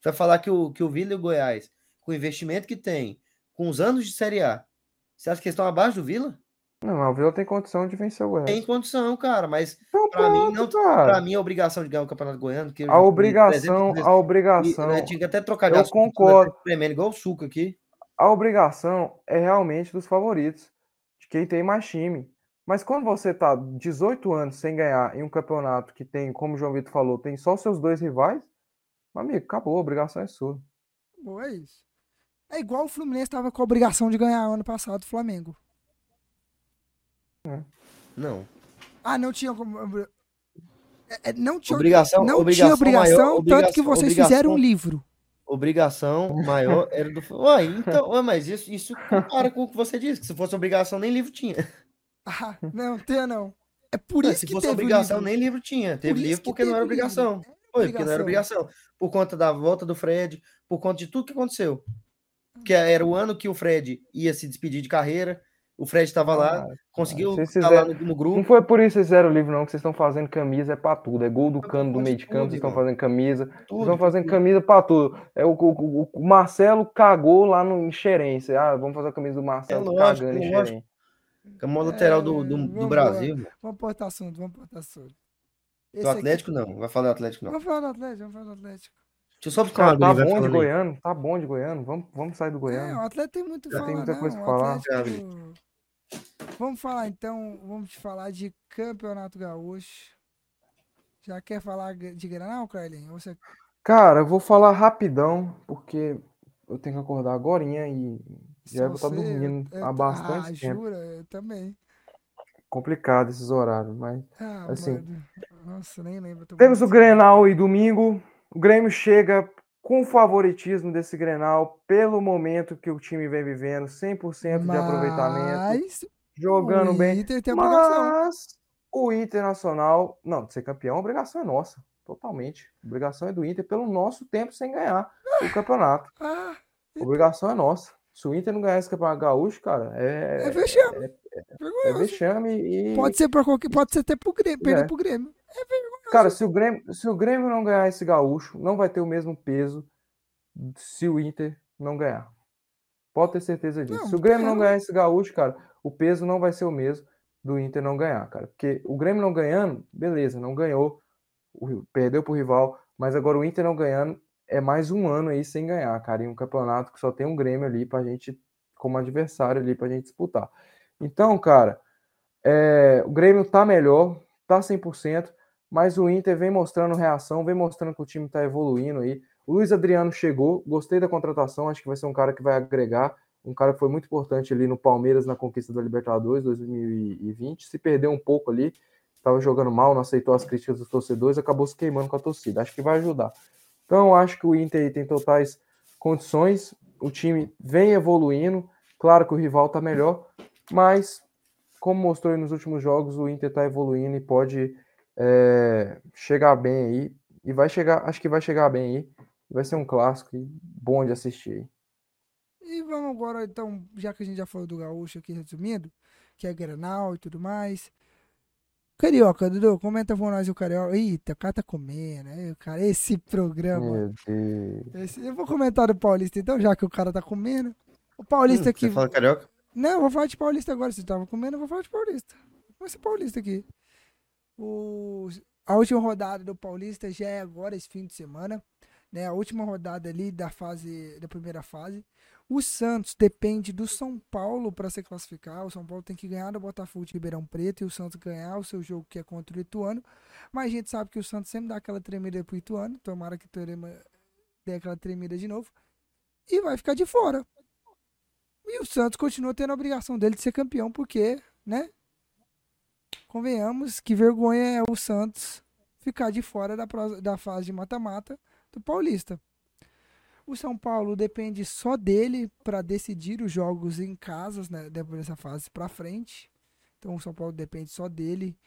Você vai falar que o, que o Vila e o Goiás, com o investimento que tem, com os anos de Série A, você acha que eles estão abaixo do Vila? Não, o Vila tem condição de vencer o Goiás. Tem condição, cara, mas Então pra mim, pronto, não, cara. pra mim a obrigação de ganhar o Campeonato Goiano, que A obrigação, 300 vezes, a e, obrigação, né, tinha que até trocar de eu assunto, concordo. né, tremendo igual o suco aqui. a obrigação é realmente dos favoritos, de quem tem mais time. Mas quando você tá 18 anos sem ganhar em um campeonato que tem, como o João Vitor falou, tem só os seus dois rivais, meu amigo, acabou, a obrigação é sua. É isso. É igual o Fluminense tava com a obrigação de ganhar ano passado o Flamengo. Não. Ah, não tinha como. É, é, não tinha Obrigação, não obrigação tinha obrigação, maior, tanto que vocês fizeram um livro. Obrigação maior era do. Ué, então, ué, mas isso, isso compara com o que você disse, que se fosse obrigação, nem livro tinha. Ah, não, tem não. É por isso se que fosse teve o obrigação, livro. nem livro tinha. Teve Por livro que porque não era teve livro. obrigação. Era Foi, porque não era obrigação. Por conta da volta do Fred, por conta de tudo que aconteceu. Que era o ano que o Fred ia se despedir de carreira. O Fred estava lá, Ah, conseguiu estar lá no, no Não grupo. foi por isso que vocês fizeram o livro, não, que vocês estão fazendo camisa, é pra tudo. É gol do cano do meio de campo, vocês estão fazendo camisa. Vocês Tudo, estão fazendo tudo. camisa pra tudo. É, o, o- o Marcelo cagou lá no em. Ah, vamos fazer a camisa do Marcelo É lógico, cagando em. Que é o maior lateral do, do, do vambora. Brasil. Vamos portar assunto, vamos portar assunto. Do Esse aqui- Atlético, não. Vai falar do Atlético, não. Vamos falar do Atlético, vamos falar do Atlético. Deixa eu só buscar uma tá bom de. Goiano, tá bom de Goiano. Vamos, vamos sair do É, Goiano. o Atlético tem muito Já falar, tem muita não, coisa pra o falar. Atlético- Vamos falar então, vamos te falar de Campeonato Gaúcho. Já quer falar de Granal, Carlinhos? Você... Cara, eu vou falar rapidão, porque eu tenho que acordar agora e já vou estar você- dormindo eu- há ah, bastante tempo. jura? Eu também. Complicado esses horários, mas. Ah, Assim, mano. Nossa, nem lembro. Temos o Grenal e domingo. O Grêmio chega com favoritismo desse Grenal pelo momento que o time vem vivendo, 100% de aproveitamento, Mas jogando o bem. Inter tem obrigação. Mas o Internacional, não, de ser campeão, a obrigação é nossa, totalmente. A obrigação é do Inter pelo nosso tempo sem ganhar o campeonato. Ah, A obrigação é nossa. Se o Inter não ganhar esse campeonato gaúcho, cara, é é, vexame. é Vergonhoso. vexame e. Pode ser para qualquer, pode ser até pro Grêmio, perder É. pro Grêmio. Cara, se o, Grêmio, se o Grêmio não ganhar esse gaúcho, não vai ter o mesmo peso se o Inter não ganhar. Pode ter certeza disso. Não, se o Grêmio não é. ganhar esse gaúcho, cara, o peso não vai ser o mesmo do Inter não ganhar, cara. Porque o Grêmio não ganhando, beleza, não ganhou, perdeu pro rival, mas agora o Inter não ganhando é mais um ano aí sem ganhar, cara, em um campeonato que só tem um Grêmio ali pra gente, como adversário ali pra gente disputar. Então, cara, é, o Grêmio tá melhor, tá 100%, mas o Inter vem mostrando reação, vem mostrando que o time tá evoluindo aí. O Luiz Adriano chegou, gostei da contratação, acho que vai ser um cara que vai agregar, um cara que foi muito importante ali no Palmeiras na conquista da Libertadores 2020. Se perdeu um pouco ali, estava jogando mal, não aceitou as críticas dos torcedores, acabou se queimando com a torcida. Acho que vai ajudar. Então, acho que o Inter tem totais condições, o time vem evoluindo. Claro que o rival tá melhor, mas como mostrou nos últimos jogos, o Inter tá evoluindo e pode é, chegar bem aí. E vai chegar, acho que vai chegar bem aí. Vai ser um clássico e bom de assistir aí. E vamos agora, então, já que a gente já falou do Gaúcho aqui resumindo, que é Granal e tudo mais. Carioca, Dudu, comenta com nós o Carioca. Eita, o cara tá comendo, né? Cara, esse programa. Esse- eu vou comentar do Paulista, então, já que o cara tá comendo. O Paulista Hum, aqui. Você fala carioca? Não, eu vou falar de Paulista agora. Se tava comendo, eu vou falar de Paulista. Vai ser Paulista aqui. O... A última rodada do Paulista já é agora, esse fim de semana. Né? A última rodada ali da fase da primeira fase. O Santos depende do São Paulo para se classificar. O São Paulo tem que ganhar do Botafogo de Ribeirão Preto e o Santos ganhar o seu jogo que é contra o Ituano. Mas a gente sabe que o Santos sempre dá aquela tremida pro Ituano. Tomara que o Torema dê aquela tremida de novo. E vai ficar de fora. E o Santos continua tendo a obrigação dele de ser campeão, porque, né? Convenhamos que vergonha é o Santos ficar de fora da, da fase de mata-mata do Paulista. O São Paulo depende só dele para decidir os jogos em casas, né? Depois dessa fase para frente. Então o São Paulo depende só dele,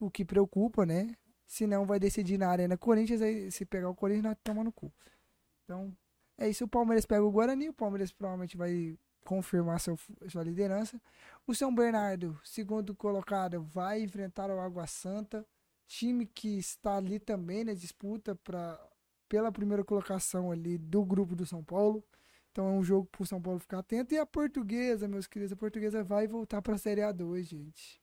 o que preocupa, né? Se não, vai decidir na Arena Corinthians, aí se pegar o Corinthians, nós toma no cu. Então, é isso. O Palmeiras pega o Guarani, o Palmeiras provavelmente vai confirmar seu, sua liderança. O São Bernardo, segundo colocado, vai enfrentar o Água Santa, time que está ali também na disputa pra, pela primeira colocação ali do grupo do São Paulo. Então é um jogo para o São Paulo ficar atento. E a portuguesa, meus queridos, a portuguesa vai voltar para a Série A2, gente.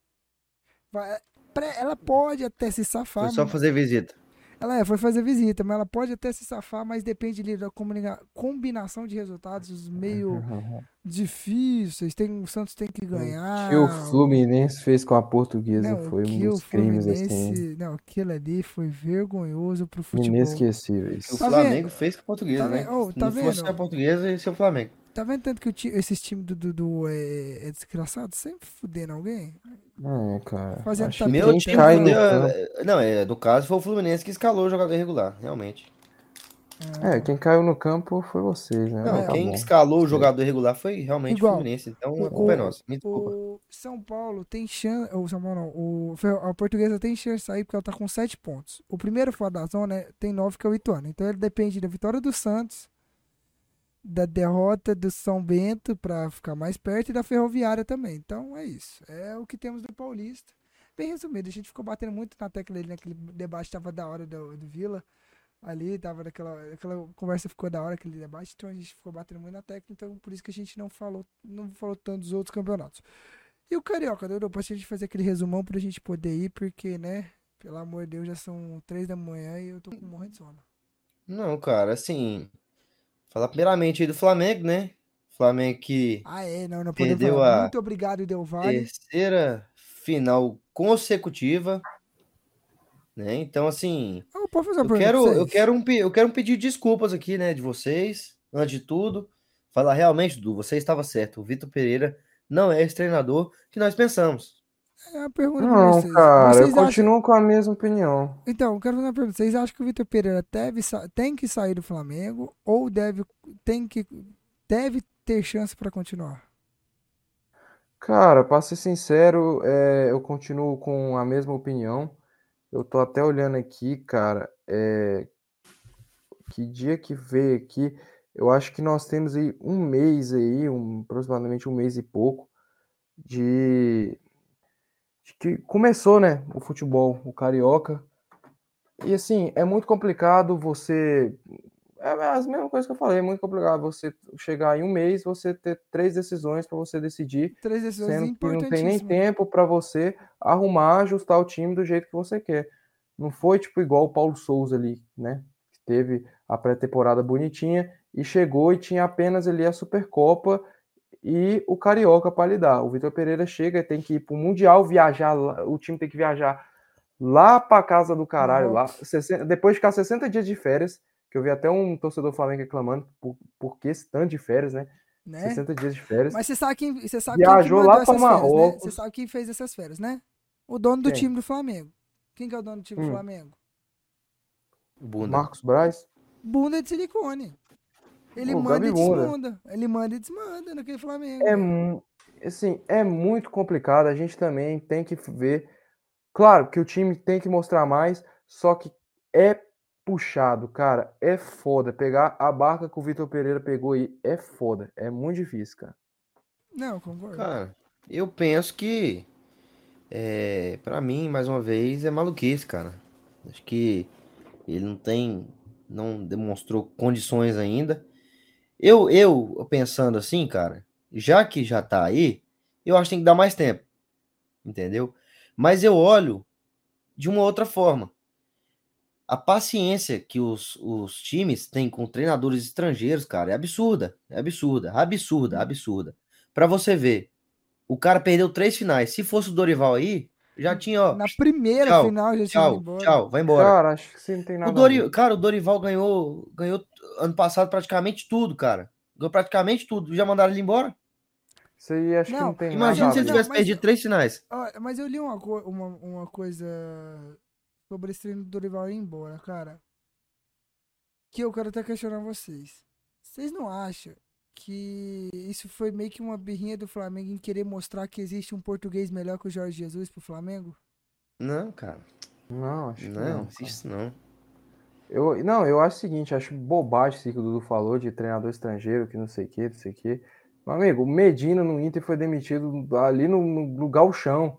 Vai- pré- ela pode até se safar. Foi só fazer visita. Ela é, foi fazer visita, mas ela pode até se safar, mas depende ali da combinação de resultados meio difíceis. Tem, o Santos tem que ganhar. O que o Fluminense fez com a portuguesa Não, foi um dos crimes assim, Fluminense- Não, aquilo ali foi vergonhoso pro futebol. inesquecíveis. O Tá Flamengo fez com o português, Tá né? Se tá não fosse a portuguesa, ia ser o Flamengo. Tá vendo tanto que o ti- esses times do Dudu é, é desgraçado? Sempre fudendo alguém. É, cara. Fazendo Acho. Meu time cai no Não, é, no caso foi o Fluminense que escalou o jogador irregular, realmente. É, quem caiu no campo foi vocês, né? Não, Tá quem bom. escalou o jogador irregular foi realmente Igual. o Fluminense. Então O- a culpa é nossa. Me desculpa. O São Paulo tem chance. O São Paulo não. O, a portuguesa tem chance de sair porque ela tá com 7 pontos. O primeiro fora da zona é- tem 9, que é o Ituano. Então ele depende da vitória do Santos, da derrota do São Bento pra ficar mais perto e da Ferroviária também. Então é isso. É o que temos do Paulista. Bem resumido, a gente ficou batendo muito na tecla ali naquele debate, tava da hora do, do Vila. Ali, tava naquela aquela conversa ficou da hora, aquele debate, então a gente ficou batendo muito na tecla, então por isso que a gente não falou, não falou tanto dos outros campeonatos. E o Carioca, Dudu, pra gente fazer aquele resumão pra gente poder ir, porque, né, pelo amor de Deus, já são três da manhã e eu tô com morrendo de sono. Não, cara, assim. Falar primeiramente aí do Flamengo, né? Flamengo que Ah, é, não, não Perdeu a Muito obrigado, Del Valle. terceira final consecutiva, né? Então, assim, Eu eu quero, eu quero um, eu quero um pedido de desculpas aqui, né, de vocês, antes de tudo. Falar realmente, Dudu, você estava certo. O Vitor Pereira não é esse treinador que nós pensamos. É uma pergunta Não, vocês. cara, Vocês eu acham- continuo com a mesma opinião. Então, eu quero fazer uma pergunta. Vocês acham que o Vitor Pereira deve tem que sair do Flamengo ou deve, tem que, deve ter chance pra continuar? Cara, pra ser sincero, é, eu continuo com a mesma opinião. Eu tô até olhando aqui, cara, é, que dia que veio aqui, eu acho que nós temos aí um mês aí, um, aproximadamente um mês e pouco, de, que começou, né, o futebol, o carioca. E assim, é muito complicado você. É as mesmas coisas que eu falei, é muito complicado você chegar em um mês, você ter três decisões para você decidir Três decisões sendo que não tem nem importantíssimas. tempo para você arrumar, ajustar o time do jeito que você quer. Não foi tipo igual o Paulo Souza ali, né? Que teve a pré-temporada bonitinha e chegou e tinha apenas ali a Supercopa e o Carioca para lidar. O Vitor Pereira chega e tem que ir para o Mundial, viajar, lá- o time tem que viajar lá para casa do caralho, lá, 60 depois de ficar 60 dias de férias, que eu vi até um torcedor Flamengo reclamando por, por que esse tanto de férias, né? Né? 60 dias de férias. Mas você sabe quem, você sabe quem que Viajou mandou lá férias, né? Marrocos. Você sabe quem fez essas férias, né? O dono do Quem? time do Flamengo. Quem que é o dono do time do Hum. Flamengo? Bunda. Marcos Braz. Bunda de silicone. Ele O manda e né? desmanda. Ele manda e desmanda naquele Flamengo. É, mu- assim, é muito complicado. A gente também tem que ver. Claro que o time tem que mostrar mais, só que é puxado, cara. É foda. Pegar a barca que o Vitor Pereira pegou aí é foda. É muito difícil, cara. Não, concordo. Cara, eu penso que é, para mim, mais uma vez, é maluquice, cara. Acho que ele não tem, não demonstrou condições ainda. Eu, eu pensando assim, cara, já que já tá aí, eu acho que tem que dar mais tempo, entendeu? Mas eu olho de uma outra forma. A paciência que os, os times têm com treinadores estrangeiros, cara, é absurda. É absurda, absurda, absurda. Para você ver, o cara perdeu três finais. Se fosse o Dorival aí, já tinha, ó. Na primeira tchau, final já tinha Tchau, embora. tchau, vai embora. Cara, acho que você não tem nada O Dori... Cara, o Dorival ganhou, ganhou ano passado praticamente tudo, cara. Ganhou praticamente tudo. Já mandaram ele embora? Isso aí acho que Não, não tem Imagina nada se ele tivesse mas- perdido três finais. Mas eu li uma, uma, uma coisa sobre esse treino do Dorival ir embora, cara. Que eu quero até questionar vocês. Vocês não acham que isso foi meio que uma birrinha do Flamengo em querer mostrar que existe um português melhor que o Jorge Jesus pro Flamengo? Não, cara. Não, acho que Não, não. não isso não. Eu, não, eu acho o seguinte, acho bobagem isso que o Dudu falou de treinador estrangeiro, que não sei o que, não sei o que. Meu amigo, o Medina no Inter foi demitido ali no, no, no Galchão.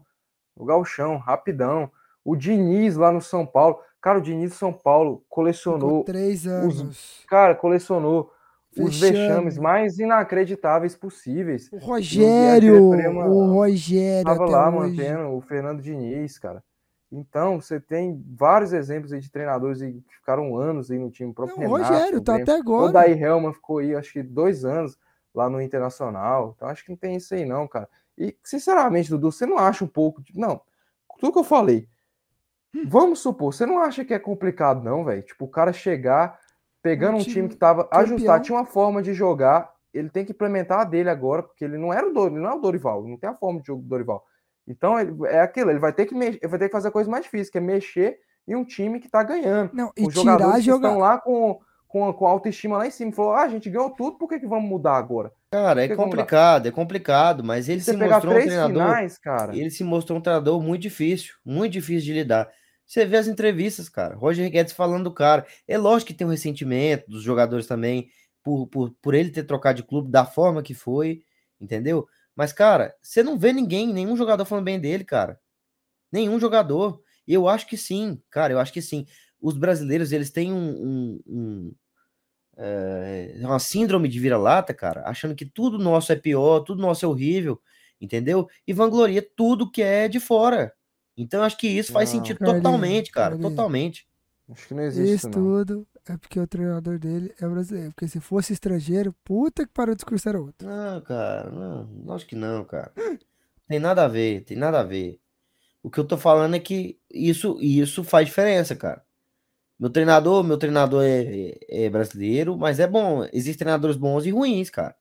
No Galchão, rapidão. O Diniz lá no São Paulo. Cara, o Diniz do São Paulo Ficou colecionou. três anos. Cara, colecionou os Vexame. vexames mais inacreditáveis possíveis. O Rogério, o Rogério Tava lá hoje. mantendo o Fernando Diniz, cara. Então, você tem vários exemplos aí de treinadores que ficaram anos aí no time. O próprio Não, o Renato, Rogério o tá até O agora. Daí Helman ficou aí, acho que dois anos lá no Internacional. Então, acho que não tem isso aí, não, cara. E, sinceramente, Dudu, você não acha um pouco. de- Não, tudo que eu falei. Hum. Vamos supor, você não acha que é complicado, não, velho? Tipo, o cara chegar, pegando Um um, time time que tava campeão. ajustado, tinha uma forma de jogar, ele tem que implementar a dele agora, porque ele não era o Dor, não é o Dorival, não tem a forma de jogo do Dorival. Então, ele- é aquilo, ele vai ter que mexer, ele vai ter que fazer a coisa mais difícil, que é mexer em um time que tá ganhando Não, e os tirar jogadores que jogar. estão lá com, com, com a autoestima lá em cima. Falou, ah, a gente ganhou tudo, por que, que vamos mudar agora? Cara, é complicado, é complicado, mas ele Você se mostrou um treinador. finais, cara. Ele se mostrou um treinador muito difícil, muito difícil de lidar. Você vê as entrevistas, cara. Roger Guedes falando do cara. É lógico que tem um ressentimento dos jogadores também, por, por, por ele ter trocado de clube da forma que foi, entendeu? Mas, cara, você não vê ninguém, nenhum jogador falando bem dele, cara. Nenhum jogador. E eu acho que sim, cara, eu acho que sim. Os brasileiros, eles têm um, um- um, é, uma síndrome de vira-lata, cara, achando que tudo nosso é pior, tudo nosso é horrível, entendeu? E vangloria tudo que é de fora. Então, eu acho que isso faz Não. sentido Carlinhos, totalmente, cara, Carlinhos. totalmente. Acho que não existe Isso isso, não. tudo é porque o treinador dele é brasileiro. Porque se fosse estrangeiro, puta que pariu, o discurso era outro. Não, cara, não, acho que não, cara. Tem nada a ver, tem nada a ver. O que eu tô falando é que isso, isso faz diferença, cara. Meu treinador, meu treinador é, é- é brasileiro, mas é bom. Existem treinadores bons e ruins, cara.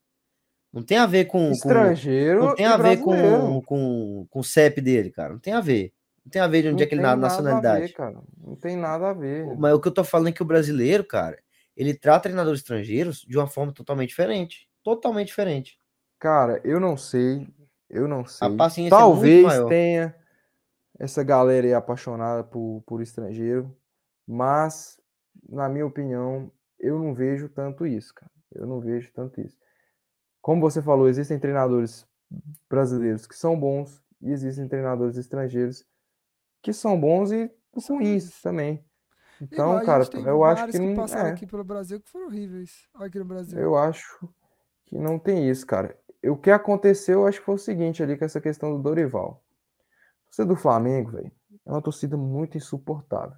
Não tem a ver com, com Estrangeiro não tem a ver brasileiro. com, com, com o CEP dele, cara. Não tem a ver. Não tem a ver de onde Não é que ele na a nacionalidade. ver, cara. Não tem nada a ver. Mas o que eu tô falando é que o brasileiro, cara, ele trata treinadores estrangeiros de uma forma totalmente diferente. Totalmente diferente. Cara, eu não sei. Eu não sei. paciência é Talvez maior. tenha essa galera aí apaixonada por, por estrangeiro, mas, na minha opinião, eu não vejo tanto isso, cara. Eu não vejo tanto isso. Como você falou, existem treinadores brasileiros que são bons e existem treinadores estrangeiros que são bons e ruins também. Então, Igual cara, eu acho que não passaram é. aqui pelo Brasil que foram horríveis. Aqui no Brasil. Eu acho que não tem isso, cara. O que aconteceu, eu acho que foi o seguinte ali com essa questão do Dorival. Torcida do Flamengo, velho, é uma torcida muito insuportável.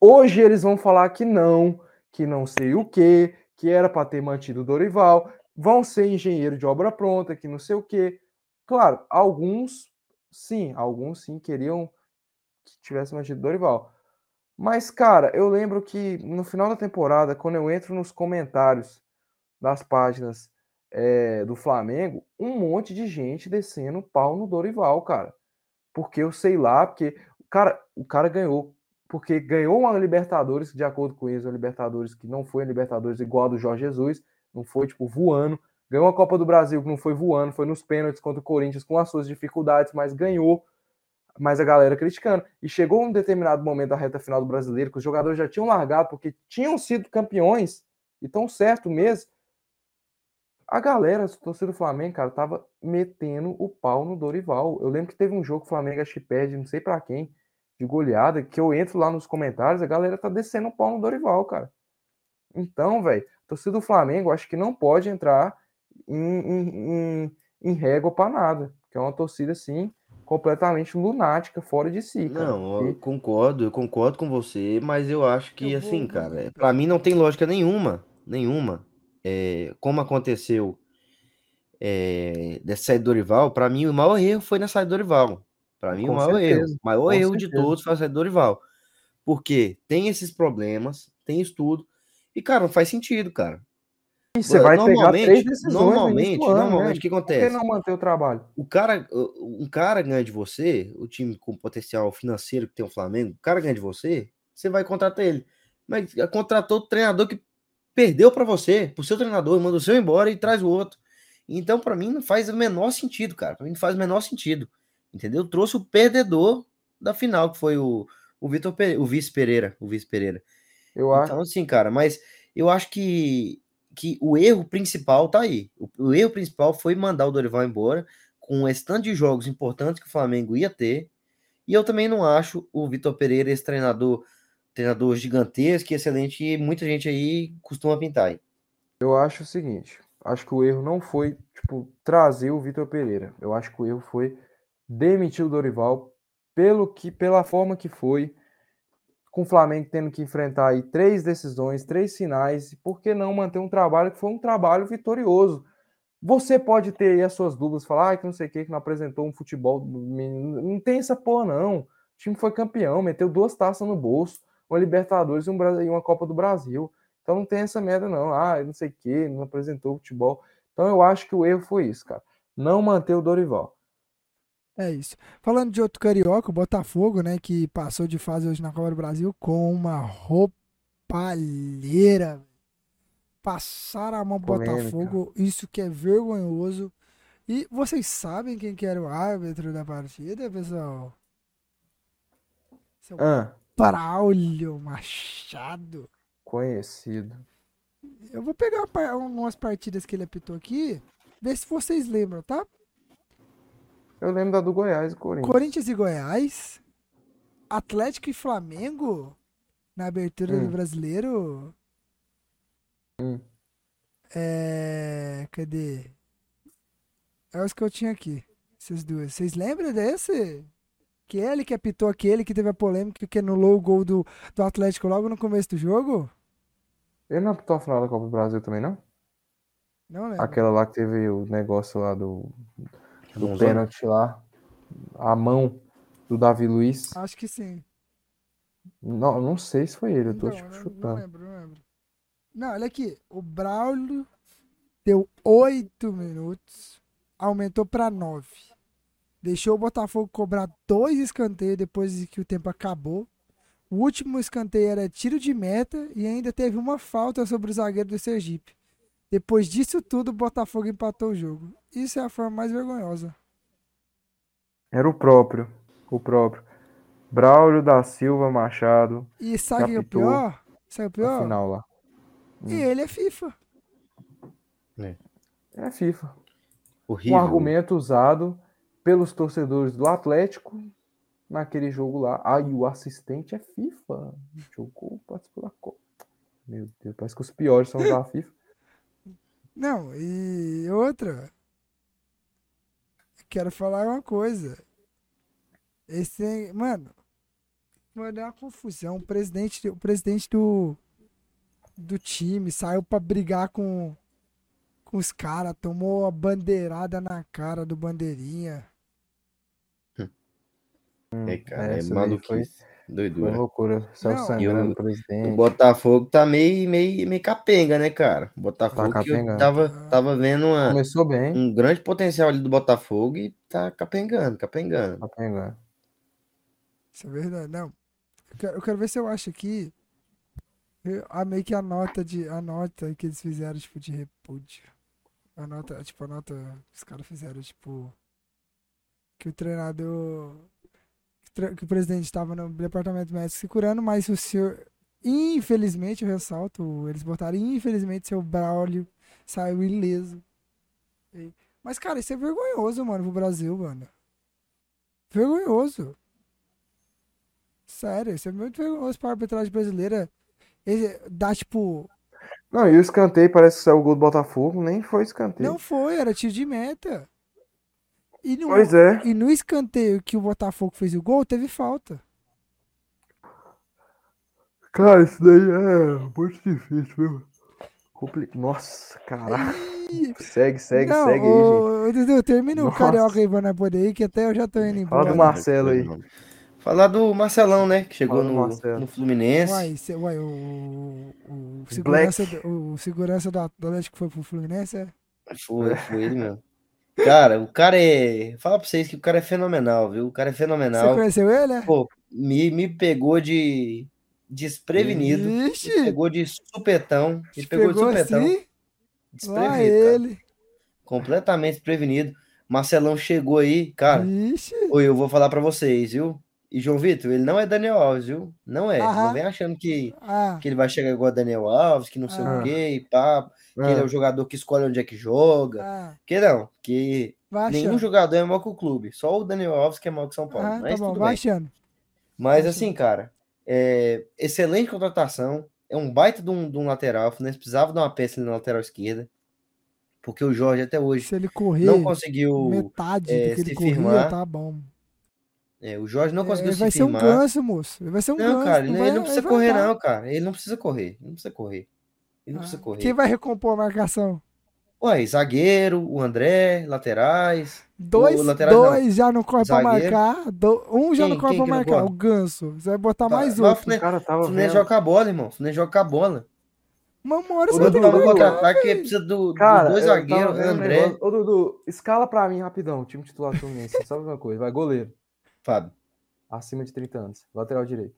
Hoje eles vão falar que não, que não sei o quê, que era para ter mantido o Dorival, vão ser engenheiro de obra pronta, que não sei o quê. Claro, alguns sim, alguns sim queriam que tivesse mantido Dorival. Mas, cara, eu lembro que no final da temporada, quando eu entro nos comentários das páginas eh, do Flamengo, um monte de gente descendo pau no Dorival, cara. Porque eu sei lá, porque cara, o cara ganhou. Porque ganhou uma Libertadores, de acordo com eles, uma Libertadores que não foi a Libertadores igual a do Jorge Jesus, não foi, tipo, voando. Ganhou a Copa do Brasil, que não foi voando, foi nos pênaltis contra o Corinthians, com as suas dificuldades, mas ganhou. Mas a galera criticando. E chegou um determinado momento da reta final do brasileiro, que os jogadores já tinham largado, porque tinham sido campeões, e tão certo mesmo. A galera, a torcida do Flamengo, cara, tava metendo o pau no Dorival. Eu lembro que teve um jogo que o Flamengo acho que perde, não sei para quem, de goleada, que eu entro lá nos comentários, a galera tá descendo o pau no Dorival, cara. Então, velho, torcida do Flamengo acho que não pode entrar em, em, em, em régua para nada, que é uma torcida assim completamente lunática, fora de si. Cara. Não, eu concordo, eu concordo com você, mas eu acho que, eu assim, vou... cara, para mim não tem lógica nenhuma, nenhuma. É, como aconteceu é, dessa saída do Dorival, para mim o maior erro foi na saída do Dorival. Para mim, com o maior certeza, erro, o maior erro certeza. de todos foi a saída do Dorival. Porque tem esses problemas, tem estudo, e, cara, não faz sentido, cara. E você vai pegar três decisões normalmente, ano, normalmente, né? o que acontece? Por que não manter o trabalho? O cara, um cara ganha de você, o time com potencial financeiro que tem o Flamengo, o cara ganha de você, você vai contratar ele. Mas contratou o treinador que perdeu para você, pro seu treinador, manda o seu embora e traz o outro. Então, para mim, não faz o menor sentido, cara. Para mim, não faz o menor sentido. Entendeu? Trouxe o perdedor da final, que foi o, o Vitor o Vice Pereira. O Vice Pereira. Eu acho. Então, assim, cara, mas eu acho que que o erro principal tá aí. O, o, erro principal foi mandar o Dorival embora com esse tanto de jogos importantes que o Flamengo ia ter. E eu também não acho o Vitor Pereira esse treinador, treinador gigantesco, excelente, e muita gente aí costuma pintar. Eu acho o seguinte, acho que o erro não foi tipo trazer o Vitor Pereira. Eu acho que o erro foi demitir o Dorival pelo que pela forma que foi com o Flamengo tendo que enfrentar aí três decisões, três finais, por que não manter um trabalho que foi um trabalho vitorioso? Você pode ter aí as suas dúvidas, falar ah, que não sei o que, que não apresentou um futebol. Não tem essa porra, não. O time foi campeão, meteu duas taças no bolso, uma Libertadores e, e uma Copa do Brasil. Então não tem essa merda, não. Ah, não sei o que, não apresentou futebol. Então eu acho que o erro foi isso, cara. Não manter o Dorival. É isso. Falando de outro carioca, o Botafogo, né, que passou de fase hoje na Copa do Brasil com uma roupalheira. Passaram a mão pro Botafogo, isso que é vergonhoso. E vocês sabem quem que era o árbitro da partida, pessoal? Seu ah. Braulio Machado. Conhecido. Eu vou pegar umas partidas que ele apitou aqui, ver se vocês lembram, tá? Eu lembro da do Goiás e Corinthians. Corinthians e Goiás. Atlético e Flamengo. Na abertura hum. do brasileiro. Hum. É. Cadê? É os que eu tinha aqui. Essas duas. Vocês lembram desse? Que ele que apitou aquele que teve a polêmica que anulou o gol do, do Atlético logo no começo do jogo? Ele não apitou a final da Copa do Brasil também, não? Não lembro. Aquela lá que teve o negócio lá do do pênalti lá. A mão do Davi Luiz. Acho que sim. Não, não sei se foi ele, eu tô não, tipo, chutando. Não lembro, não lembro. Não, olha aqui. O Braulio deu 8 minutos, aumentou para 9. Deixou o Botafogo cobrar dois escanteios depois que o tempo acabou. O último escanteio era tiro de meta e ainda teve uma falta sobre o zagueiro do Sergipe. Depois disso tudo, o Botafogo empatou o jogo. Isso é a forma mais vergonhosa. Era o próprio. O próprio. Braulio da Silva Machado. E sabe o pior? Sabe o pior? Final lá. E hum. ele é FIFA. É. é FIFA. Horrível. Um argumento usado pelos torcedores do Atlético naquele jogo lá. Ah, e o assistente é FIFA. Jogou, participou da Copa. Meu Deus, parece que os piores são da FIFA. Não, e outra. Quero falar uma coisa. Esse, mano, vai dar uma confusão. O presidente, o presidente do do time saiu para brigar com com os caras, tomou a bandeirada na cara do bandeirinha. É, cara, é maluquice. Doidura. Foi loucura. Só sangrando o, presidente. O Botafogo tá meio, meio, meio capenga, né, cara? O Botafogo tá eu tava, tava vendo uma, Começou bem. um grande potencial ali do Botafogo e tá capengando, capengando. Capengando. Isso é verdade. Não. Eu quero, eu quero ver se eu acho aqui. Eu amei que a nota de. A nota que eles fizeram, tipo, de repúdio. A nota, tipo, a nota. Os caras fizeram, tipo. Que o treinador que o presidente estava no departamento médico se curando, mas o senhor, infelizmente, eu ressalto, eles botaram, infelizmente, seu Braulio saiu ileso. Mas, cara, isso é vergonhoso, mano, pro Brasil, mano. Vergonhoso. Sério, isso é muito vergonhoso pra arbitragem brasileira. Ele dá, tipo. Não, e o escanteio parece que saiu o gol do Botafogo, nem foi escanteio. Não foi, era tiro de meta. E no, Pois é. e no escanteio que o Botafogo fez o gol, teve falta. Cara, isso daí é muito difícil, viu? Compli... Nossa, caralho. Segue, segue, não, segue aí, gente. ô, ô, Dudu, termina o Nossa. Carioca e Ivana poder aí, que até eu já tô indo embora. Fala do Marcelo aí. Falar do Marcelão, né? Que chegou no, no Fluminense. Uai, cê- uai, o, o, segurança, do- o segurança do Atlético foi pro Fluminense, é? Foi, foi ele mesmo. Cara, o cara é. Fala pra vocês que o cara é fenomenal, viu? O cara é Você fenomenal. conheceu ele, é? Pô, me, me pegou de desprevenido. Me Ixi, pegou de supetão. Me te pegou, de pegou supetão. assim? Desprevenido, ele. Completamente desprevenido. Marcelão chegou aí, cara. Ixi. Oi, eu vou falar pra vocês, viu? E João Vitor, ele não é Daniel Alves, viu? Não é. Aham. Não vem achando que, Ah, que ele vai chegar igual a Daniel Alves, que não sei Ah. o quê, e pá, que ele é Ah, o jogador que escolhe onde é que joga. ah, Que não, que vai nenhum achando. jogador é maior que o clube. Só o Daniel Alves que é maior que o São Paulo. Ah, tá Mas bom, tudo vai bem. achando. Mas Vai assim, cara, é, excelente contratação. É um baita de um, de um lateral. O Fluminense precisava de uma peça ali na lateral esquerda. Porque o Jorge até hoje Se ele correr não conseguiu. metade é, do que ele se corria, firmar. tá bom. é, o Jorge não É, conseguiu ele vai se ser um firmar. ganso, moço. Ele vai ser um Não, ganso. cara, ele, vai- ele não precisa vai correr, não, cara. Ele não precisa correr. Ele não precisa correr. Ele não Ah, precisa correr. Quem vai recompor a marcação? Ué, zagueiro, o André, laterais. Dois, lateral não. dois já não corre pra Zagueiro. marcar. do- um já Quem- não corre pra que marcar. corre? O ganso. Você vai botar Tá, mais mas o cara tava Fluminense vendo. joga a bola, irmão. O Fluminense joga com a bola. Uma hora O você vai ter que contra-ataque, velho. precisa do, Cara, dos dois zagueiros, um André. negócio. Ô, Dudu, escala pra mim rapidão. Time titular do Fluminense. Sabe uma coisa? Vai, goleiro. Fábio. Acima de 30 anos. Lateral direito.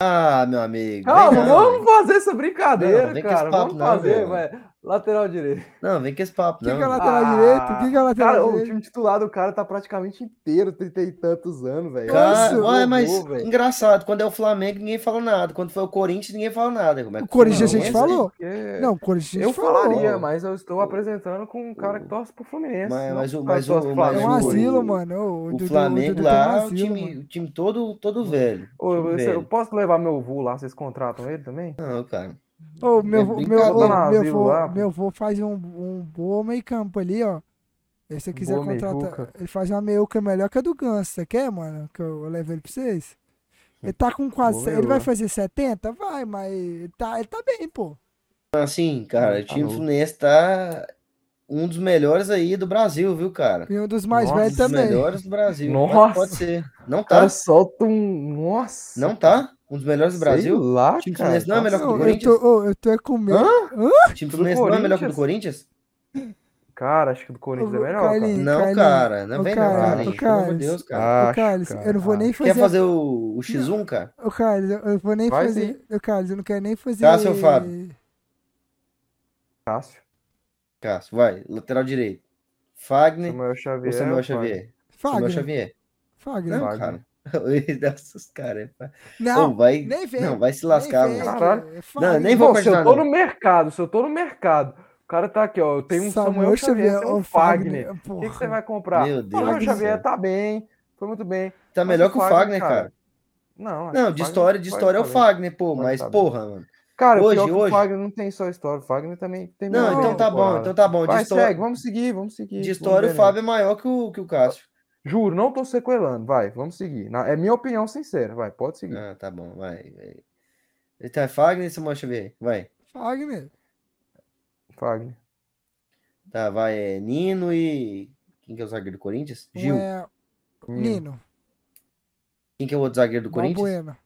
Ah, meu amigo. Calma, vamos fazer essa brincadeira, Não, cara. Vamos fazer, velho. vai. Lateral direito. Não, vem com esse papo, Quem não. que é o lateral Ah, direito? Quem que é o lateral Cara, o direito? time titular do cara tá praticamente inteiro, trinta e tantos anos, velho. Cara, Nossa, ué, mas velho. engraçado, quando é o Flamengo, ninguém fala nada. Quando foi o Corinthians, ninguém fala nada. Como é que O Corinthians a gente Não, falou. Porque Não, o Corinthians Eu falou. falaria, mas eu estou apresentando com um cara que torce pro Fluminense. Mas- mas o- mas que o- mas É um Flamengo. asilo, o- mano. O, O Flamengo lá, o time, o time todo, todo velho. Ô, eu velho. posso levar meu vô lá? Vocês contratam ele também? Não, cara. Ô, meu, É vô- meu, Tá no meu, vô, lá, meu vô faz um, um bom meio campo ali, ó. E se você quiser Boa contratar, meiuca. ele faz uma meiuca melhor que a do Ganso. Você quer, mano? Que eu, eu leve ele pra vocês? Ele tá com quase. Boa Ele vai fazer 70? Vai, mas ele tá, ele tá bem, pô. Assim, cara, o Tá time. Fluminense tá um dos melhores aí do Brasil, viu, cara? E um dos mais Nossa, velhos Um dos também. melhores do Brasil. Nossa. Pode ser. Não O cara tá? solta um. Nossa. Não tá? Um dos melhores do Sei Brasil? lá, O time cara. Fluminense não é melhor que o Não, do eu tô, eu tô é com medo. O time Do Fluminense não é melhor que o do Corinthians? Corinthians? Cara, acho que o do Corinthians é melhor, cara. Não, cara. Não vem não, Carlinhos, Pelo amor de. Deus, cara. Ô, Acho, Carlos, cara, eu não vou nem fazer. Quer fazer o, o X1, cara? Ô, Carlos, eu eu vou nem Faz fazer. Ô, Carlos, eu não quero nem fazer. Tá, seu Fábio. Cássio. Cássio, vai. Lateral direito. Fagner Samuel Xavier. ou Samuel. Xavier? Samuel Fagner. Xavier. Fagner. Não, Fagner. cara. Nossa, cara. é- Não, Ô, vai, nem vem. não, vai se lascar, nem vem. Caralho. que é Fagner. Não, nem vou Pô, se eu tô não. no mercado, se eu tô no mercado, o cara tá aqui, ó. Eu tenho um Samuel, Xavier, tem um ô, Fagner. O que, que você vai comprar? Meu O Deus Samuel Xavier céu. tá bem, foi muito bem. Tá Mas melhor o que o Fagner, cara. Não, acho Não, que o de Fagner história, de história é o. Fagner, pô, mas bem. porra, mano. Cara, Hoje, que hoje- o Fagner não tem só história. O Fagner também tem Não, então tá bom, então tá bom. De Vai, história, segue, vamos seguir, vamos seguir. de história o né? Fábio é maior que o, que o Cássio. Juro, não tô sequelando. Vai, vamos seguir. Na- É minha opinião sincera. Vai, pode seguir. Ah, tá bom, vai. vai. Então é Fagner Samuel Xavier. Vai. Fagner. Fagner. Tá, vai. É Nino e. Quem que é o zagueiro do Corinthians? Gil. É Nino. Quem que é o outro zagueiro do Corinthians? Balbuena.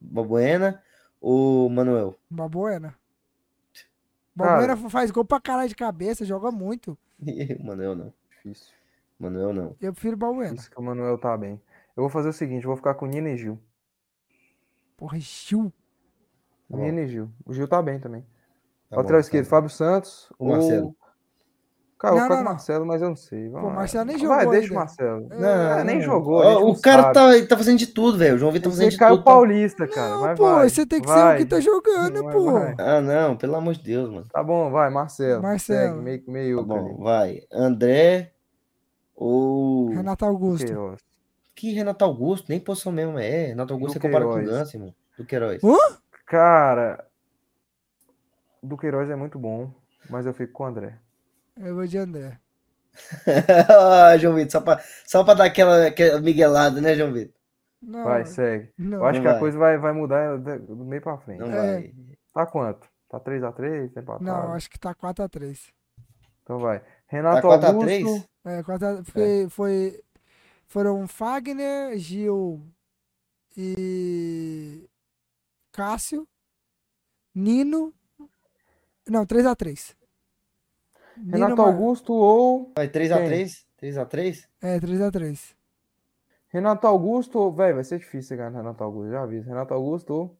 Balbuena ou Manuel? Balbuena. Cara- Balbuena faz gol pra caralho de cabeça, joga muito. Manuel não. Difícil. Manuel não. Eu prefiro Balbuena. Isso que o Manuel tá bem. Eu vou fazer o seguinte, eu vou ficar com Nino e Gil. Porra, Gil. Tá bom. Nino e Gil. O Gil tá bem também. Tá Lateral bom, esquerdo, tá Fábio Santos O ou... Marcelo. Cara, eu Não, vou ficar não, com o não. Marcelo, mas eu não sei. Vamos Pô, lá. Marcelo nem Vai, jogou deixa ainda. o Marcelo. É, Não, nem não. jogou. Ó, a gente o não cara sabe. tá, ele tá fazendo de tudo, velho. O João Vitor tá fazendo Esse de tudo. tá- Paulista, cara. Não, vai, pô, vai. você tem que ser vai. o que tá jogando, Vai, pô. vai. Ah, não, pelo amor de Deus, mano. Tá bom, vai, Marcelo. Marcelo. Segue, meio, meio Tá bom, vai. André ou. Renato Augusto. Queiroz. Que Renato Augusto? Nem posição mesmo é. Renato Augusto Do você compara com o. Gans, irmão. Do Queiroz. Cara, do Queiroz é muito bom, mas eu fico com o André. Eu vou de André. ah, João Vitor, só pra, só pra dar aquela, aquela miguelada, né, João Vitor? Não, Vai, segue. não. Eu acho Não que a vai. coisa vai, vai mudar da- do meio pra frente. Não É. vai. Tá quanto? Tá 3x3? Tá empatado? Não, acho que tá 4x3. Então vai. Tá Renato 4 a Augusto. 3? É, 4 foi, foi, foram Fagner, Gil e Cássio, Nino. Não, 3x3. Renato Augusto ou. Vai 3x3? 3x3? É, 3x3. Renato Augusto. Véi, vai ser difícil você ganhar Renato Augusto, já aviso. Renato Augusto ou.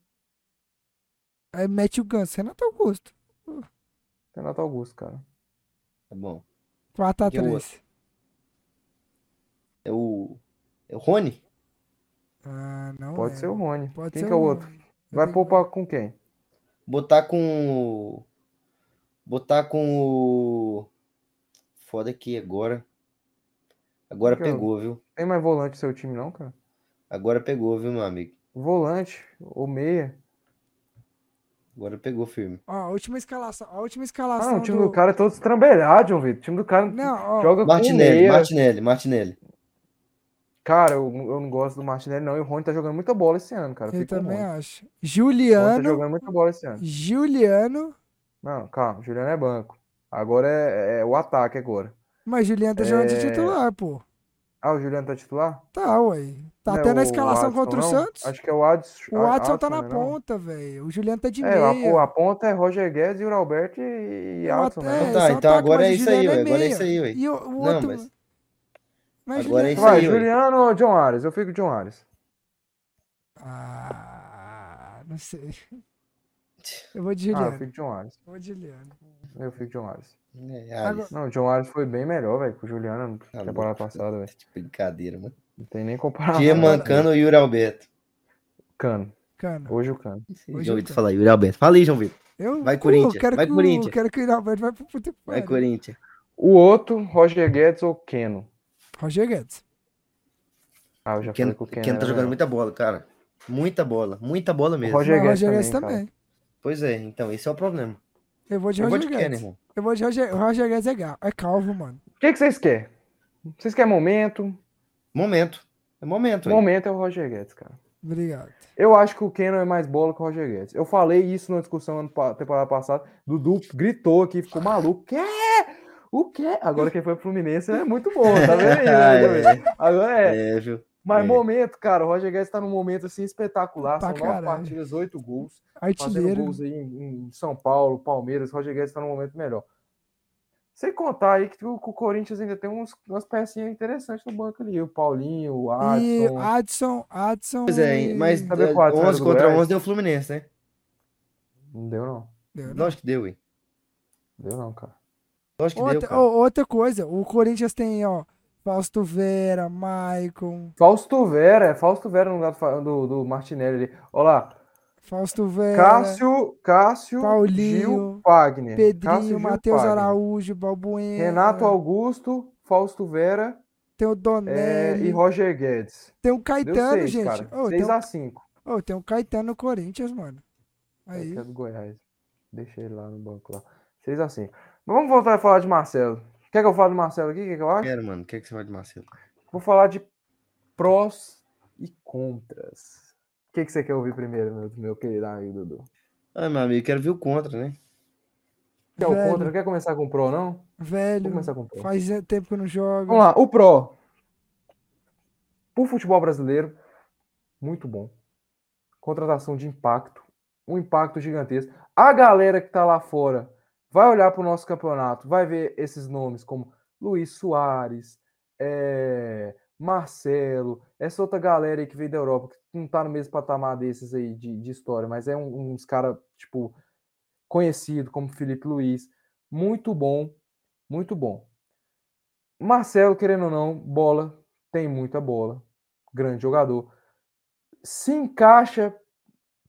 Aí mete o Ganso. Renato Augusto. Renato Augusto, cara. Tá bom. 4x3. É o. É o Rony? Ah, não Pode é. ser o Rony. Pode Quem ser que é o outro? Vai tenho- poupar com quem? Botar com. Botar com o. Foda aqui agora. Agora que é o- pegou, viu? Tem mais volante no seu time, não, cara? Agora pegou, viu, meu amigo? Volante ou meia? Agora pegou firme. Ó, a última escalação. A última Ah, escalação. não, o time do... do cara é todo estrambelhado, João Vitor. O time do cara Não, ó. joga com Martinelli, meia. Martinelli, Martinelli. Cara, eu, eu não gosto do Martinelli, não. E o Rony tá jogando muita bola esse ano, cara. Eu com também Rony. acho. O Rony tá Juliano. jogando muita bola esse ano. Juliano. Não, calma, o Juliano é banco. Agora é, é o ataque agora. Mas Juliano tá jogando de É. titular, pô. Ah, o Juliano tá titular? Tá, ué. Tá Não é tendo a o escalação Adson, contra o não? Santos. Acho que é o Adson. O Adson tá na né, não? ponta, velho. O Juliano tá de É, a, meia. pô, a ponta é Roger Guedes, Yuri Alberto e, e Eu Adson, até- né? Então tá, então ataque, agora mas é o isso aí, é agora é isso aí, ué. E o, o Não, outro... mas- Mas Agora é Juliano- isso Vai, aí. Juliano ou John Ares? Eu fico com John Ares. Ah, não sei. Eu vou de Ah, eu Juliano. fico com John Ares. Eu vou de Juliano. Eu fico com John Ares. É. Não, o John Ares foi bem melhor, velho, que o Juliano na temporada louco. passada, velho. Que brincadeira, mano. Não tem nem comparação. Tinha mancando o Yuri Alberto. Cano. Cana. Hoje o Cano. Hoje João eu Vitor, fala aí, Yuri Alberto. Fala aí, João Vitor. Eu, Vai, Corinthians. Quero Vai, que o- Corinthians. Quero que o Alberto vai pro que Vai. Corinthians. O outro, Roger Guedes ou Keno? Roger Guedes. Ah, eu já O Ken, falei que o o Keno Ken tá era jogando muita bola, cara. Muita bola. Muita bola mesmo. Roger Mas Guedes Roger Guedes também, cara. também. Pois é, então esse é o problema. Eu vou de Eu vou Roger de Guedes. irmão. Eu vou de Roger, o Roger Guedes é, é calvo, mano. O que, que vocês querem? Vocês querem momento? Momento. É momento. aí. Momento é o Roger Guedes, cara. Obrigado. Eu acho que o Keno é mais bola que o Roger Guedes. Eu falei isso na discussão pa- temporada passada. Dudu gritou aqui, ficou maluco. Quê? O quê? Agora quem foi pro Fluminense é muito bom, tá vendo aí? né, Ah, Gabriel? Agora é. É, viu? Mas é. momento, cara, o Roger Guedes tá num momento assim espetacular. Pra São nove caralho. partidas, oito gols. Fazendo Artilheiro. gols aí em, em São Paulo, Palmeiras. Roger Guedes tá num momento melhor. Sem contar aí que o, o Corinthians ainda tem uns, umas pecinhas interessantes no banco ali. O Paulinho, o E Adson. Adson, Adson. Pois é, e- mas Sabe eh, qual é a 11 do contra Goiás? 11 deu Fluminense, né? Não deu, não. Deu, né? Lógico que deu, hein? Deu, não, cara. Lógico que deu, Outra, cara. ô, outra coisa, o Corinthians tem, ó, Fausto Vera, Maicon, Fausto Vera, é Fausto Vera no lugar do do, Martinelli ali. Olha lá. Fausto Vera, Cássio, Cássio, Paulinho, Gil. Cássio, Pedrinho, Matheus. Araújo, Balbuena, Renato Augusto, Fausto Vera tem o é, Donelli, e Roger Guedes. tem o Caetano, seis, gente. cara. Tem, 6 o, a 5. ô, tem o Caetano no Corinthians, mano. Aí. Aí, É do Goiás. Deixei ele lá no banco lá. 6 a 5. Mas vamos voltar a falar de Marcelo. Quer que eu fale do Marcelo aqui? O que, que eu acho? Quero, mano. O que, é que você vai de Marcelo? Vou falar de prós e contras. O que, que você quer ouvir primeiro, meu, meu querido amigo Dudu? Ah, meu amigo, quero ver o contra, né? Quer o Velho. contra? Não quer começar com o pro, não? Vou velho, começar com o pro. faz tempo que eu não jogo. Vamos lá, o Pro. Pro futebol brasileiro, muito bom. Contratação de impacto. Um impacto gigantesco. A galera que tá lá fora vai olhar pro nosso campeonato, vai ver esses nomes como Luiz Soares, é, Marcelo, essa outra galera aí que veio da Europa, que não tá no mesmo patamar desses aí de, de história, mas é um- uns caras, tipo, conhecido como Felipe Luiz. Muito bom, muito bom. Marcelo, querendo ou não, bola, tem muita bola. Grande jogador. Se encaixa,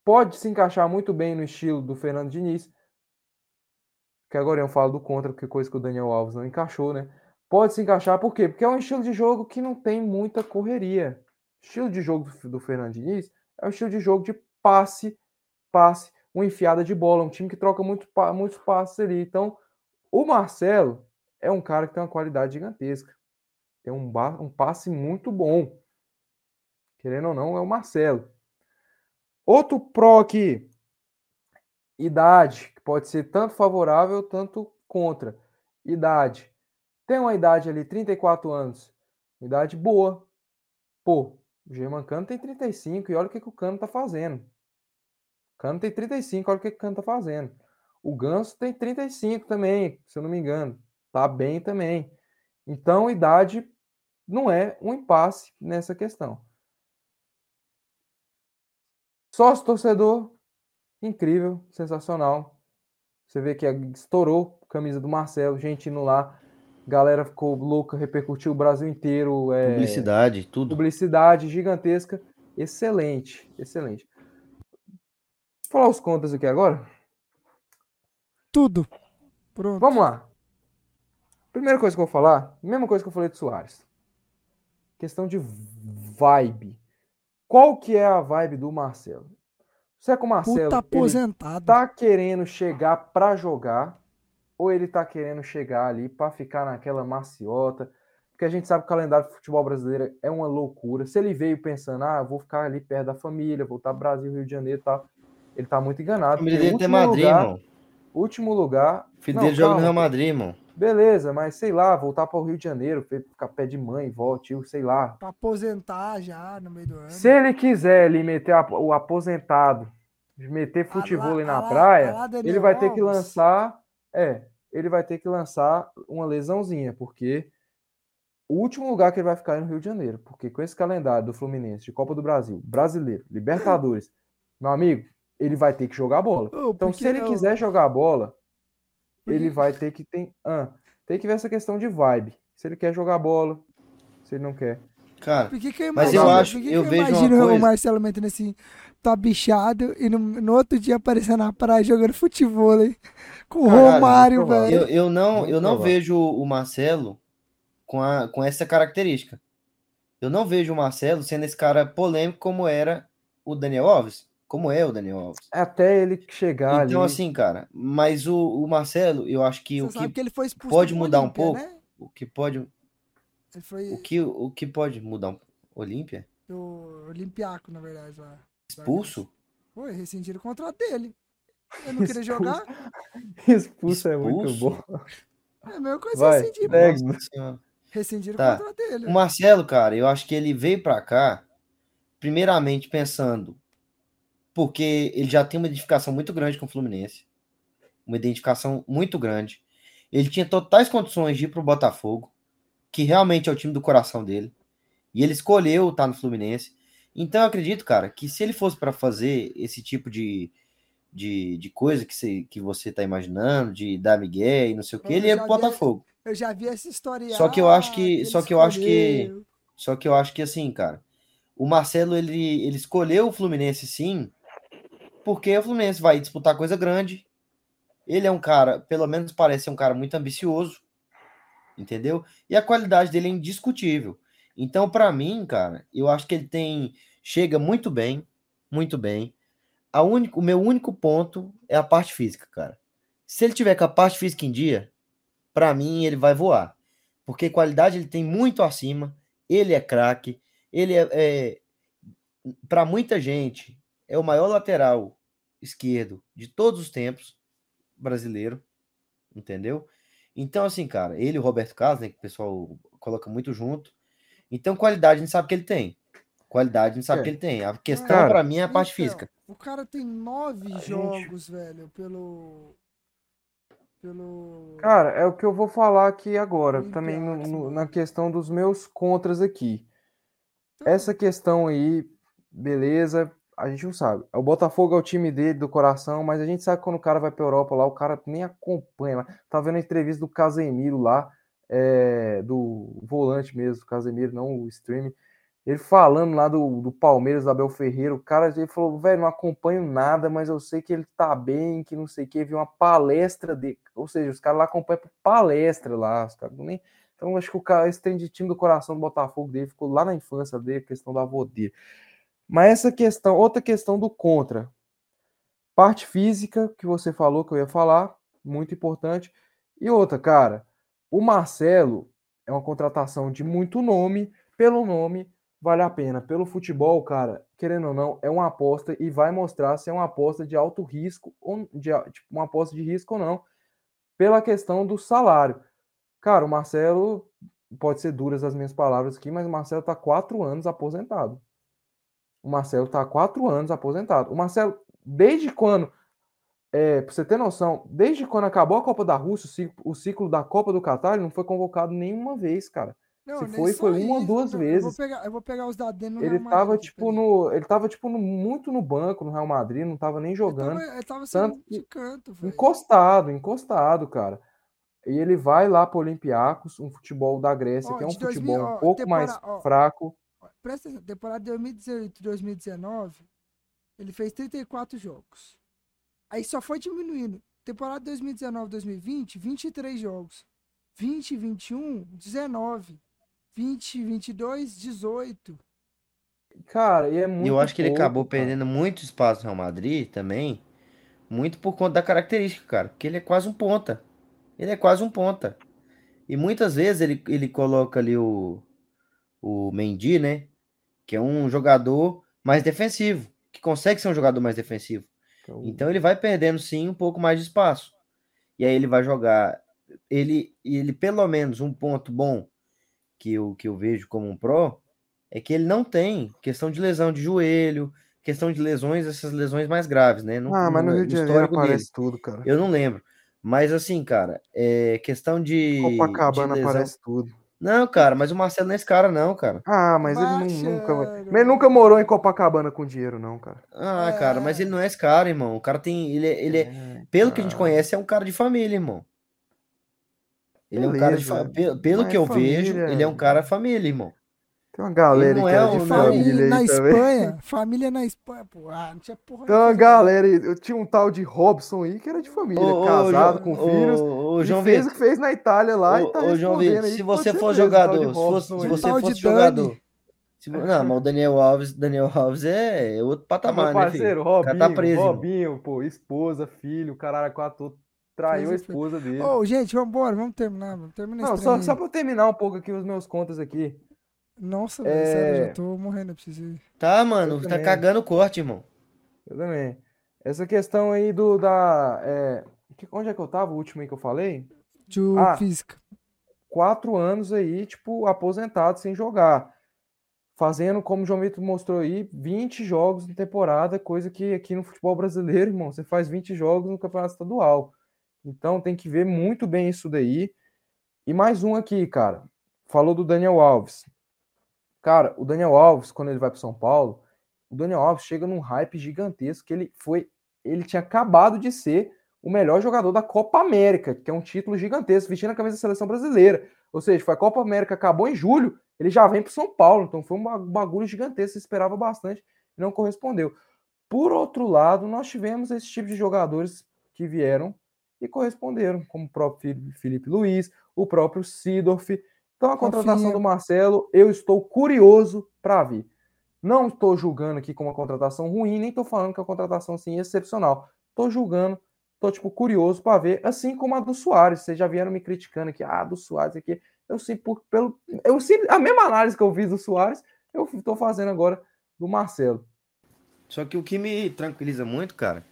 pode se encaixar muito bem no estilo do Fernando Diniz. Que agora eu falo do contra, porque coisa que o Daniel Alves não encaixou, né? Pode se encaixar, por quê? Porque é um estilo de jogo que não tem muita correria. O estilo de jogo do Fernando Diniz é um estilo de jogo de passe, passe, uma enfiada de bola, um time que troca muito, muitos passes ali. Então, o Marcelo é um cara que tem uma qualidade gigantesca. Tem um, um passe muito bom. Querendo ou não, é o Marcelo. Outro pró aqui, idade, que pode ser tanto favorável, tanto contra. Idade. Tem uma idade ali, 34 anos. Idade boa. Pô, o German Cano tem 35 e olha o que, que o Cano tá fazendo. O Cano tem 35, olha o que, que o Cano tá fazendo. O Ganso tem 35 também, se eu não me engano. Tá bem também. Então, idade não é um impasse nessa questão. Sócio torcedor, incrível, sensacional. Você vê que estourou a camisa do Marcelo, gente indo lá. Galera ficou louca, repercutiu o Brasil inteiro. É... Publicidade, tudo. Publicidade gigantesca. Excelente, excelente. Vou falar os contas aqui agora. Tudo. Pronto. Vamos lá. Primeira coisa que eu vou falar, mesma coisa que eu falei do Soares. Questão de vibe. Qual que é a vibe do Marcelo? Será que o Marcelo Puta aposentado. tá querendo chegar para jogar ou ele tá querendo chegar ali para ficar naquela maciota? Porque a gente sabe que o calendário do futebol brasileiro é uma loucura. Se ele veio pensando, ah, vou ficar ali perto da família, voltar para Brasil, Rio de Janeiro e tal, ele tá muito enganado. Dele tem Madrid, lugar, irmão. Último lugar. Filho dele joga no Real Madrid, irmão. Beleza, mas sei lá, voltar para o Rio de Janeiro, ficar pé de mãe, volte, sei lá. Para aposentar já no meio do ano. Se ele quiser ali meter o aposentado, meter futebol ali na praia, lá, ele vai ter que lançar, é, ele vai ter que lançar uma lesãozinha, porque o último lugar que ele vai ficar é no Rio de Janeiro, porque com esse calendário do Fluminense, de Copa do Brasil, Brasileiro, Libertadores, meu amigo, ele vai ter que jogar bola. Oh, então, se ele eu... quiser jogar bola, ele vai ter que tem, ah, tem que ver essa questão de vibe. Se ele quer jogar bola, se ele não quer. Cara, que que eu mas eu acho, que eu, eu vejo imagino uma coisa... o Marcelo metendo assim, tá bichado e no, no outro dia aparecendo na praia jogando futebol aí, com o Romário, velho. Eu, eu não, eu não vejo o Marcelo com, a, com essa característica. Eu não vejo o Marcelo sendo esse cara polêmico como era o Daniel Alves como é o Daniel Alves. Até ele chegar então, ali. Então, assim, cara, mas o, o Marcelo, eu acho que Você o que, que pode mudar Olímpia, um pouco, né? o que pode. Foi... O, que, o que pode mudar um Olímpia? O Olimpiaco, na verdade, lá. Expulso? Foi, rescindiram o contrato dele. Eu não queria jogar. Expulso, é muito bom. É a mesma coisa Vai, rescindir. Rescindiram tá. o contrato dele. O Marcelo, cara, eu acho que ele veio pra cá, primeiramente pensando porque ele já tem uma identificação muito grande com o Fluminense. Uma identificação muito grande. Ele tinha totais condições de ir para o Botafogo, que realmente é o time do coração dele. E ele escolheu estar no Fluminense. Então eu acredito, cara, que se ele fosse para fazer esse tipo de, de, de coisa que você, que você tá imaginando, de dar migué e não sei o que, ele ia pro Botafogo. Vi, eu já vi essa história. Só que eu acho que, só que eu acho que, só que eu acho que assim, cara, o Marcelo ele, ele escolheu o Fluminense sim, porque o Fluminense vai disputar coisa grande. Ele é um cara, pelo menos parece ser um cara muito ambicioso, entendeu? E a qualidade dele é indiscutível. Então, para mim, cara, eu acho que ele tem chega muito bem, muito bem. A único, o meu único ponto é a parte física, cara. Se ele tiver com a parte física em dia, para mim ele vai voar, porque qualidade ele tem muito acima. Ele é craque, ele é, é para muita gente é o maior lateral esquerdo de todos os tempos brasileiro, entendeu? Então, assim, cara, ele e o Roberto Carlos, né, que o pessoal coloca muito junto. Então, qualidade a gente sabe que ele tem. Qualidade a gente sabe é. que ele tem. A questão para mim é a parte então, física. O cara tem nove a jogos, gente... velho, pelo. Pelo. Cara, é o que eu vou falar aqui agora, também no, no, na questão dos meus contras aqui. Então... Essa questão aí, beleza, a gente não sabe. O Botafogo é o time dele, do coração, mas a gente sabe que quando o cara vai pra Europa lá, o cara nem acompanha. Tá vendo a entrevista do Casemiro lá. é, do volante mesmo, Casemiro, não o streaming, ele falando lá do, do Palmeiras, Abel Ferreira, o cara ele falou, velho, não acompanho nada, mas eu sei que ele tá bem, que não sei o que, viu uma palestra dele, ou seja, os caras lá acompanham palestra lá, os caras nem... Então, acho que o cara, esse trem de time do coração do Botafogo dele ficou lá na infância dele, questão da avô dele. Mas essa questão, outra questão do contra. Parte física, que você falou que eu ia falar, muito importante. E outra, cara, o Marcelo é uma contratação de muito nome, pelo nome, vale a pena. Pelo futebol, cara, querendo ou não, é uma aposta e vai mostrar se é uma aposta de alto risco ou de, tipo, uma aposta de risco ou não, pela questão do salário. Cara, o Marcelo, pode ser duras as minhas palavras aqui, mas o Marcelo está quatro anos aposentado. O Marcelo está quatro anos aposentado. O Marcelo, desde quando, é, para você ter noção, desde quando acabou a Copa da Rússia, o ciclo, o ciclo da Copa do Catar, ele não foi convocado nenhuma vez, cara. Não, Se foi, foi uma ou duas vezes. Eu vou pegar, eu vou pegar os dados dele no ele Real Madrid, tava, tipo, no, ele tava, tipo, no, muito no banco no Real Madrid, não tava nem jogando. Ele tava, ele tava de canto, velho. Encostado, encostado, cara. E ele vai lá para o Olympiacos, um futebol da Grécia, ó, que é um 2000, futebol um pouco mais ó, fraco. Presta atenção, temporada 2018 2019, ele fez 34 jogos. Aí só foi diminuindo. Temporada 2019-2020, 23 jogos. 20 21, 19. 20, 22, 18. Cara, e é muito. Eu acho que pouco, ele acabou cara. perdendo muito espaço no Real Madrid também. Muito por conta da característica, cara. Porque ele é quase um ponta. Ele é quase um ponta. E muitas vezes ele, ele coloca ali o, o Mendy, né? Que é um jogador mais defensivo. Que consegue ser um jogador mais defensivo. Então, então ele vai perdendo sim um pouco mais de espaço. E aí ele vai jogar. Ele, ele pelo menos um ponto bom que eu, que eu vejo como um pró é que ele não tem questão de lesão de joelho, questão de lesões, essas lesões mais graves, né? No, ah, mas no Rio de Janeiro aparece dele. tudo, cara. Eu não lembro. Mas assim, cara, é questão de. Copacabana de aparece tudo. Não, cara, mas o Marcelo não é esse cara, não, cara. Ah, mas ele nunca. Ele nunca morou em Copacabana com dinheiro, não, cara. Ah, é. cara, mas ele não é esse cara, irmão. O cara tem. Ele, é, ele é. é pelo cara. que a gente conhece, é um cara de família, irmão. Ele Beleza, é um cara de família. Pelo que eu família... vejo, ele é um cara família, irmão. Tem uma galera que é de família na Espanha, família na Espanha, pô, ah, não tinha porra. Tem uma galera aí, eu tinha um tal de Robson aí que era de família, ô, casado, ô, com ô, filhos. Ô, João fez o que fez na Itália lá e tá ô, João Vitor, se você for jogador, se, fosse, se você fosse jogador, se, não, mas o Daniel Alves, Daniel Alves é outro patamar, Meu parceiro, né, Robinho, tá preso, Robinho, pô, esposa, filho, caralho, quatro traiu a esposa dele. Ô, oh, gente, vamos embora, vamos terminar, vamos terminar Não, só, só pra eu terminar um pouco aqui os meus contas aqui. Nossa, é... sério, eu já tô morrendo, eu preciso ir. Tá, mano, eu tá também. cagando o corte, irmão. Eu também. Essa questão aí do da. É... Onde é que eu tava? O último aí que eu falei? De ah, física. Quatro anos aí, tipo, aposentado sem jogar. Fazendo, como o João Vitor mostrou aí, 20 jogos na temporada, coisa que aqui no futebol brasileiro, irmão, você faz 20 jogos no campeonato estadual. Então tem que ver muito bem isso daí. E mais um aqui, cara. Falou do Daniel Alves. Cara, o Daniel Alves, quando ele vai para São Paulo, o Daniel Alves chega num hype gigantesco que ele foi, ele tinha acabado de ser o melhor jogador da Copa América, que é um título gigantesco, vestindo a camisa da seleção brasileira. Ou seja, foi a Copa América, acabou em julho, ele já vem para São Paulo, então foi um bagulho gigantesco, esperava bastante e não correspondeu. Por outro lado, nós tivemos esse tipo de jogadores que vieram e corresponderam, como o próprio Felipe Luiz, o próprio Sidorf, então a contratação do Marcelo, eu estou curioso para ver. Não estou julgando aqui como uma contratação ruim, nem estou falando que é uma contratação assim excepcional. Estou julgando, estou tipo curioso para ver, assim como a do Soares. Vocês já vieram me criticando aqui, ah, do Soares aqui. Eu sei por pelo, eu sei a mesma análise que eu fiz do Soares, eu estou fazendo agora do Marcelo. Só que o que me tranquiliza muito, cara,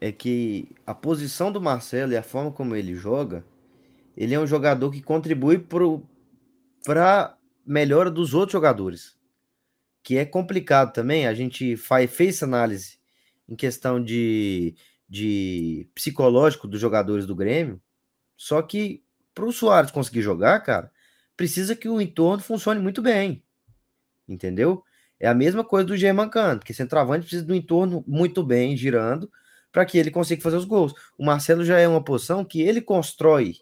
é que a posição do Marcelo e a forma como ele joga, ele é um jogador que contribui pro, para melhora dos outros jogadores, que é complicado também. A gente faz, fez análise em questão de, de psicológico dos jogadores do Grêmio, só que para o Soares conseguir jogar, cara, precisa que o entorno funcione muito bem, entendeu? É a mesma coisa do Germancano, que centroavante precisa do entorno muito bem girando para que ele consiga fazer os gols. O Marcelo já é uma posição que ele constrói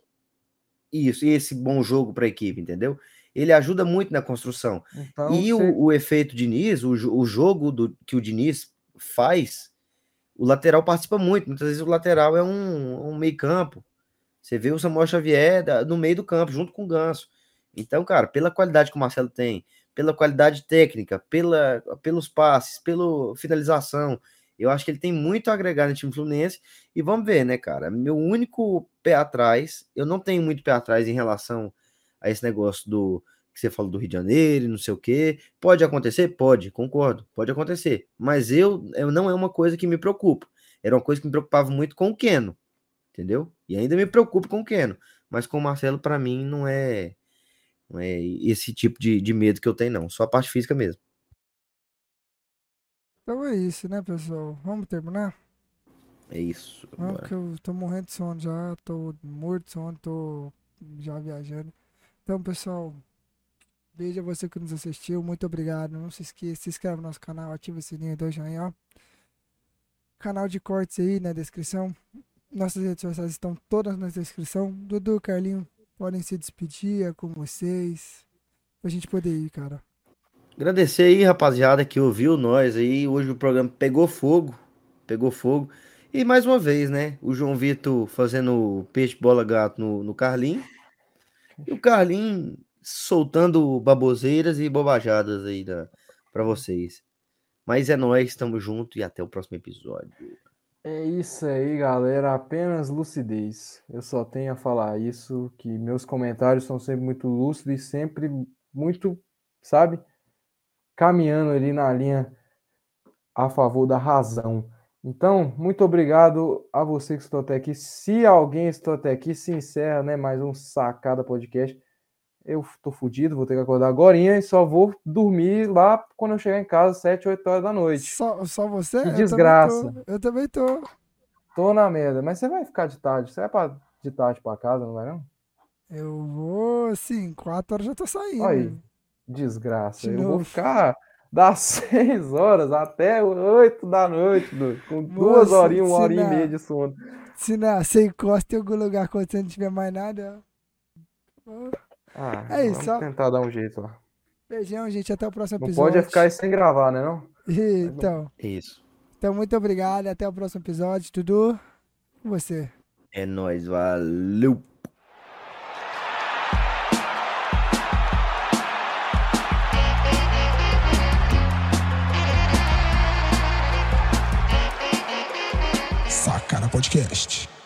Isso, e esse bom jogo para a equipe, entendeu? Ele ajuda muito na construção. Então, e você... o, o, efeito Diniz, o, o jogo do, que o Diniz faz, o lateral participa muito. Muitas vezes o lateral é um, um meio-campo. Você vê o Samuel Xavier no meio do campo, junto com o Ganso. Então, cara, pela qualidade que o Marcelo tem, pela qualidade técnica, pela, pelos passes, pela finalização, eu acho que ele tem muito a agregar no time Fluminense. E vamos ver, né, cara? Meu único pé atrás, eu não tenho muito pé atrás em relação a esse negócio do que você falou do Rio de Janeiro, não sei o quê. Pode acontecer? Pode, concordo, pode acontecer. Mas eu, eu não é uma coisa que me preocupa. Era uma coisa que me preocupava muito com o Keno, entendeu? E ainda me preocupa com o Keno. Mas com o Marcelo, para mim, não é, não é esse tipo de, de medo que eu tenho, não. Só a parte física mesmo. Então é isso, né, pessoal? Vamos terminar? É isso. Não, porque eu tô morrendo de sono já, tô morto de sono, tô já viajando. Então, pessoal, beijo a você que nos assistiu, muito obrigado. Não se esqueça, se inscreve no nosso canal, ativa o sininho do joinha, ó. Canal de cortes aí na descrição. Nossas redes sociais estão todas na descrição. Dudu, Carlinho, podem se despedir é com vocês. Pra gente poder ir, cara. Agradecer aí, rapaziada, que ouviu nós aí. Hoje o programa pegou fogo. Pegou fogo. E mais uma vez, né? O João Vitor fazendo peixe bola gato no, no. E o Carlinho soltando baboseiras e bobajadas aí da, pra vocês. Mas é nóis, estamos juntos e até o próximo episódio. É isso aí, galera. Apenas lucidez. Eu só tenho a falar isso, que meus comentários são sempre muito lúcidos e sempre muito, sabe? Caminhando ali na linha a favor da razão. Então, muito obrigado a você que estou até aqui. Se alguém estou até aqui, se encerra, né, mais um Sacada Podcast. Eu tô fudido, vou ter que acordar agora e só vou dormir lá quando eu chegar em casa, 7, 8 horas da noite. Só, só você? Que desgraça. Eu também, tô, eu também tô. Tô na merda, mas você vai ficar de tarde. Você vai pra, de tarde pra casa, não vai não? Eu vou, sim, 4 horas já tô saindo. Aí. Desgraça. De eu vou ficar das 6 horas até 8 da noite, com duas horinhas, uma hora e meia de sono. Se não, você encosta em algum lugar quando você não tiver mais nada. Ah, é isso. Vamos tentar dar um jeito lá. Beijão, gente. Até o próximo não episódio. Pode ficar sem gravar, né? Não? Então. Isso. Então, muito obrigado. Até o próximo episódio. Tudo com você. É nóis. Valeu. Podcast.